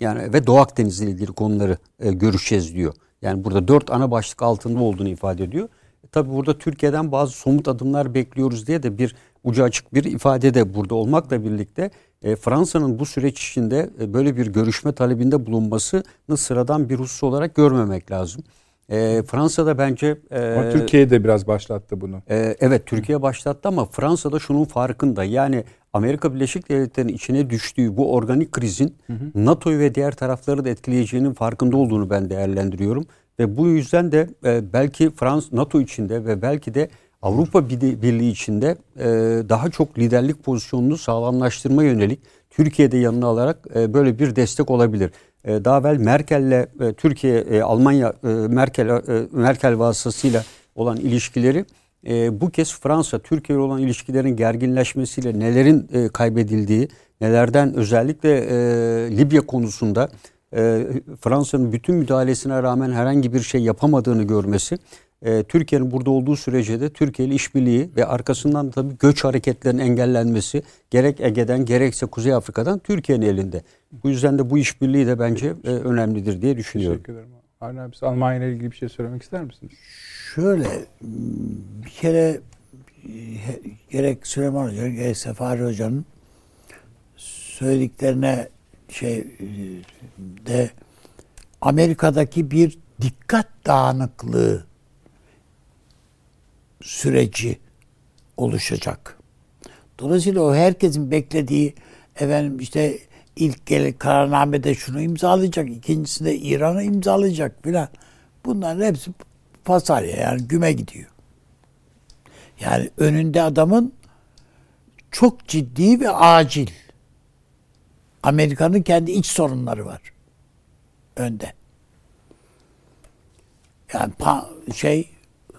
yani ve Doğu Akdeniz ile ilgili konuları e, görüşeceğiz diyor. Yani burada dört ana başlık altında olduğunu ifade ediyor. E, tabii burada Türkiye'den bazı somut adımlar bekliyoruz diye de bir ucu açık bir ifade de burada olmakla birlikte e, Fransa'nın bu süreç içinde e, böyle bir görüşme talebinde bulunmasını sıradan bir husus olarak görmemek lazım. E, Fransa'da bence... E, ama Türkiye de biraz başlattı bunu. E, evet Türkiye başlattı ama Fransa'da şunun farkında. Yani Amerika Birleşik Devletleri'nin içine düştüğü bu organik krizin NATO'yu ve diğer tarafları da etkileyeceğinin farkında olduğunu ben değerlendiriyorum. Ve bu yüzden de e, belki Frans NATO içinde ve belki de Avrupa Birliği içinde e, daha çok liderlik pozisyonunu sağlamlaştırma yönelik Türkiye'de yanına alarak e, böyle bir destek olabilir. E, daha evvel Merkel'le Türkiye, Almanya Merkel Merkel vasıtasıyla olan ilişkileri bu kez Fransa Türkiye ile olan ilişkilerin gerginleşmesiyle nelerin kaybedildiği, nelerden özellikle Libya konusunda Fransa'nın bütün müdahalesine rağmen herhangi bir şey yapamadığını görmesi e, Türkiye'nin burada olduğu sürece de Türkiye ile işbirliği ve arkasından tabii göç hareketlerinin engellenmesi gerek Ege'den gerekse Kuzey Afrika'dan Türkiye'nin elinde. Bu yüzden de bu işbirliği de bence e, önemlidir diye düşünüyorum. Teşekkür ederim. Arne abi Almanya ile ilgili bir şey söylemek ister misiniz? Şöyle bir kere gerek Süleyman Hoca gerek Sefari Hoca'nın söylediklerine şey de Amerika'daki bir dikkat dağınıklığı süreci oluşacak. Dolayısıyla o herkesin beklediği efendim işte ilk gel kararnamede şunu imzalayacak, ikincisinde İran'ı imzalayacak filan. Bunların hepsi pasarya yani güme gidiyor. Yani önünde adamın çok ciddi ve acil Amerika'nın kendi iç sorunları var. Önde. Yani şey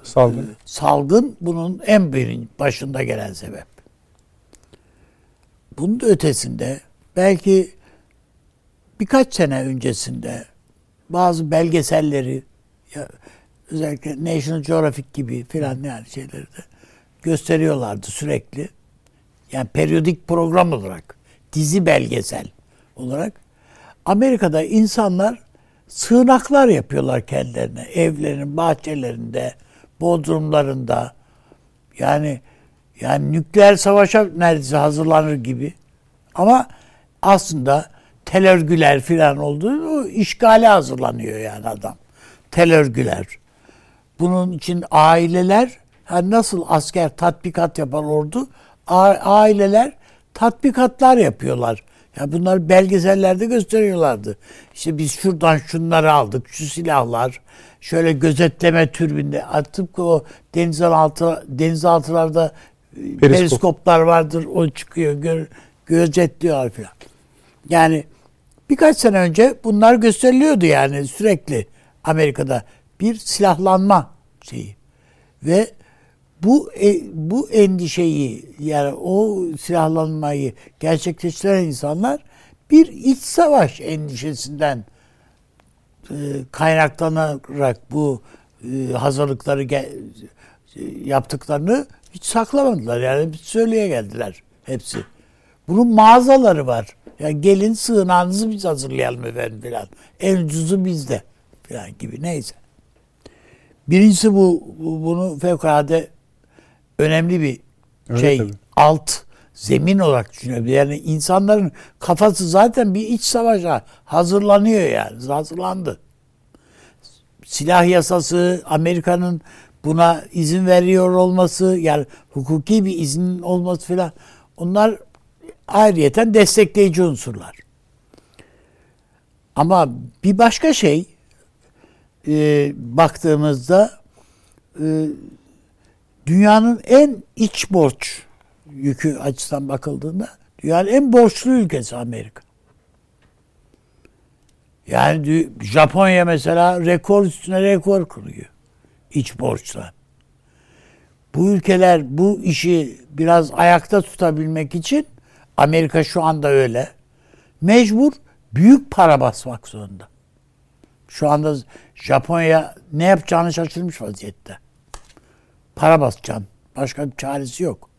Salgın. Ee, salgın bunun en birin başında gelen sebep. Bunun da ötesinde belki birkaç sene öncesinde bazı belgeselleri ya, özellikle National Geographic gibi filan yani şeyleri de gösteriyorlardı sürekli. Yani periyodik program olarak, dizi belgesel olarak. Amerika'da insanlar sığınaklar yapıyorlar kendilerine. Evlerinin bahçelerinde, bodrumlarında yani yani nükleer savaşa neredeyse hazırlanır gibi. Ama aslında tel örgüler filan olduğu işgale hazırlanıyor yani adam. Tel örgüler. Bunun için aileler yani nasıl asker tatbikat yapar ordu aileler tatbikatlar yapıyorlar. Ya bunlar belgesellerde gösteriyorlardı. İşte biz şuradan şunları aldık, şu silahlar, şöyle gözetleme türbinde atıp o denizaltı denizaltılarda e, Periskop. periskoplar vardır. O çıkıyor, gör, gözetliyor falan. Yani birkaç sene önce bunlar gösteriliyordu yani sürekli Amerika'da bir silahlanma şeyi. Ve bu e, bu endişeyi yani o silahlanmayı gerçekleştiren insanlar bir iç savaş endişesinden e, kaynaklanarak bu e, hazırlıkları yaptıklarını hiç saklamadılar. Yani söyleye geldiler hepsi. Bunun mağazaları var. Yani gelin sığınağınızı biz hazırlayalım efendim filan. En ucuzu bizde filan gibi neyse. Birincisi bu bunu fevkalade önemli bir Öyle şey tabii. alt zemin olarak düşünüyorum. Yani insanların kafası zaten bir iç savaşa hazırlanıyor yani. Hazırlandı. Silah yasası, Amerika'nın buna izin veriyor olması, yani hukuki bir izin olması filan. Onlar ayrıyeten destekleyici unsurlar. Ama bir başka şey e, baktığımızda e, dünyanın en iç borç yükü açısından bakıldığında dünyanın en borçlu ülkesi Amerika. Yani Japonya mesela rekor üstüne rekor kuruyor iç borçla. Bu ülkeler bu işi biraz ayakta tutabilmek için Amerika şu anda öyle. Mecbur büyük para basmak zorunda. Şu anda Japonya ne yapacağını şaşırmış vaziyette. Para basacaksın. Başka bir çaresi yok.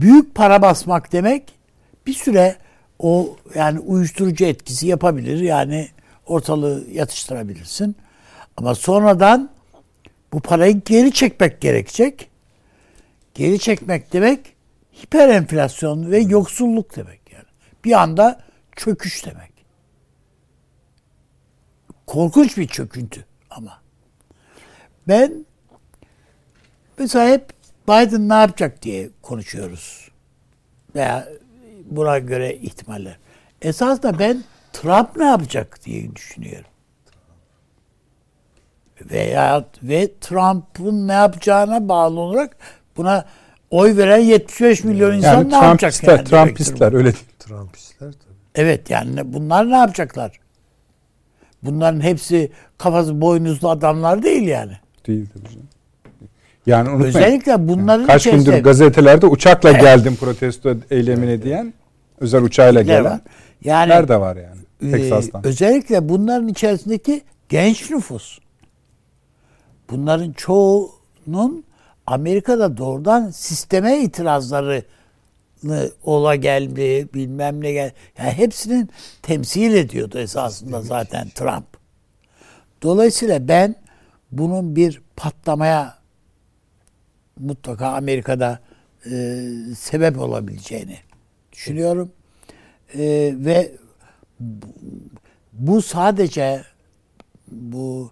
Büyük para basmak demek bir süre o yani uyuşturucu etkisi yapabilir. Yani ortalığı yatıştırabilirsin. Ama sonradan bu parayı geri çekmek gerekecek. Geri çekmek demek hiper enflasyon ve yoksulluk demek yani. Bir anda çöküş demek. Korkunç bir çöküntü ama. Ben mesela hep Biden ne yapacak diye konuşuyoruz. Veya buna göre ihtimaller. Esasında ben Trump ne yapacak diye düşünüyorum. Veya ve Trump'ın ne yapacağına bağlı olarak buna oy veren 75 milyon insan Yani ne yapacak Trumpistler, yani. Trumpistler öyle değil. Trumpistler tabii. Evet yani bunlar ne yapacaklar? Bunların hepsi kafası boynuzlu adamlar değil yani. Değil tabii canım. Yani unutmayın. Özellikle bunların Kaç gündür içerisinde gazetelerde uçakla geldim protesto eylemine diyen özel uçağıyla tipler gelen var. Yani nerede var yani? e, Teksas'tan. özellikle bunların içerisindeki genç nüfus. Bunların çoğunun Amerika'da doğrudan sisteme itirazları ola geldi bilmem ne gel. Yani hepsinin temsil ediyordu esasında zaten Trump. Dolayısıyla ben bunun bir patlamaya mutlaka Amerika'da e, sebep olabileceğini düşünüyorum. E, ve bu- sadece bu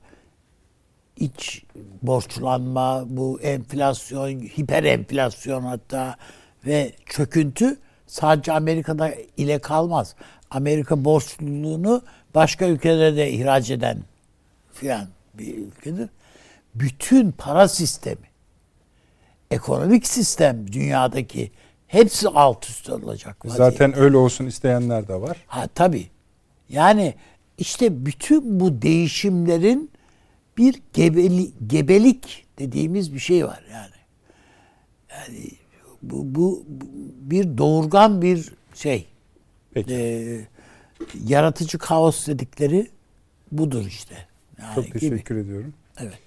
iç borçlanma, bu enflasyon, hiper enflasyon hatta ve çöküntü sadece Amerika'da ile kalmaz. Amerika borçluluğunu başka ülkelere de ihraç eden filan bir ülkedir. Bütün para sistemi, ekonomik sistem dünyadaki hepsi alt üst olacak. vaziyette. Zaten öyle olsun isteyenler de var. Ha tabii. Yani işte bütün bu değişimlerin bir gebeli, gebelik dediğimiz bir şey var yani. Yani bu, bu, bir doğurgan bir şey. Peki. Ee, yaratıcı kaos dedikleri budur işte. Yani Çok gibi. teşekkür ediyorum. Evet.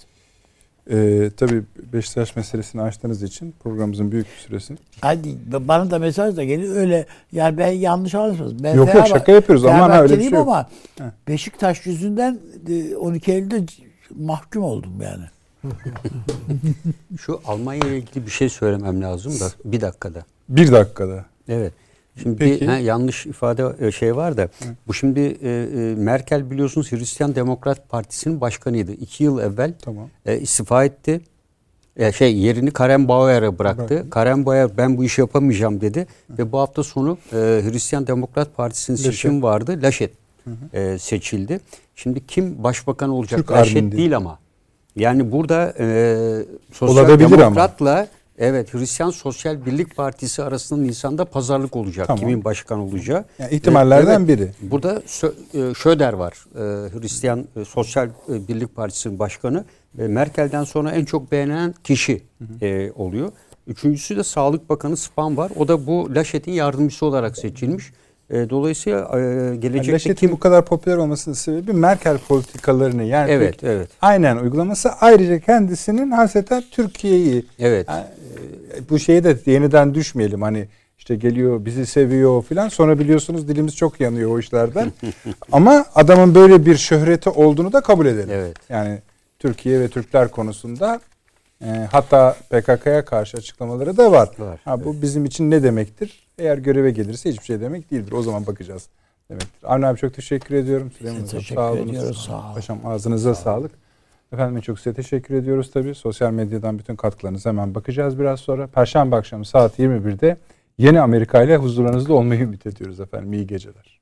Ee, tabii Beşiktaş meselesini açtığınız için programımızın büyük bir süresi. Hadi bana da mesaj da geliyor öyle yani ben yanlış anlaşılmasın. Ben Yok, yok, şaka yapıyoruz. Aman ha, öyle bir şey yok. ama Heh. Beşiktaş yüzünden e, 12 Eylül'de c- mahkum oldum yani. Şu Almanya ile ilgili bir şey söylemem lazım da bir dakikada. Bir dakikada. Evet. Şimdi Peki. bir ha, yanlış ifade e, şey var da bu şimdi e, e, Merkel biliyorsunuz Hristiyan Demokrat Partisi'nin başkanıydı. İki yıl evvel Tamam. e, istifa etti. E, şey yerini Karen Bauer'a bıraktı. Bıraktı. Karen Bauer ben bu işi yapamayacağım dedi ve bu hafta sonu e, Hristiyan Demokrat Partisi'nin seçimi vardı. Laşet e, seçildi. Şimdi kim başbakan olacak? Türk Laşet değil. değil ama. Yani burada e, Sosyal Olabilir ama. Evet Hristiyan Sosyal Birlik Partisi arasında Nisan'da pazarlık olacak. Tamam. Kimin başkan olacağı. Yani ihtimallerden Evet, biri. Burada e, Şöder var. E, Hristiyan e, Sosyal Birlik Partisi'nin başkanı. Merkel'den sonra en çok beğenen kişi oluyor. Üçüncüsü de Sağlık Bakanı Spahn var. O da bu Laşet'in yardımcısı olarak seçilmiş. E, dolayısıyla e, Yani gelecekte Laşet'in kim... bu kadar popüler olmasının sebebi Merkel politikalarını yani Evet, evet. aynen uygulaması ayrıca kendisinin hasreten Türkiye'yi Evet. Ha, e, bu şeye de yeniden düşmeyelim hani işte geliyor bizi seviyor filan sonra biliyorsunuz dilimiz çok yanıyor o işlerden. Ama adamın böyle bir şöhreti olduğunu da kabul edelim. Evet. Yani Türkiye ve Türkler konusunda e, hatta PKK'ya karşı açıklamaları da var. Var, Ha, bu bizim için ne demektir? Eğer göreve gelirse hiçbir şey demek değildir. O zaman bakacağız demektir. Avni abi çok teşekkür ediyorum. Süleyman Hocam, sağ olunuz. ediyoruz, sağ olun. Paşam ağzınıza sağlık. Efendim çok size teşekkür ediyoruz tabii. Sosyal medyadan bütün katkılarınıza hemen bakacağız biraz sonra. Perşembe akşamı saat 21'de yeni Amerika ile huzurlarınızda olmayı ümit ediyoruz efendim. İyi geceler.